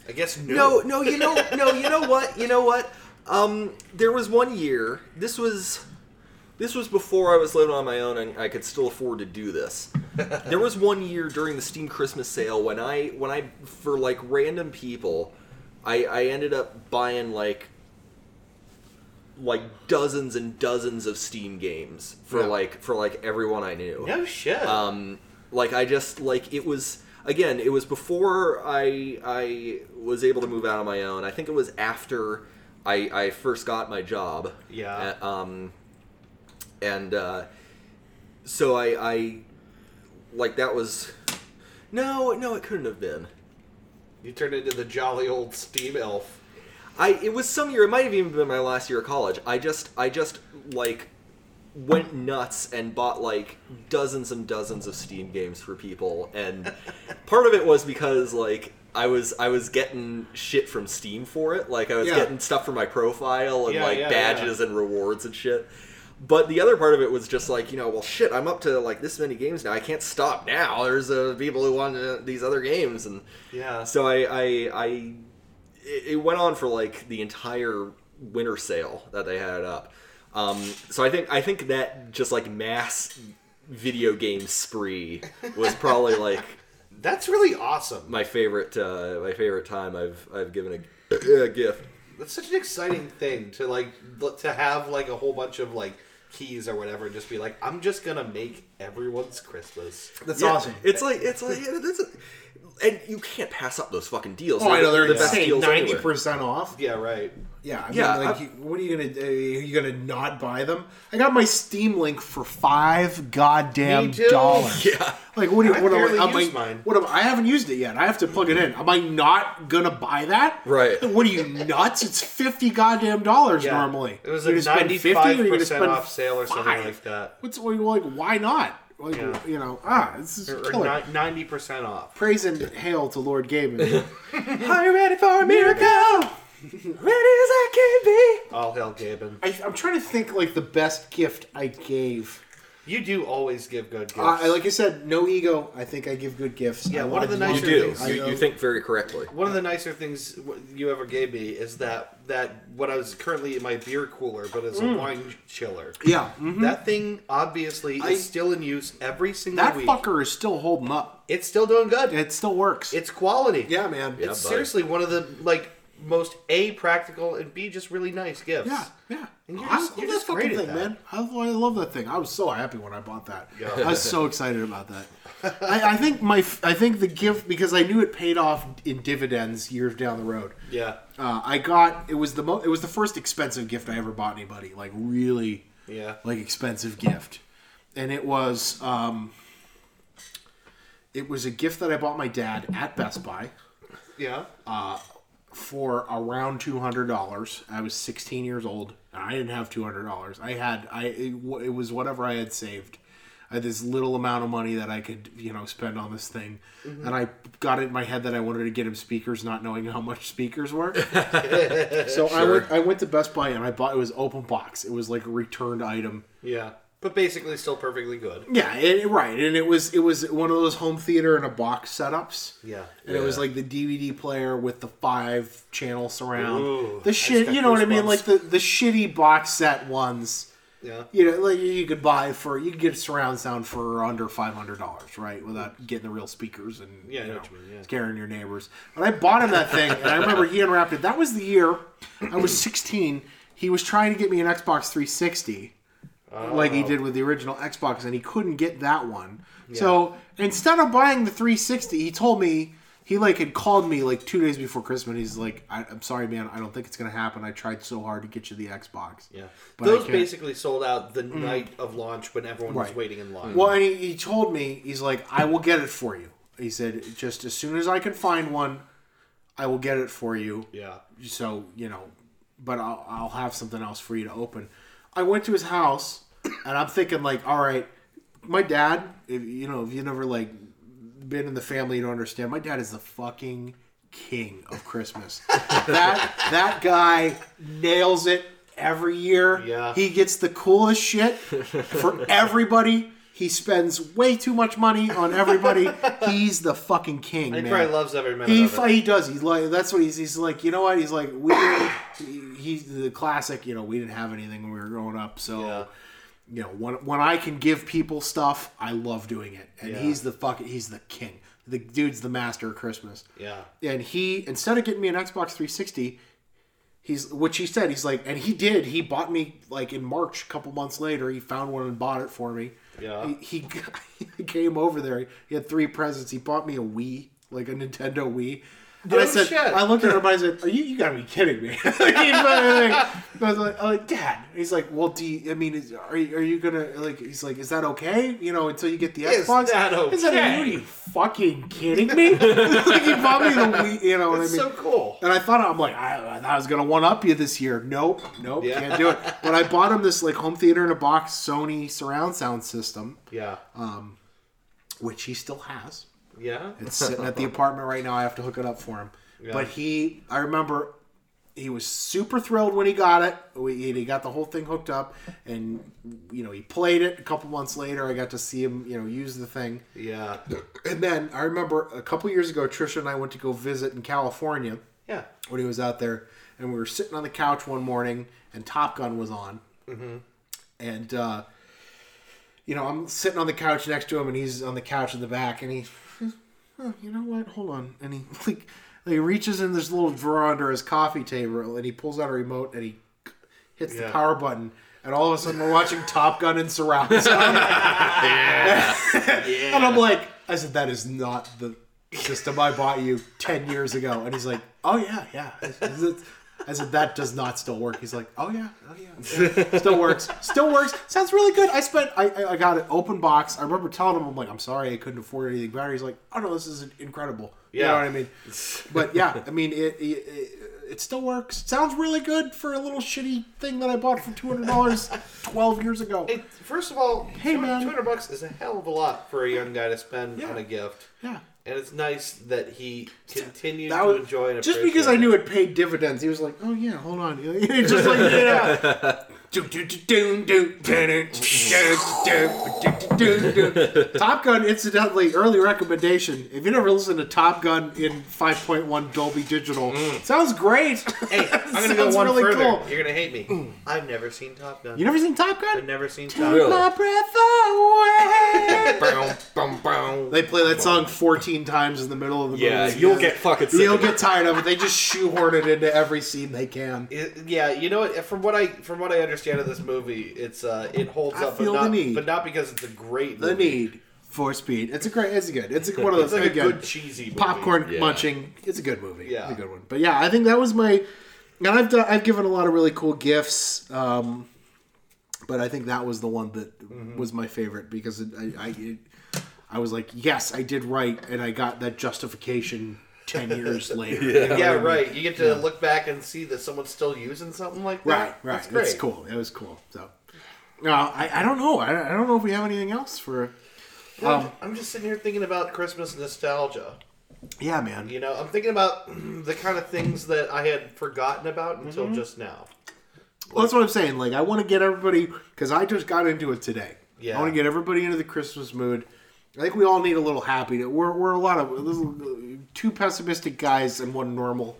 I guess No, no, you know, no, you know what, you know what? Um, there was one year. This was, this was before I was living on my own and I could still afford to do this. there was one year during the Steam Christmas sale when I, when I, for like random people, I, I ended up buying like, like dozens and dozens of Steam games for Yeah. like for like everyone I knew. No shit. Um, like I just like it was again. It was before I I was able to move out on my own. I think it was after I I first got my job. Yeah. Uh, um, and uh, so I I like that was no no it couldn't have been. you turned into the jolly old steam elf. I it was some year. It might have even been my last year of college. I just I just like went nuts and bought like dozens and dozens of Steam games for people, and part of it was because like I was I was getting shit from Steam for it. Like I was Yeah. getting stuff for my profile and Yeah, like yeah, badges and rewards and shit. But the other part of it was just like, you know, well, shit, I'm up to like this many games now. I can't stop now. There's uh, people who want uh, these other games, and Yeah. so I, I, I, it it went on for like the entire winter sale that they had up. Um, so I think I think that just like mass video game spree was probably like That's really awesome. my favorite uh, my favorite time I've I've given a, a gift. That's such an exciting thing to like to have like a whole bunch of like keys or whatever and just be like, I'm just gonna make everyone's Christmas. That's Yeah, awesome. It's like it's like yeah, that's a, and you can't pass up those fucking deals. Oh, I know they're the best insane. deals Ninety percent off. Yeah, right. Yeah, I Yeah, mean, like, I- you- what are you gonna do? Are you gonna not buy them? I got my Steam link for five goddamn Me too. dollars. Yeah. Like, what do you? I What am barely I? Am use mine. what am I haven't used it yet. I have to plug it in. Am I not gonna buy that? Right. What are you nuts? It's fifty goddamn dollars Yeah. normally. It was You're a gonna spend ninety 50 you're gonna percent off sale or something five? like that. What's well, like? Why not? Like, Yeah. you know, ah, this is Or killer. ninety percent off. Praise and hail to Lord Gaben. Are you ready for a miracle? ready as I can be. All hell, Gaben. I, I'm trying to think like the best gift I gave. You do always give good gifts. Uh, like I said, no ego. I think I give good gifts. Yeah, I one of the love- nicer You do. things- I You, know- you think very correctly. One of the nicer things w- you ever gave me is that that what I was currently in my beer cooler, but it's a wine chiller. Yeah, mhm. That thing obviously I- is still in use every single that week. fucker is still holding up. It's still doing good. It still works. it's quality. yeah, man. It's buddy. seriously one of the like most a practical and b just really nice gifts. Yeah, yeah. And you're I just- love you're that just fucking great at thing, that. man. I, I love that thing. I was so happy when I bought that. Yeah. I was so excited about that. I, I think my, I think the gift because I knew it paid off in dividends years down the road. Yeah. Uh, I got it was the mo- it was the first expensive gift I ever bought anybody. Like really, Yeah. like expensive gift, and it was um, it was a gift that I bought my dad at Best Buy Yeah. For around two hundred dollars. I was sixteen years old, and I didn't have two hundred dollars. I had I it, it was whatever I had saved. I had this little amount of money that I could you know spend on this thing, mm-hmm. and I got it in my head that I wanted to get him speakers, not knowing how much speakers were. so I went I went to Best Buy and I bought it was open box. It was like a returned item. yeah. But basically still perfectly good. Yeah, it, right, and it was it was one of those home theater in a box setups. Yeah. And it was like the DVD player with the five channel surround. Ooh, the shit, you know what I mean? Like the, the shitty box set ones. Yeah. You know, like you could buy for you could get surround sound for under five hundred dollars, right? Without getting the real speakers and Yeah, you know know, you mean, yeah. scaring your neighbors. But I bought him that thing, and I remember he unwrapped it. That was the year I was sixteen. He was trying to get me an Xbox 360 like Oh. he did with the original Xbox, and he couldn't get that one. So instead of buying the 360, he told me he like had called me like two days before Christmas. He's like, I, "I'm sorry, man. I don't think it's gonna happen. I tried so hard to get you the Xbox." Yeah. But Those basically sold out the mm. night of launch when everyone was waiting in line. Well, and he, he told me he's like, "I will get it for you." He said, "Just as soon as I can find one, I will get it for you. Yeah. So you know, but I'll I'll have something else for you to open. I went to his house, and I'm thinking like, all right, my dad. If you know, if you never like been in the family, you don't understand. My dad is the fucking king of Christmas. that that guy nails it every year. Yeah. He gets the coolest shit for everybody. He spends way too much money on everybody. He's the fucking king, He man. probably loves every minute He of it. he does. He's like that's what he's. He's like you know what? He's like we. He- He's the classic. You know we didn't have anything when we were growing up, so Yeah. you know when when I can give people stuff, I love doing it. And Yeah. he's the fucking. He's the king. The dude's the master of Christmas. Yeah. And he instead of getting me an Xbox 360, he's which he said he's like, and he did. He bought me like in March, a couple months later. He found one and bought it for me. Yeah. He, he, he came over there. He had three presents. He bought me a Wii, like a Nintendo Wii. And I said, shit. I looked at him. I said, "Are you? You gotta be kidding me!" Like, like- I was like, I'm like, "Dad." He's like, "Well, do you, I mean, is, are you, are you gonna like?" He's like, "Is that okay? You know, until you get the Is Xbox." that Is that okay? are you fucking kidding me? like he bought me the Wii. You know what It's I mean? so cool. And I thought I'm like I, I was gonna one up you this year. Nope, nope, Yeah. can't do it. But I bought him this like home theater in a box Sony surround sound system, Yeah. Um, which he still has. Yeah. It's sitting at the apartment right now. I have to hook it up for him. Yeah. But he, I remember, he was super thrilled when he got it. We, he got the whole thing hooked up, and you know he played it. A couple months later, I got to see him, you know, use the thing. Yeah. And then I remember a couple years ago, Trisha and I went to go visit in California Yeah. when he was out there, and we were sitting on the couch one morning, and Top Gun was on, Mm-hmm. and uh, you know I'm sitting on the couch next to him, and he's on the couch in the back, and he, oh, you know what? Hold on, and he like, he reaches in this little drawer under his coffee table, and he pulls out a remote, and he hits the power button. And all of a sudden, we're watching Top Gun and surround sound. And I'm like, I said, that is not the system I bought you 10 years ago. And he's like, oh, yeah, yeah. I said, I said, that does not still work. He's like, oh, yeah, oh, yeah. yeah. Still works. Still works. Sounds really good. I spent, I, I- got an open box. I remember telling him, I'm like, I'm sorry I couldn't afford anything better. He's like, oh, no, this is incredible. You know Yeah. what I mean? But yeah, I mean, it, it, it, it still works. Sounds really good for a little shitty thing that I bought for $200 12 years ago. Hey, first of all, Hey, two man. hundred bucks is a hell of a lot for a young guy to spend Yeah. on a gift. Yeah. And it's nice that he continued That to enjoy it. just because I knew it paid dividends, he was like, "Oh yeah, hold on." just like yeah. Top Gun, incidentally, early recommendation. If you never listened to Top Gun in 5.1 Dolby Digital, mm. sounds great. Hey, I'm gonna go one really further. cool. You're gonna hate me. I've never seen Top Gun. You never seen Top Gun? I've never seen Top Gun. Really? My breath away. They play that song 14 times in the middle of the Yeah, movie. you'll get fucking sick. You'll of it. get tired of it. They just shoehorn it into every scene they can. It- yeah, you know what? From what I from what I understand of this movie, it's uh, it holds I up, feel but the not, need. but not because it's a great The movie. need for speed. It's a great. It's good. It's a, one of It's those like a again, good cheesy movie. popcorn Yeah. munching. It's a good movie. Yeah. it's a good one. But yeah, I think that was my. And I've done, I've given a lot of really cool gifts. Um, but I think that was the one that Mm-hmm. was my favorite because it, I I, it, I was like, yes, I did right, and I got that justification ten years later. You know what Yeah, I mean? right. You get to look back and see that someone's still using something like that. Right, right. That's great. It's cool. It was cool. So, no, I, I don't know. I, I don't know if we have anything else for. I'm- I'm just sitting here thinking about Christmas nostalgia. Yeah, man. You know, I'm thinking about the kind of things that I had forgotten about until Mm-hmm. just now. Well, that's what I'm saying. Like, I want to get everybody because I just got into it today. Yeah. I want to get everybody into the Christmas mood. I think we all need a little happy. We're we're a lot of two pessimistic guys and one normal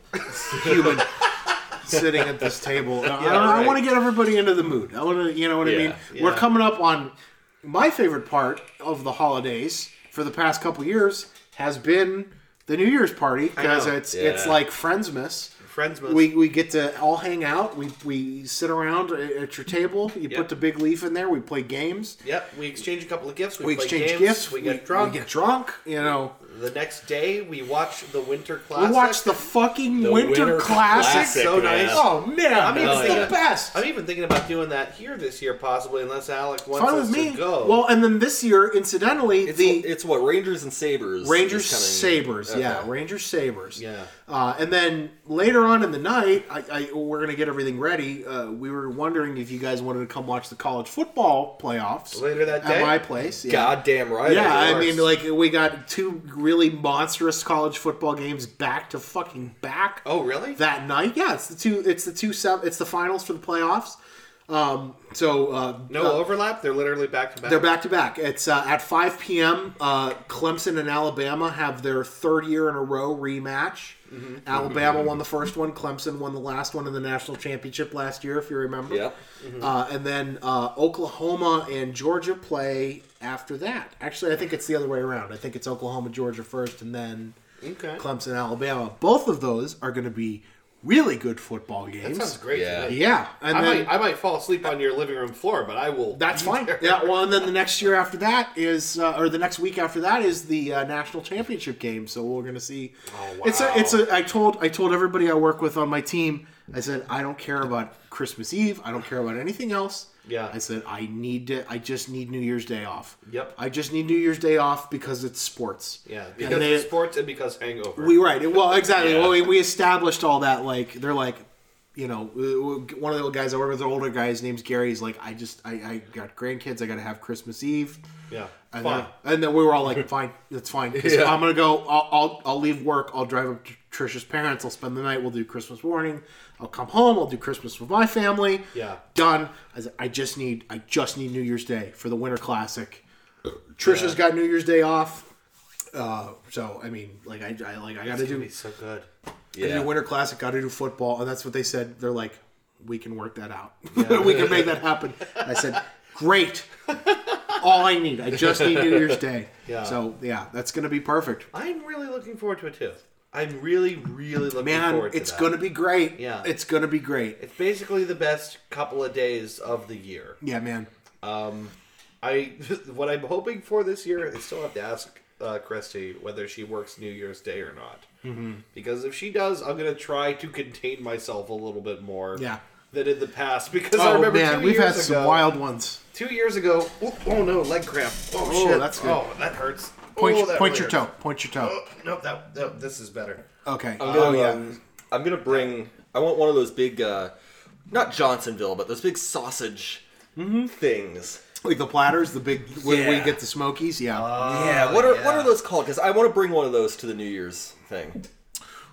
human sitting at this table. I- I, right. want to get everybody into the mood. I want to, you know what I Yeah, mean. We're coming up on my favorite part of the holidays for the past couple years has been the New Year's party because it's it's Yeah. like Friendsmas. Friends, We, we get to all hang out. We, we sit around at your table. You Yep. put the big leaf in there. We play games. Yep, we exchange a couple of gifts. We, We play exchange games, gifts. We get we, drunk. We get drunk. You know, The next day, we watch the Winter Classic. We watched the fucking The Winter, Winter Classic. Classic, So man. nice. Oh man, I'm it's even the best. I'm even thinking about doing that here this year, possibly, unless Alec wants Fine us with me. to go. Well, and then this year, incidentally, It's, the it's what Rangers and Sabres. Rangers is coming- Sabres, yeah, Okay. Rangers Sabres. Yeah. Uh, and then later on in the night, I, I we're gonna get everything ready. Uh, we were wondering if you guys wanted to come watch the college football playoffs Later that day? at my place. Yeah. Goddamn right. Yeah, I mean, like we got two really monstrous college football games back to fucking back. oh, really? that night. Yeah, it's the two. It's the two. sev- It's the finals for the playoffs. Um, so uh, no uh, overlap. They're literally back to back. they're back to back. It's uh, at 5 p.m. Uh, Clemson and Alabama have their third year in a row rematch. Mm-hmm. Alabama won the first one. Clemson won the last one in the national championship last year, if you remember. Yep. Uh, and then uh, Oklahoma and Georgia play after that. Actually, I think it's the other way around. I think it's Oklahoma, Georgia first, and then Okay. Clemson, Alabama. Both of those are going to be really good football games. That sounds great. Yeah. to me. yeah, and I then might, I might fall asleep on your living room floor, but I will. that's fine. there. Yeah, well, and then the next year after that is, uh, or the next week after that is the uh, national championship game. So we're going to see. Oh, wow! It's a, it's a. I told, I told everybody I work with on my team. I said I don't care about Christmas Eve. I don't care about anything else. Yeah. I said I need to. I just need New Year's Day off. Yep. I just need New Year's Day off because it's sports. Yeah, And because they- of sports and because hangover. We right. Well, exactly. Yeah. Well, we, we established all that. Like they're like, you know, one of the guys I work with, the older guy, his name's Gary. He's like, I just, I, I got grandkids. I got to have Christmas Eve. yeah, And fine. then, and then we were all like, fine, that's fine. Yeah. I'm gonna go. I'll, I'll, I'll leave work. I'll drive up to Trisha's parents. I'll spend the night. We'll do Christmas morning. I'll come home. I'll do Christmas with my family. Yeah. done. I, said, I just need, I just need New Year's Day for the Winter Classic. Trisha's got New Year's Day off. Uh, so I mean, like I, I like I got to do be so good. Gotta Yeah. do Winter Classic, got to do football, and that's what they said. They're like, we can work that out. we can make that happen. I said, great. All I need, I just need New Year's Day. Yeah. So yeah, that's gonna be perfect. I'm really looking forward to it too. I'm really, really looking Man, forward to it. it's that. gonna be great. Yeah. it's gonna be great. It's basically the best couple of days of the year. Yeah, man. Um, I what I'm hoping for this year, I still have to ask uh, Christy whether she works New Year's Day or not. Mm-hmm. Because if she does, I'm gonna try to contain myself a little bit more. Yeah. Than in the past, because I Oh remember man, we've had some wild ones. Two years ago, oh, oh no, leg cramp. Oh, Oh, shit, that's good. Oh, that hurts. Point, oh, point your toe. Point your toe. Oh, nope, that, no, this is better. Okay. I'm oh gonna, yeah. um, I'm gonna bring. I want one of those big, uh, not Johnsonville, but those big sausage things. like the platters, the big when we get the Smokies. Yeah. yeah. What are what are those called? Because I want to bring one of those to the New Year's thing.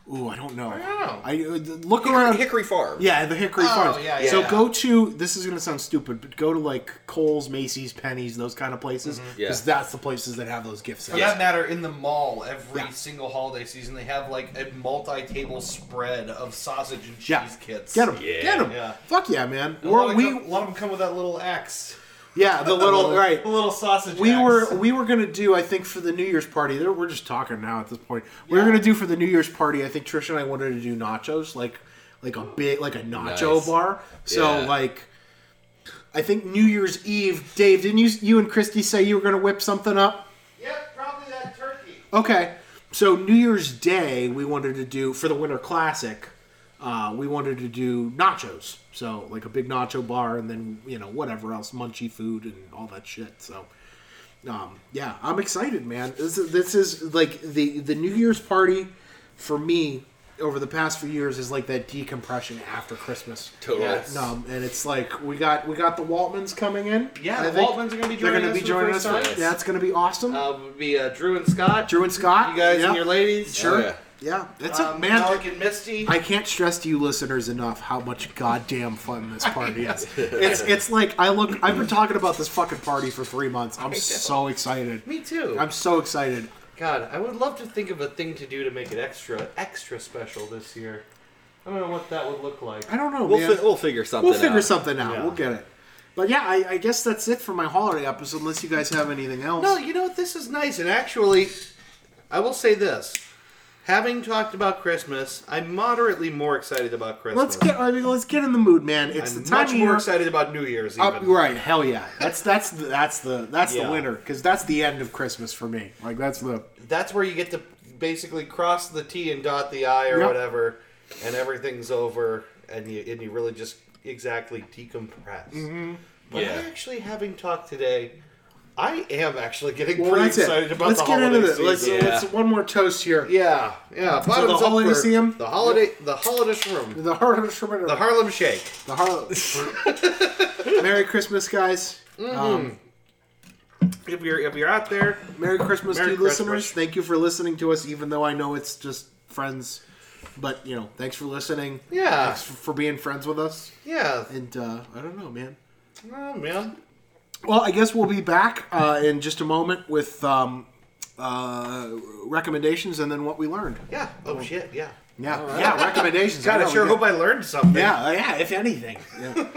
Ooh, I don't know. I don't know. I uh, look around. Hickory Farm. Yeah, the Hickory Oh, Farms. yeah, yeah, so yeah. go to this is gonna sound stupid, but go to like Kohl's, Macy's, Penney's, those kind of places, Mm-hmm. Yeah. because that's the places that have those gifts. For that matter, in the mall, every Yeah. single holiday season, they have like a multi-table spread of sausage and cheese Yeah, kits. get them, Yeah. get them. Yeah. Fuck yeah, man. A We're, lot, of we co- a lot of them come with that little axe. Yeah, the little right. The little sausage. We axe. were we were gonna do I think for the New Year's party. there- We're just talking now at this point. We were gonna do for the New Year's party. I think Trisha and I wanted to do nachos, like like a big like a nacho Nice. bar. So Yeah. like. I think New Year's Eve, Dave. Didn't you you and Christy say you were gonna whip something up? Yep, probably that turkey. Okay, so New Year's Day we wanted to do for the Winter Classic. Uh, we wanted to do nachos, so like a big nacho bar, and then you know whatever else, munchy food and all that shit. So, um, yeah, I'm excited, man. This is, this is like the the New Year's party for me over the past few years is like that decompression after Christmas. Totally. Yes. Um, and it's like we got we got the Waltmans coming in. Yeah, I the think. Waltmans are gonna be They're joining gonna us be joining us. time. Yeah, it's gonna be awesome. Uh, would be uh, Drew and Scott. Drew and Scott, you guys yeah. and your ladies. Sure. Oh, yeah. Yeah, it's a Um, man. Alec and Misty. I can't stress to you listeners enough how much goddamn fun this party is. It's it's like I look. I've been talking about this fucking party for three months. I'm so excited. Me too. I'm so excited. God, I would love to think of a thing to do to make it extra, extra special this year. I don't know what that would look like. I don't know, We'll, man. fi- we'll figure something. we'll figure out. something out. Yeah. We'll get it. But yeah, I, I guess that's it for my holiday episode. Unless you guys have anything else. No, you know what? This is nice, and actually, I will say this: having talked about Christmas, I'm moderately more excited about Christmas. Let's get. I mean, let's get in the mood, man. It's I'm the time much of more year. excited about New Year's. Uh, right, hell yeah. That's that's the that's the that's Yeah. the winter because that's the end of Christmas for me. Like that's the That's where you get to basically cross the T and dot the I or Yep. whatever, and everything's over, and you and you really just exactly decompress. Mm-hmm. But Yeah. actually, having talked today, I am actually getting well, pretty excited about Let's the get holiday into this. Let's, Yeah. let's one more toast here. Yeah, yeah. Bottoms up holiday for? The holiday, the holiday room, The Harlem Shrimmer. the Harlem Shake. The Harlem. Merry Christmas, guys. Mm-hmm. Um, If you're if you're out there, Merry Christmas Merry to you Christmas. listeners. Thank you for listening to us, even though I know it's just friends. But you know, thanks for listening. Yeah. Thanks for being friends with us. yeah. And uh, I don't know, man. Oh man. Well, I guess we'll be back uh, in just a moment with um, uh, recommendations and then what we learned. Yeah. Oh shit. Yeah. Yeah, yeah, recommendations. God, I know, sure hope I learned something. Yeah, yeah. If anything. Yeah.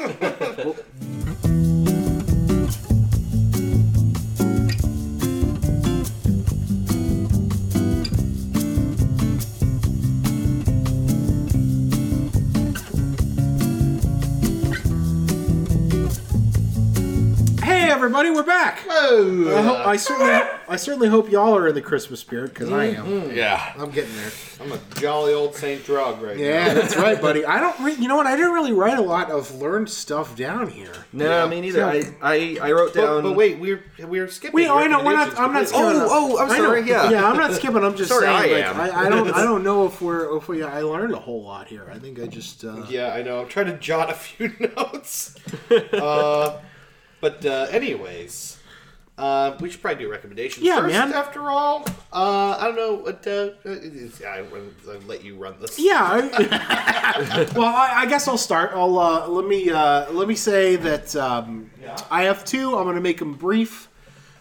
Well, Hey everybody, we're back. Whoa. I, hope, I certainly, I certainly hope y'all are in the Christmas spirit because I am. yeah. I'm getting there. I'm a jolly old Saint Drug right Yeah, now. that's right, buddy. I don't. Re- you know what? I didn't really write a lot of learned stuff down here. No, me neither. I, I, I wrote down. but wait, we're we're skipping. Wait, oh, I know. We're not. I'm not. skipping. Oh, oh, I'm I know. sorry, yeah. yeah. I'm not skipping. I'm just Sorry, saying. I like, am. I, I don't. I don't know if we're. If we. I learned a whole lot here. I think I just. Uh, Yeah, I know. I'm trying to jot a few notes. uh, but uh, anyways, uh, we should probably do recommendations Yeah, first. man. After all, uh, I don't know what. Uh, uh, I, I'll let you run this. Yeah. I, well, I, I guess I'll start. I'll uh, let me uh, let me say that um, I have two. I'm going to make them brief.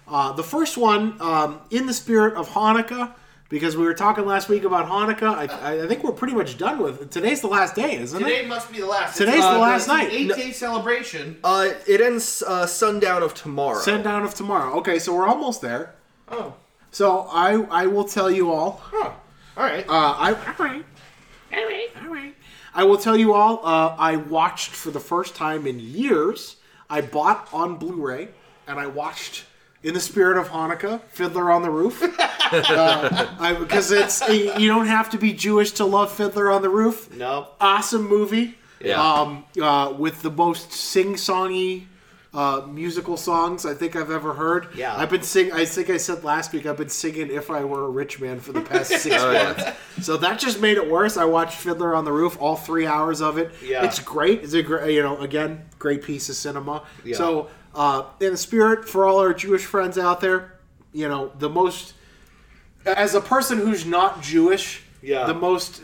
Uh, the first one, um, in the spirit of Hanukkah, because we were talking last week about Hanukkah. I, I think we're pretty much done with it. Today's the last day, isn't Today it? Today must be the last. Today's It's, the uh, last it's night. Eight-day celebration. uh, it ends uh, sundown of tomorrow. Sundown of tomorrow. Okay, so we're almost there. Oh, So I I will tell you all. huh. All right. Uh, I all right, all right, all right. I will tell you all. Uh, I watched for the first time in years. I bought on Blu-ray, and I watched in the spirit of Hanukkah, Fiddler on the Roof. uh, because it's you don't have to be Jewish to love Fiddler on the Roof. no. Awesome movie. Yeah. Um, uh, with the most sing-songy uh, musical songs I think I've ever heard. Yeah. I've been sing. I think I said last week I've been singing "If I Were a Rich Man" for the past six Oh, yeah. months. So that just made it worse. I watched Fiddler on the Roof, all three hours of it. Yeah. It's great. It's a great, you know, again, great piece of cinema. Yeah. So, uh, in the spirit for all our Jewish friends out there, you know, the most as a person who's not Jewish, Yeah. the most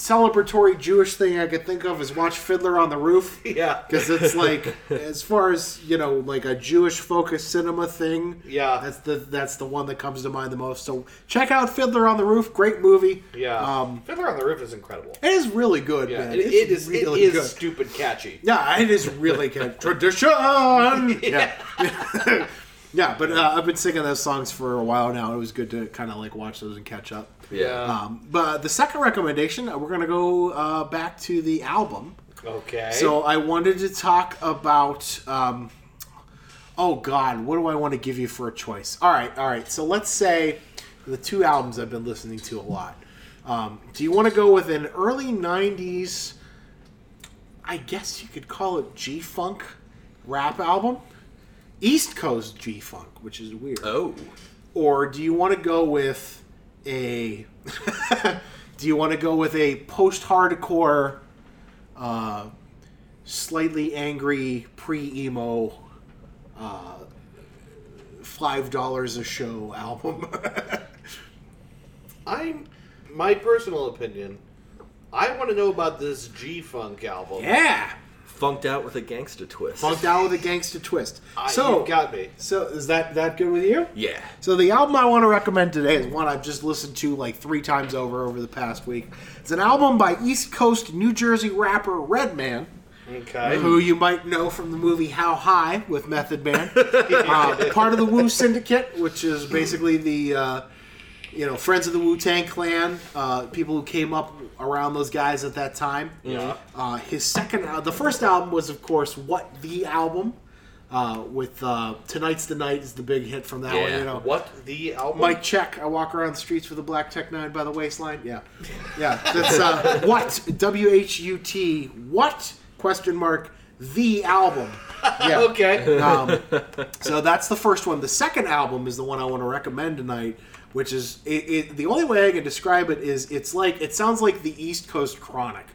celebratory Jewish thing I could think of is watch Fiddler on the Roof. Yeah. Because it's like, as far as you know, like a Jewish focused cinema thing. Yeah. that's the that's the one that comes to mind the most. So check out Fiddler on the Roof. Great movie. Yeah. um, Fiddler on the Roof is incredible. it is really good. Yeah, man. it, It's it is. really it is good. stupid catchy. Yeah, it is really good. Tradition. Yeah. yeah, but uh, I've been singing those songs for a while now. It was good to kind of like watch those and catch up. Yeah. Um, but the second recommendation, uh, we're going to go uh, back to the album. Okay. So I wanted to talk about. Um, oh God, what do I want to give you for a choice? All right, all right. So let's say the two albums I've been listening to a lot. Um, do you want to go with an early '90s? I guess you could call it G Funk rap album, East Coast G Funk, which is weird oh. or do you want to go with a do you want to go with a post-hardcore uh, slightly angry pre-emo uh, five dollars a show album I'm my personal opinion. I want to know about this G Funk album. yeah Funked out with a gangster twist. funked out with a gangster twist I, so you got me. so is that that good with you Yeah. So the album I want to recommend today is one I've just listened to like three times over over the past week. It's an album by East Coast New Jersey rapper Redman, Okay. who you might know from the movie How High with Method Man, uh, part of the Wu Syndicate, which is basically the uh, you know, friends of the Wu Tang Clan, uh, people who came up around those guys at that time. Yeah. Uh, his second, uh, the first album was, of course, What the Album, uh, with uh, Tonight's the Night is the big hit from that one. You know, What the album? Mike check. I walk around the streets with a black Tech Nine by the waistline. Yeah, yeah. That's uh, what W H U T. What question mark the album. Yeah. Okay. Um, so that's the first one. The second album is the one I want to recommend tonight, which is it, it, the only way I can describe it is it's like it sounds like the East Coast Chronic.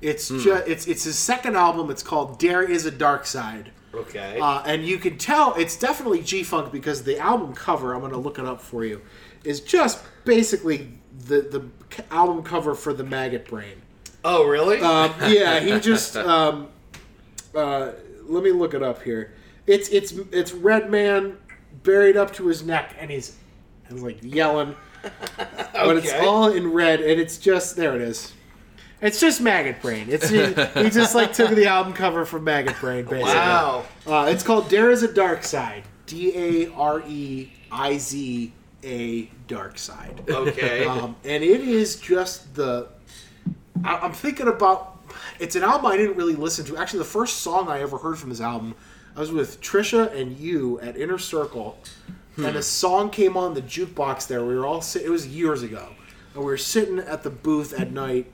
It's just it's it's his second album. It's called Dare Iz a Darkside. Okay. Uh, and you can tell it's definitely G Funk because the album cover, I'm going to look it up for you, is just basically the, the album cover for the Maggot Brain. oh, really? Um, yeah, he just. Um, uh, let me look it up here. It's it's it's Redman buried up to his neck, and he's, he's like yelling, but it's all in red, and it's just there. It is. It's just Maggot Brain. It's he, he just like took the album cover from Maggot Brain, basically. wow. Uh, it's called Dare Iz a Darkside. D A R E I Z A Dark Side. Okay. Um, and it is just the. I, I'm thinking about. It's an album I didn't really listen to. Actually, the first song I ever heard from this album, I was with Trisha and you at Inner Circle, Hmm. and a song came on the jukebox there. We were all sit- It was years ago, and we were sitting at the booth at night,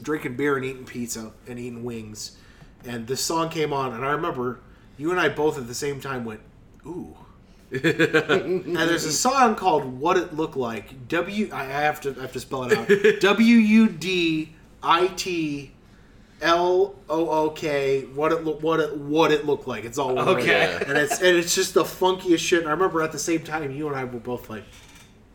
drinking beer and eating pizza and eating wings, and this song came on, and I remember you and I both at the same time went, "Ooh." and there's a song called "What It Looked Like." W. I have to. I have to spell it out. W U D I T L O O K. What it. What it. What it looked like. It's all one word. Okay. And it's and it's just the funkiest shit. And I remember at the same time, you and I were both like,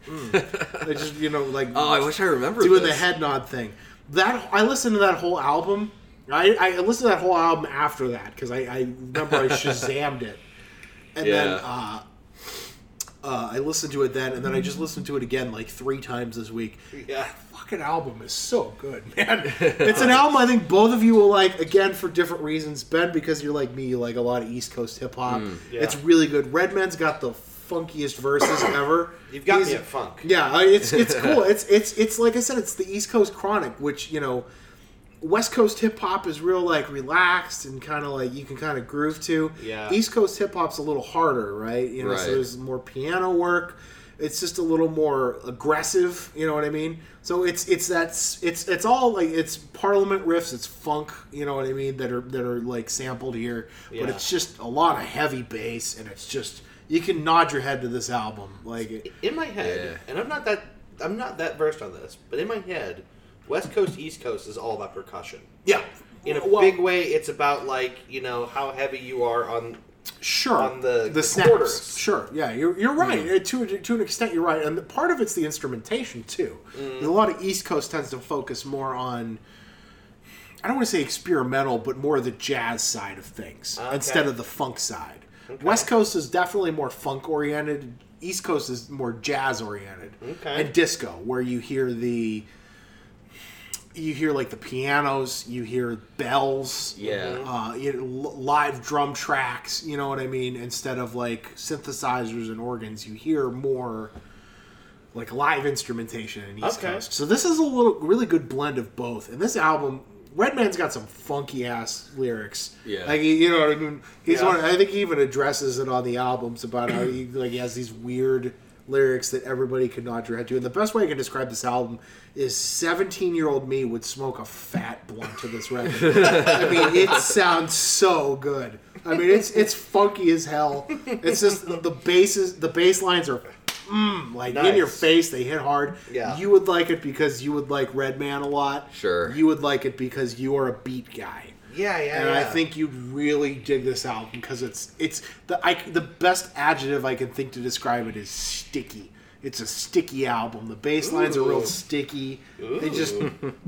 mm. They just you know like Oh, I wish I remembered doing this. the head nod thing. That I listened to that whole album. I, I listened to that whole album after that because I, I remember I shazammed it, and then Yeah. uh, uh, I listened to it then, and then I just listened to it again like three times this week. Yeah. Fucking album is so good, man. It's an album I think both of you will like again for different reasons. Ben, because you're like me, you like a lot of East Coast hip hop. Mm. yeah. It's really good. Redman's got the funkiest verses ever. You've got He's- me at funk. yeah, it's it's cool. It's it's it's like I said, it's the East Coast Chronic, which you know, West Coast hip hop is real like relaxed and kind of like you can kind of groove to. Yeah. East Coast hip hop's a little harder, right? You know, Right. so there's more piano work. It's just a little more aggressive. You know what I mean? So it's it's that it's it's all like it's Parliament riffs, it's funk. You know what I mean? That are that are like sampled here, but it's just a lot of heavy bass, and it's just you can nod your head to this album like. In my head, Yeah. and I'm not that I'm not that versed on this, but in my head, West Coast East Coast is all about percussion. yeah, In a Well, big way, it's about like you know how heavy you are on. Sure on the- the snaps. quarters. Sure, yeah, you're, you're right. Uh, To to an extent, you're right, and the, part of it's the instrumentation too. Mm. A lot of East Coast tends to focus more on. I don't want to say experimental, but more the jazz side of things Okay. instead of the funk side. West Coast is definitely more funk oriented. East Coast is more jazz oriented Okay. and disco, where you hear the you hear like the pianos, you hear bells, Yeah. uh, you know, live drum tracks. You know what I mean? Instead of like synthesizers and organs, you hear more like live instrumentation in East Okay. Coast. So this is a little really good blend of both. And this album, Redman's got some funky ass lyrics. Yeah. like you know what I mean. He's Yeah. one. I think he even addresses it on the albums about how he like he has these weird lyrics that everybody could nod your head to. And the best way I can describe this album is 17 year old me would smoke a fat blunt to this record. I mean, it sounds so good. I mean, it's it's funky as hell. It's just the basses, the bass lines are mm, like in your face. They hit hard. Yeah. You would like it because you would like Redman a lot. Sure. You would like it because you are a beat guy. Yeah, yeah, And yeah. I think you'd really dig this album because it's it's the I, the best adjective I can think to describe it is sticky. It's a sticky album. The bass lines are real Ooh. sticky. They just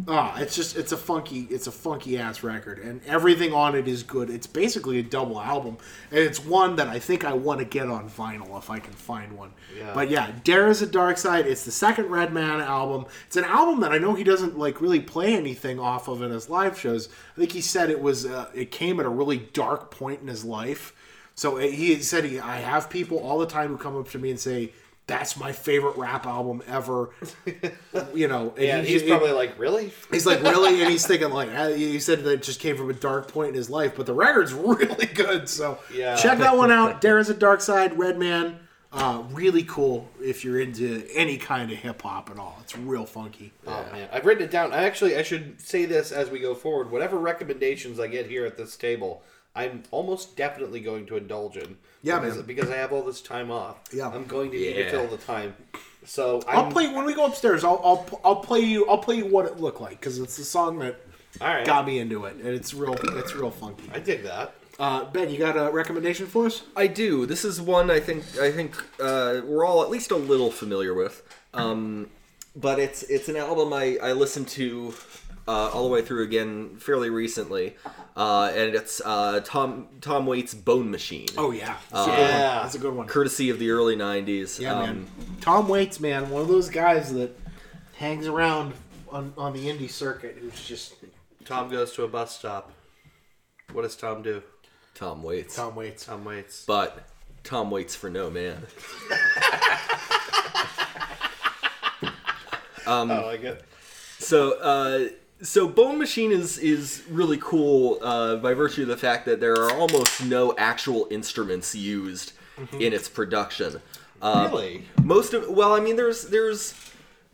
ah, it's just it's a funky it's a funky ass record, and everything on it is good. It's basically a double album, and it's one that I think I want to get on vinyl if I can find one. Yeah. But yeah, Dare Iz a Darkside. It's the second Redman album. It's an album that I know he doesn't like really play anything off of in his live shows. I think he said it was uh, it came at a really dark point in his life. So uh, he said he I have people all the time who come up to me and say that's my favorite rap album ever. you know, and Yeah, he- he's he- probably like, really? He's like, really? And he's thinking, like, he said that it just came from a dark point in his life, but the record's really good. So Yeah. check that one out. Darren's a Dark Side, Redman. Uh, really cool if you're into any kind of hip hop at all. It's real funky. Oh man, I've written it down. I actually I should say this as we go forward. Whatever recommendations I get here at this table, I'm almost definitely going to indulge in. Yeah, because, man. because I have all this time off. Yeah. I'm going to need to Yeah. fill the time. So I'm, I'll play when we go upstairs. I'll, I'll I'll play you. I'll play you what it looked like because it's the song that All right. got me into it, and it's real. It's real funky. I dig that. Uh, ben, you got a recommendation for us? I do. This is one I think I think uh, we're all at least a little familiar with. Um, but it's it's an album I, I listened to uh, all the way through again fairly recently, uh, and it's uh, Tom Tom Waits' Bone Machine, Oh yeah, that's, a, good one. Yeah. that's a good one. courtesy of the early '90s. Yeah, Um, man. Tom Waits, man, one of those guys that hangs around on, on the indie circuit who's just Tom goes to a bus stop. What does Tom do? Tom Waits, Tom Waits. Tom waits. but Tom waits for no man. I like it. So, uh, so Bone Machine is is really cool uh, by virtue of the fact that there are almost no actual instruments used in its production. Uh, Really? Most of well, I mean, there's there's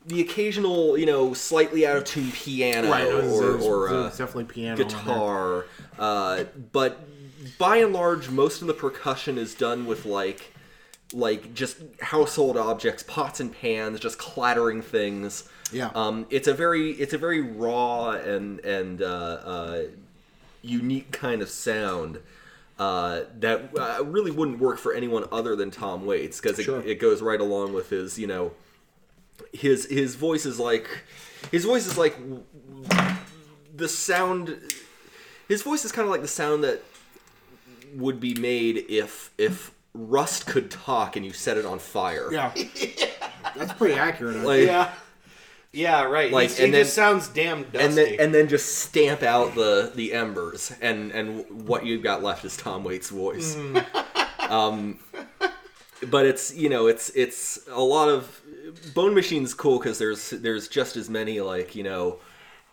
the occasional you know slightly out of tune piano Right, was- or, was- or uh, definitely piano. guitar, uh, but by and large, most of the percussion is done with like like just household objects, pots and pans, just clattering things. Yeah. Um, it's a very it's a very raw and and uh, uh, unique kind of sound. Uh, that uh, really wouldn't work for anyone other than Tom Waits because it, Sure. it goes right along with his you know his his voice is like his voice is like the sound his voice is kind of like the sound that would be made if if rust could talk and you set it on fire Yeah. That's pretty accurate. Like. Yeah. Yeah, right. Like, Like, he and then- just sounds damn dusty. and then and then just stamp out the the embers and and what you've got left is Tom Waits' voice. Hmm. um, but it's you know it's it's a lot of Bone Machine's cool because there's there's just as many like you know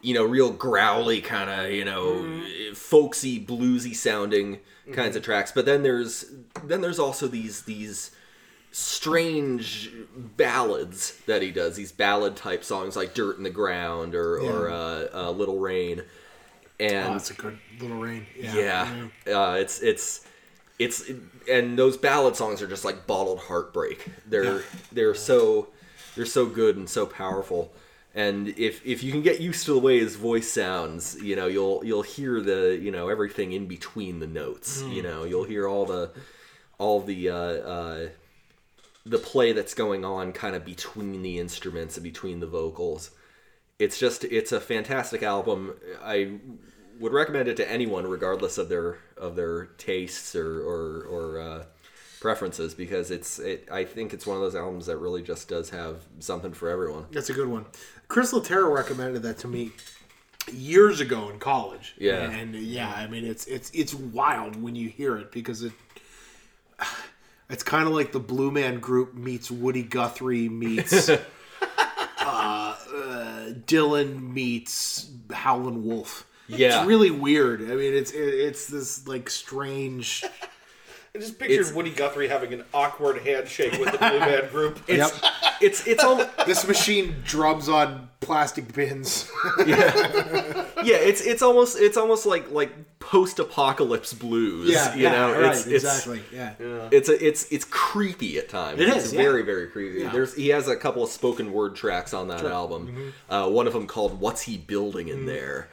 you know real growly kind of you know mm-hmm. folksy bluesy sounding kinds mm-hmm. of tracks but then there's then there's also these these strange ballads that he does these ballad type songs like dirt in the ground or, or uh, uh, little rain Oh, and that's a good little rain. Yeah. yeah, Uh, it's it's it's and those ballad songs are just like bottled heartbreak. They're Yeah. they're so they're so good and so powerful. And if if you can get used to the way his voice sounds, you know you'll you'll hear the you know everything in between the notes. Hmm. You know you'll hear all the all the uh, uh, the play that's going on kind of between the instruments and between the vocals. It's just it's a fantastic album. I would recommend it to anyone, regardless of their of their tastes or or, or uh, preferences, because it's it. I think it's one of those albums that really just does have something for everyone. That's a good one. Chris Latera recommended that to me years ago in college. Yeah. and yeah, I mean it's it's it's wild when you hear it because it it's kind of like the Blue Man Group meets Woody Guthrie meets uh, uh, Dylan meets Howlin' Wolf. Yeah. it's really weird. I mean, it's it's this like strange. I just pictured It's- Woody Guthrie having an awkward handshake with the Blue Man Group. It's it's it's almost This machine drums on plastic bins. yeah. yeah, It's it's almost it's almost like like post apocalypse blues. yeah, you yeah, know, right, it's, it's exactly. yeah. It's a, it's it's creepy at times. It it's is, yeah. very very creepy. Yeah. There's he has a couple of spoken word tracks on that album. Mm-hmm. Uh, one of them called "What's He Building in There,"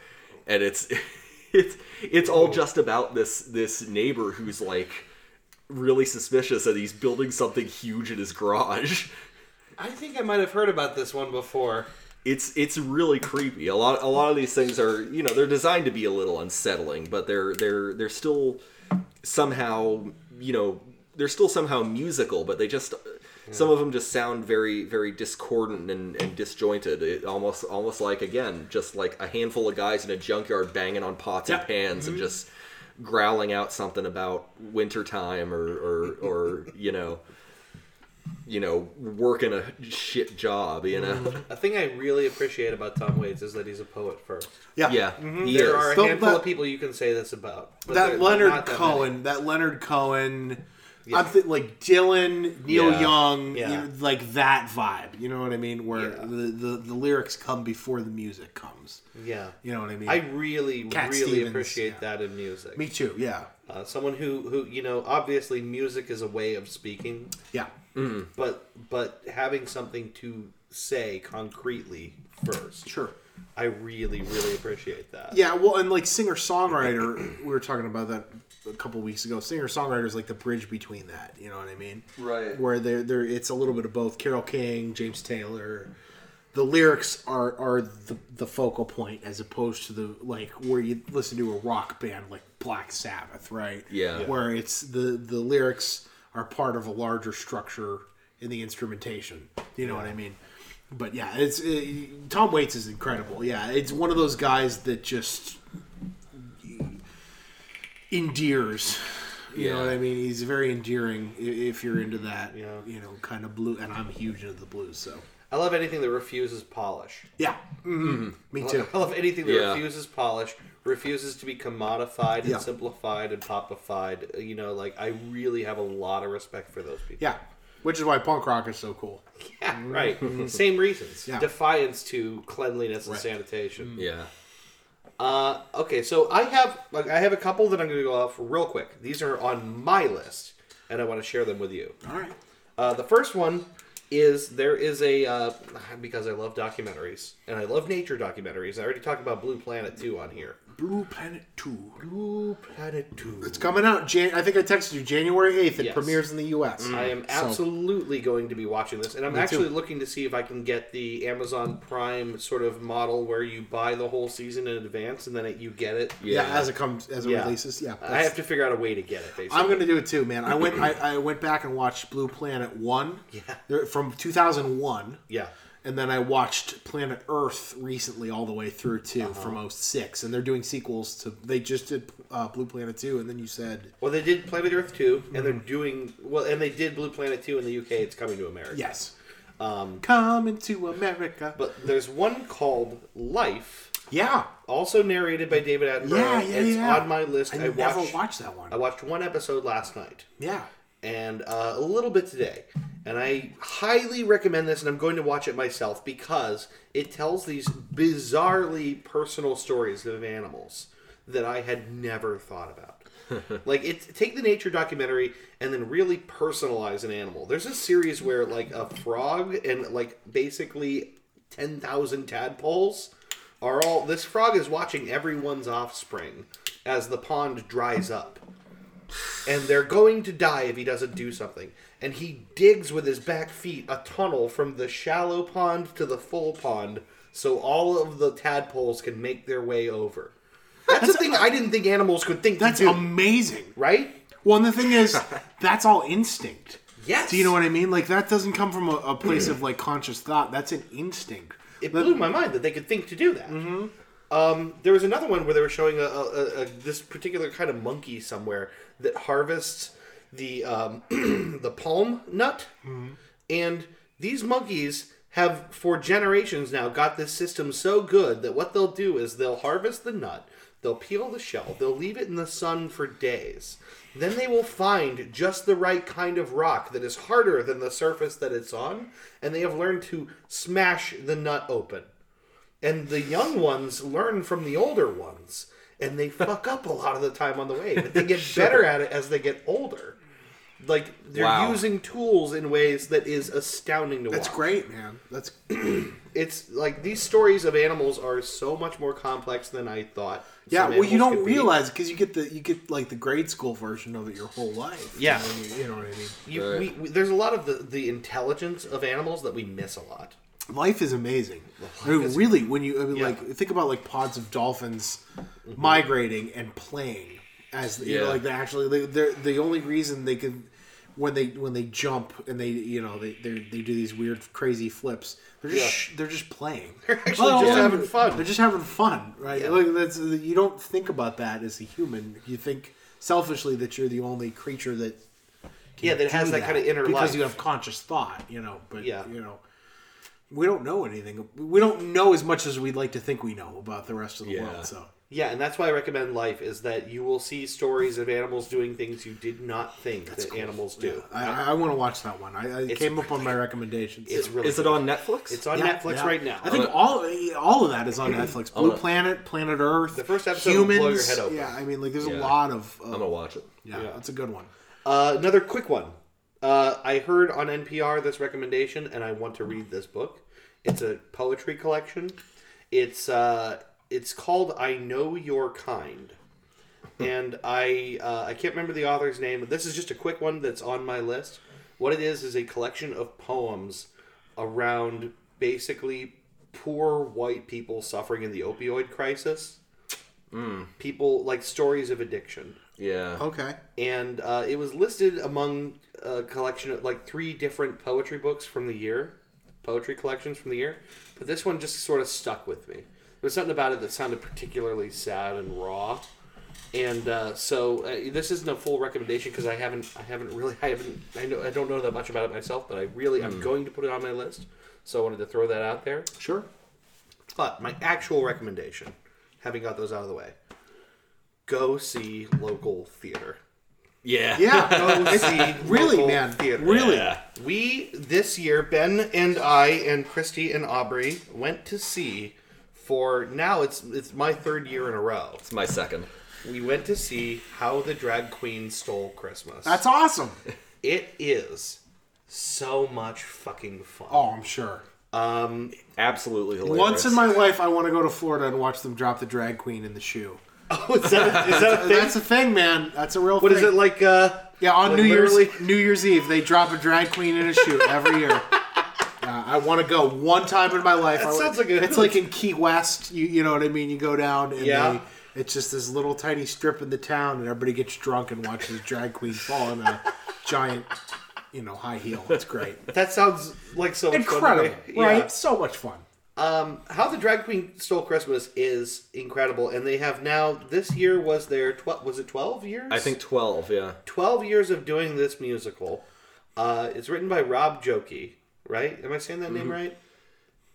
and it's it's it's all just about this this neighbor who's like really suspicious that he's building something huge in his garage. I think I might have heard about this one before. It's it's really creepy. A lot a lot of these things are you know they're designed to be a little unsettling, but they're they're they're still somehow you know they're still somehow musical, but they just some of them just sound very very discordant and, and disjointed. It almost almost like again just like a handful of guys in a junkyard banging on pots Yeah. and pans and mm-hmm. just growling out something about wintertime or or or you know you know, working a shit job. You know. A thing I really appreciate about Tom Waits is that he's a poet first. Yeah. Yeah, he There is. are a But- handful but- of people you can say this about. but that Leonard not that Cohen, many. that Leonard Cohen. I'm th- like Dylan, Neil Yeah. Young, Yeah. you know, like that vibe. You know what I mean? Where Yeah. the, the the lyrics come before the music comes. Yeah. You know what I mean? I really, Cat really Stevens, appreciate yeah. that in music. Me too. Yeah. Uh, someone who, who, you know, obviously music is a way of speaking, Yeah. Mm. but but having something to say concretely first. Sure. I really, really appreciate that. Yeah, well, and like singer songwriter, we were talking about that a couple weeks ago. Singer songwriter is like the bridge between that. You know what I mean? Right. Where they're, they're it's a little bit of both. Carole King, James Taylor. The lyrics are are the the focal point as opposed to the like where you listen to a rock band like Black Sabbath, right? Yeah. Yeah. Where it's the the lyrics are part of a larger structure in the instrumentation. You know what I mean? But yeah, it's it, Tom Waits is incredible. Yeah, it's one of those guys that just endears. You know what I mean? He's very endearing if you're into that. Yeah. You know, kind of blue, and I'm huge into the blues, so I love anything that refuses polish. yeah, mm me too. I love anything that Yeah. refuses polish, refuses to be commodified and Yeah. simplified and popified. You know, like I really have a lot of respect for those people. Yeah, which is why punk rock is so cool. Yeah, right. Same reasons. Yeah. Defiance to cleanliness and Right. sanitation. Yeah. Uh, okay, so I have like I have a couple that I'm going to go off real quick. These are on my list, and I want to share them with you. All right. Uh, the first one is there is a uh, because I love documentaries and I love nature documentaries. I already talked about Blue Planet two on here. Blue Planet Two. Blue Planet two. It's coming out. Jan- I think I texted you January eighth. It Yes. premieres in the U.S. Mm. I am So- absolutely going to be watching this, and I'm Me actually too. looking to see if I can get the Amazon Prime sort of model where you buy the whole season in advance and then it, you get it. yeah. Yeah. as it comes as it Yeah. releases. Yeah, I have to figure out a way to get it. Basically, I'm gonna do it too, man. I went. I, I went back and watched Blue Planet One. Yeah. From 2001. yeah. And then I watched Planet Earth recently, all the way through too, Uh-huh. from 06. And they're doing sequels to. They just did uh, Blue Planet 2, and then you said Well, they did Planet Earth two, and Mm-hmm. they're doing well, and they did Blue Planet two in the UK. It's coming to America. yes. Um, Coming to America. but there's one called Life, yeah, also narrated by David Attenborough. yeah, yeah, it's yeah. on my list. I, I, never watched, watched that one. I watched one episode last night. yeah. And uh, a little bit today. And I highly recommend this, and I'm going to watch it myself because it tells these bizarrely personal stories of animals that I had never thought about. like it take the nature documentary and then really personalize an animal. There's a series where like a frog and like basically 10,000 tadpoles are all this frog is watching everyone's offspring as the pond dries up and they're going to die if he doesn't do something. And he digs with his back feet a tunnel from the shallow pond to the full pond so all of the tadpoles can make their way over. That's, the thing I didn't think animals could think That's to do, amazing. right? Well, and the thing is, that's all instinct. Yes. Do you know what I mean? Like that doesn't come from a, a place of like conscious thought. That's an instinct. It blew my mind that they could think to do that. Um, there was another one where they were showing a, a, a, a this particular kind of monkey somewhere that harvests the um, the palm nut, and these monkeys have for generations now got this system so good that what they'll do is they'll harvest the nut, they'll peel the shell, they'll leave it in the sun for days. Then they will find just the right kind of rock that is harder than the surface that it's on, and they have learned to smash the nut open. And the young ones learn from the older ones and they fuck up a lot of the time on the way but they get better at it as they get older like they're Wow. using tools in ways that is astounding to That's watch That's great, man. That's it's like these stories of animals are so much more complex than i thought yeah. Well, you don't realize because you get the you get like the grade school version of it your whole life. Yeah. I mean, you, you know what I mean. you, Right. we, we, there's a lot of the, the intelligence of animals that we miss a lot Life is amazing. I mean, really, when you I mean, Yeah. like think about like pods of dolphins mm-hmm. migrating and playing as you know, like they actually they, they're the only reason they can when they when they jump and they you know they they they do these weird crazy flips. They're just they're just playing. They're actually just having fun. They're just having fun, right? Yeah. Like that's you don't think about that as a human. You think selfishly that you're the only creature that Yeah, that has do that kinda inner life. because life. you have conscious thought, you know. But Yeah. you know, we don't know anything. We don't know as much as we'd like to think we know about the rest of the Yeah. world. So Yeah, and that's why I recommend Life is that you will see stories of animals doing things you did not think that animals do. I, I want to watch that one. I, I it came up on my recommendations. It's really Is it on Netflix? It's on Yeah, Netflix yeah. right now. I think all all of that is on Netflix. Blue gonna- Planet, Planet Earth. The first episode humans. blow your head open. Yeah, I mean, like there's a lot of. I'm gonna watch it. yeah, Yeah. that's a good one. Uh, another quick one. Uh, I heard on NPR this recommendation, and I want to read this book. It's a poetry collection. It's uh, it's called "I Know Your Kind," and I uh, I can't remember the author's name. But this is just a quick one that's on my list. What it is is a collection of poems around basically poor white people suffering in the opioid crisis. People like stories of addiction Yeah. Okay. and uh, it was listed among a collection of like three different poetry books from the year, poetry collections from the year. But this one just sort of stuck with me. There was something about it that sounded particularly sad and raw, and uh, so uh, this isn't a full recommendation because I haven't, I haven't really, I haven't, I know, I don't know that much about it myself, but I really, I'm going to put it on my list. So I wanted to throw that out there. Sure. But my actual recommendation, having got those out of the way, go see local theater. Yeah. Yeah. Go see really, local man. theater. Really. Yeah. We this year, Ben and I and Christy and Aubrey went to see for now it's it's my third year in a row. It's my second. We went to see How the Drag Queen Stole Christmas. That's awesome. it is so much fucking fun. Oh, I'm sure. Um, Absolutely hilarious. Once in my life, I want to go to Florida and watch them drop the drag queen in the shoe. Oh, is that a, is that a thing? That's a thing, man. That's a real What thing. is it like? Uh, Yeah, on like New literally- Year's New Year's Eve, they drop a drag queen in a shoe every year. Uh, I want to go one time in my life. That I- sounds like a- It's like in Key West. You, you know what I mean? You go down and Yeah. they, it's just this little tiny strip in the town, and everybody gets drunk and watches drag queen fall in a giant, you know, high heel. It's great. that sounds like so much fun to me. Incredible, right? Yeah. So much fun. Um, How the Drag Queen Stole Christmas is incredible, and they have now. This year was their twelve. Was it twelve years? I think 12, yeah. 12 years of doing this musical. Uh, it's written by Rob Jokey, right? Am I saying that name right?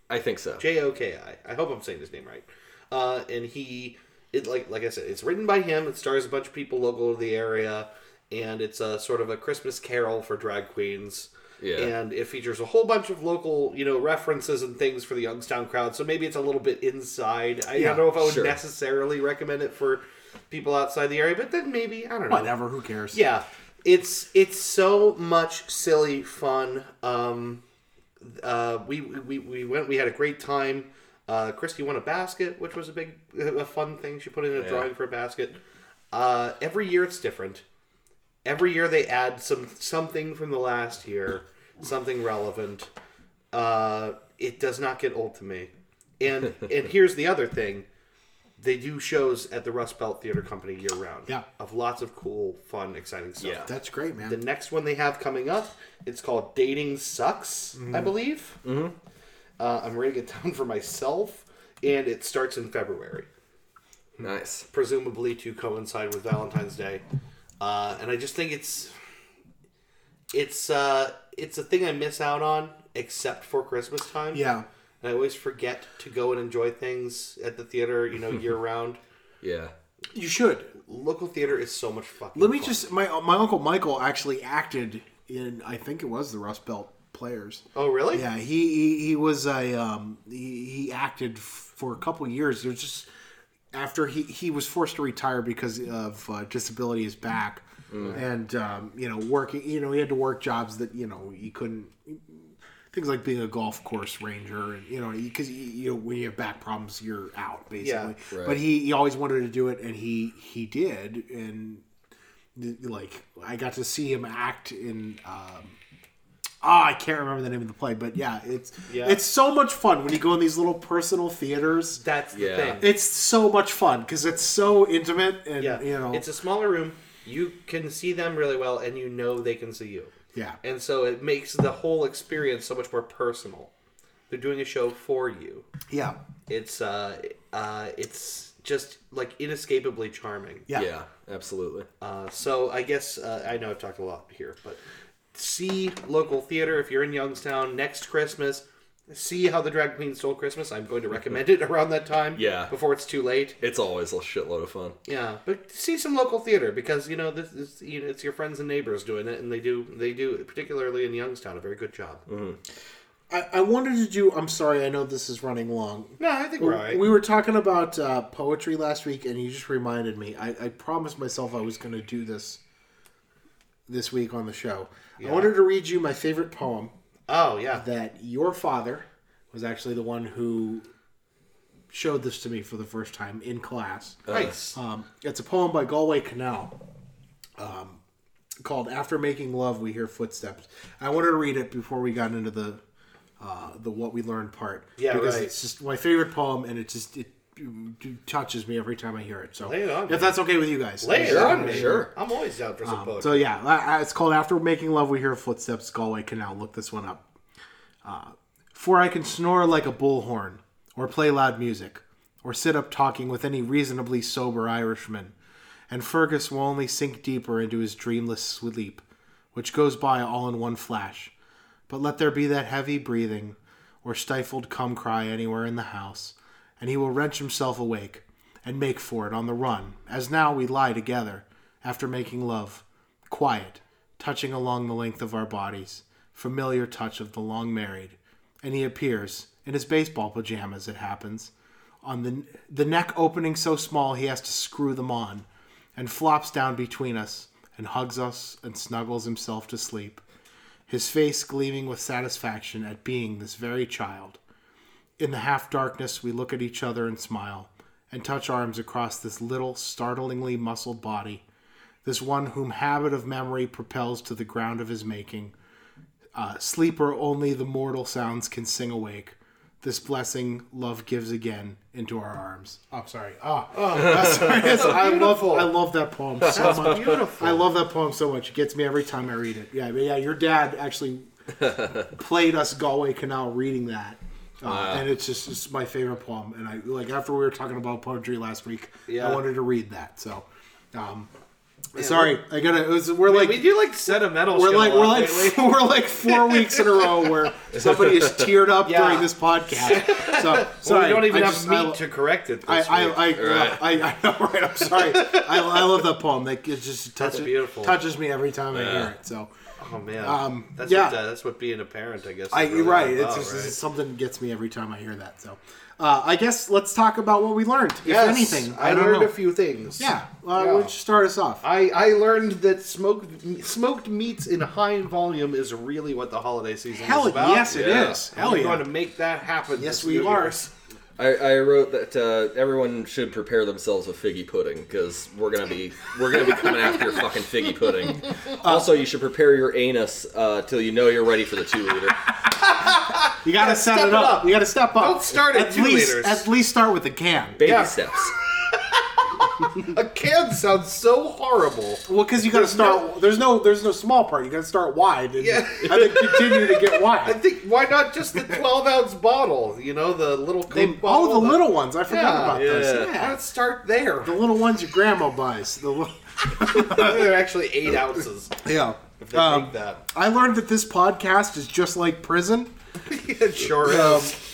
I think so. J O K I. I hope I'm saying his name right. Uh, and he, it like like I said, it's written by him. It stars a bunch of people local to the area, and it's a sort of a Christmas carol for drag queens. Yeah. And it features a whole bunch of local, you know, references and things for the Youngstown crowd. So maybe it's a little bit inside. I Yeah, don't know if I would sure. necessarily recommend it for people outside the area, but then maybe I don't know. Whatever. Who cares? Yeah, it's it's so much silly fun. Um, uh, we, we we went. We had a great time. Uh, Christy won a basket, which was a big, a fun thing. She put in a drawing for a basket. Uh, every year it's different. Every year they add some something from the last year, something relevant. Uh, it does not get old to me. And and here's the other thing. They do shows at the Rust Belt Theater Company year round. Yeah. Of lots of cool, fun, exciting stuff. Yeah. That's great, man. The next one they have coming up, it's called Dating Sucks, I believe. Mm-hmm. Uh, I'm writing it down for myself, and it starts in February, Nice. presumably to coincide with Valentine's Day. Uh, and I just think it's it's uh, it's a thing I miss out on, except for Christmas time. yeah. and I always forget to go and enjoy things at the theater, you know, year round. Yeah. You should. Local theater is so much fucking. Let me fun. just my my uncle Michael actually acted in I think it was the Rust Belt Players. Oh really? Yeah, he he, he was a um he, he acted for a couple years. There's just after he he was forced to retire because of uh, disability his back and um, you know working you know he had to work jobs that you know he couldn't things like being a golf course ranger and you know because you, you know when you have back problems you're out basically Yeah. Right. but he, he always wanted to do it and he he did and like I got to see him act in um Ah, I can't remember the name of the play, but yeah, it's Yeah. it's so much fun when you go in these little personal theaters. That's the Yeah. thing. It's so much fun because it's so intimate and Yeah, you know, it's a smaller room. You can see them really well, and you know they can see you. yeah, And so it makes the whole experience so much more personal. They're doing a show for you. yeah, It's uh, uh, it's just like inescapably charming. Yeah. Yeah, absolutely. Uh, so I guess uh, I know I've talked a lot here, but see local theater if you're in Youngstown next Christmas. See how the Drag Queen stole Christmas. I'm going to recommend it around that time. Yeah. before it's too late. It's always a shitload of fun. Yeah, but see some local theater because you know this is you know, it's your friends and neighbors doing it, and they do they do particularly in Youngstown a very good job. I, I wanted to do. I'm sorry. I know this is running long. No, I think we're all right. We were talking about uh, poetry last week, and you just reminded me. I, I promised myself I was going to do this this week on the show. I wanted to read you my favorite poem oh yeah, that your father was actually the one who showed this to me for the first time in class. nice. Um, it's a poem by Galway Kinnell um, called "After Making Love, We Hear Footsteps." I wanted to read it before we got into the uh, the what we learned part. Yeah, because right. it's just my favorite poem, and it just it touches me every time I hear it. So Lay it on me. if that's okay with you guys, Lay it Sure, on me. sure. I'm always down for some poetry. so yeah, uh, it's called "After Making Love, We Hear Footsteps." Galway Kinnell. Look this one up. Uh, For I can snore like a bullhorn, or play loud music, or sit up talking with any reasonably sober Irishman, and Fergus will only sink deeper into his dreamless sleep, which goes by all in one flash. But let there be that heavy breathing, or stifled cum cry anywhere in the house, and he will wrench himself awake, and make for it on the run, as now we lie together, after making love, quiet, touching along the length of our bodies, familiar touch of the long married, and he appears, in his baseball pajamas, it happens, on the, the neck opening so small he has to screw them on, and flops down between us, and hugs us, and snuggles himself to sleep, his face gleaming with satisfaction at being this very child. In the half darkness, we look at each other and smile, and touch arms across this little, startlingly muscled body, this one whom habit of memory propels to the ground of his making. Uh, sleeper only the mortal sounds can sing awake. This blessing love gives again into our arms. Oh, sorry. Ah, that's- sorry. That's- I love I love that poem so much. beautiful. I love that poem so much. It gets me every time I read it. Yeah, but yeah. Your dad actually played us Galway Kinnell reading that. Uh, and it's just it's my favorite poem. And I like after we were talking about poetry last week, Yeah. I wanted to read that. So, um, sorry, I gotta. It was, we're like we do like sentimental. we're like we're like lately. we're like four weeks in a row where somebody is teared up Yeah. during this podcast. So Well, sorry, we don't even I have just- meat I, to correct it. I, I. I, Right. I, I know, right? I'm sorry. I, I love that poem. That it just touches, beautiful. touches me every time I hear it. So, oh man, um, that's yeah. what uh, that's what being a parent, I guess. I, really right. It's about, just right? it's something that gets me every time I hear that. So, uh, I guess let's talk about what we learned, if Yes, anything. I, don't learned know. a few things. Yeah, uh, Yeah. Don't start us off? I, I learned that smoked smoked meats in high volume is really what the holiday season Hell is about. yes, it Yeah. is. Hell we're yeah. going to make that happen. Yes, this we are. Year. I, I wrote that uh, everyone should prepare themselves with figgy pudding because we're gonna be we're gonna be coming after your fucking figgy pudding. Also, you should prepare your anus uh, till you know you're ready for the two liter. You got to set step it it up. up. You got to step up. Don't start at two least, liters. At least start with the can. Baby Yeah. steps. A can sounds so horrible. Well, because you got to start. there's no. There's no small part. You got to start wide. And, Yeah. and then continue to get wide. I think why not just the 12 ounce bottle? You know, the little They- Coke oh, bottle. the little ones. I forgot Yeah, about those. yeah. Yeah. Let's start there. The little ones your grandma buys. The little, They're actually eight ounces. yeah. If they Um, make that. I learned that this podcast is just like prison. it sure Um, is.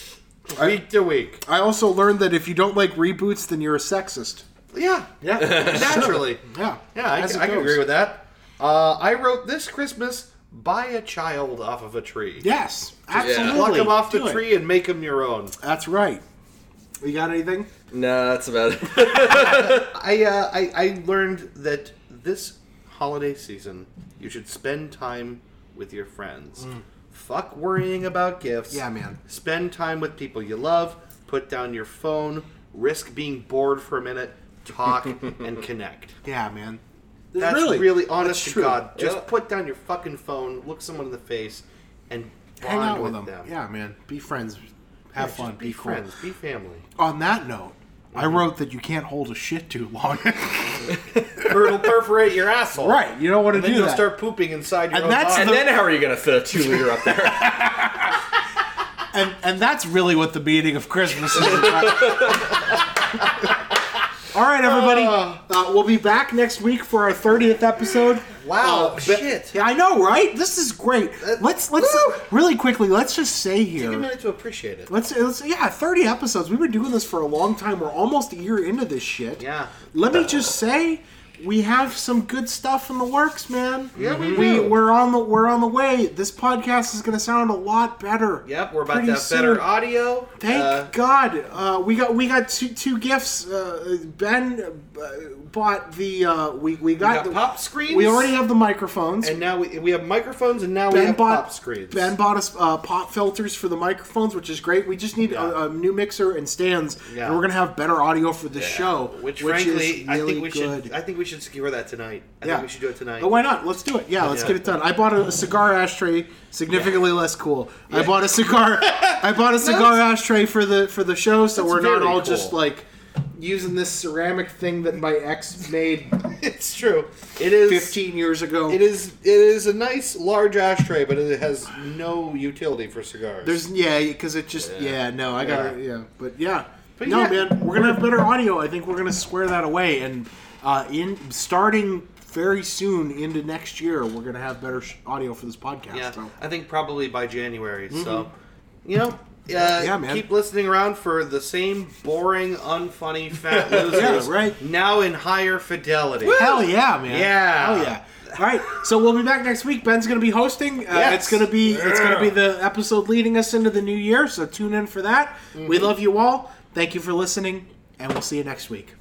Week to week. I also learned that if you don't like reboots, then you're a sexist. Yeah, Yeah. naturally. yeah. Yeah, I, I can agree with that. Uh, I wrote this Christmas: buy a child off of a tree. Yes. Absolutely. Pluck them off the Do it. tree and make them your own. That's right. You got anything? No, that's about it. I, uh, I I learned that this holiday season you should spend time with your friends. Fuck worrying about gifts. Mm. Yeah, man. Spend time with people you love. Put down your phone. Risk being bored for a minute. Talk and connect. Yeah, man. That's really, honest That's to true. God. Just Yeah. put down your fucking phone, look someone in the face, and Hang out with with them. them. Yeah, man. Be friends. Have Just fun. Be, Be, cool. friends. Be family. On that note, I mm-hmm. wrote that you can't hold a shit too long. or it'll perforate your asshole. right. You don't want to And then do you'll start pooping inside your And own that's body. and then how are you gonna fit a two liter up there? and and that's really what the meaning of Christmas is. about. All right, everybody. Uh. Uh, we'll be back next week for our 30th episode. Wow, Uh, shit. Yeah, I know, right? This is great. Let's let's woo! really quickly. Let's just say here. Take a minute to appreciate it. Let's, let's yeah, 30 episodes. We've been doing this for a long time. We're almost a year into this shit. Yeah. Let me just say, we have some good stuff in the works, man. Yeah, we we do. we're on the we're on the way. This podcast is going to sound a lot better. Yep, we're about to have soon. better audio. Thank Uh, God. Uh, we got we got two two gifts. Uh, ben uh, bought the uh, we we got, got the pop screens. We already have the microphones. and now we, we have microphones, and now we Ben have bought pop screens. Ben bought us uh, pop filters for the microphones, which is great. We just need Yeah. a, a new mixer and stands, Yeah. and we're gonna have better audio for the show, which, frankly, is I really think we good. should. I think we should secure that tonight. I yeah, think we should do it tonight. Oh, why not? Let's do it. Yeah, let's Yeah. get it done. I bought a, cigar ashtray, significantly less cool. I bought a cigar. I bought a cigar ashtray for the for the show, so That's we're not all cool. just like using this ceramic thing that my ex made it's true. It is 15 years ago. It is. It is a nice large ashtray, but it has no utility for cigars. There's yeah, because it just yeah. Yeah. no, I got to yeah, but yeah, But no yeah. man, we're gonna have better audio. I think we're gonna square that away, and uh, in starting very soon into next year, we're gonna have better sh- audio for this podcast. yeah. so. I think probably by January. So, you know. Uh, Yeah, man. Keep listening around for the same boring, unfunny, fat losers. Yeah, right. Now in higher fidelity. Hell yeah, man! Yeah. hell yeah! All right, so we'll be back next week. Ben's gonna be hosting. Uh, Yes. It's gonna be it's gonna be the episode leading us into the new year. So tune in for that. Mm-hmm. We love you all. Thank you for listening, and we'll see you next week.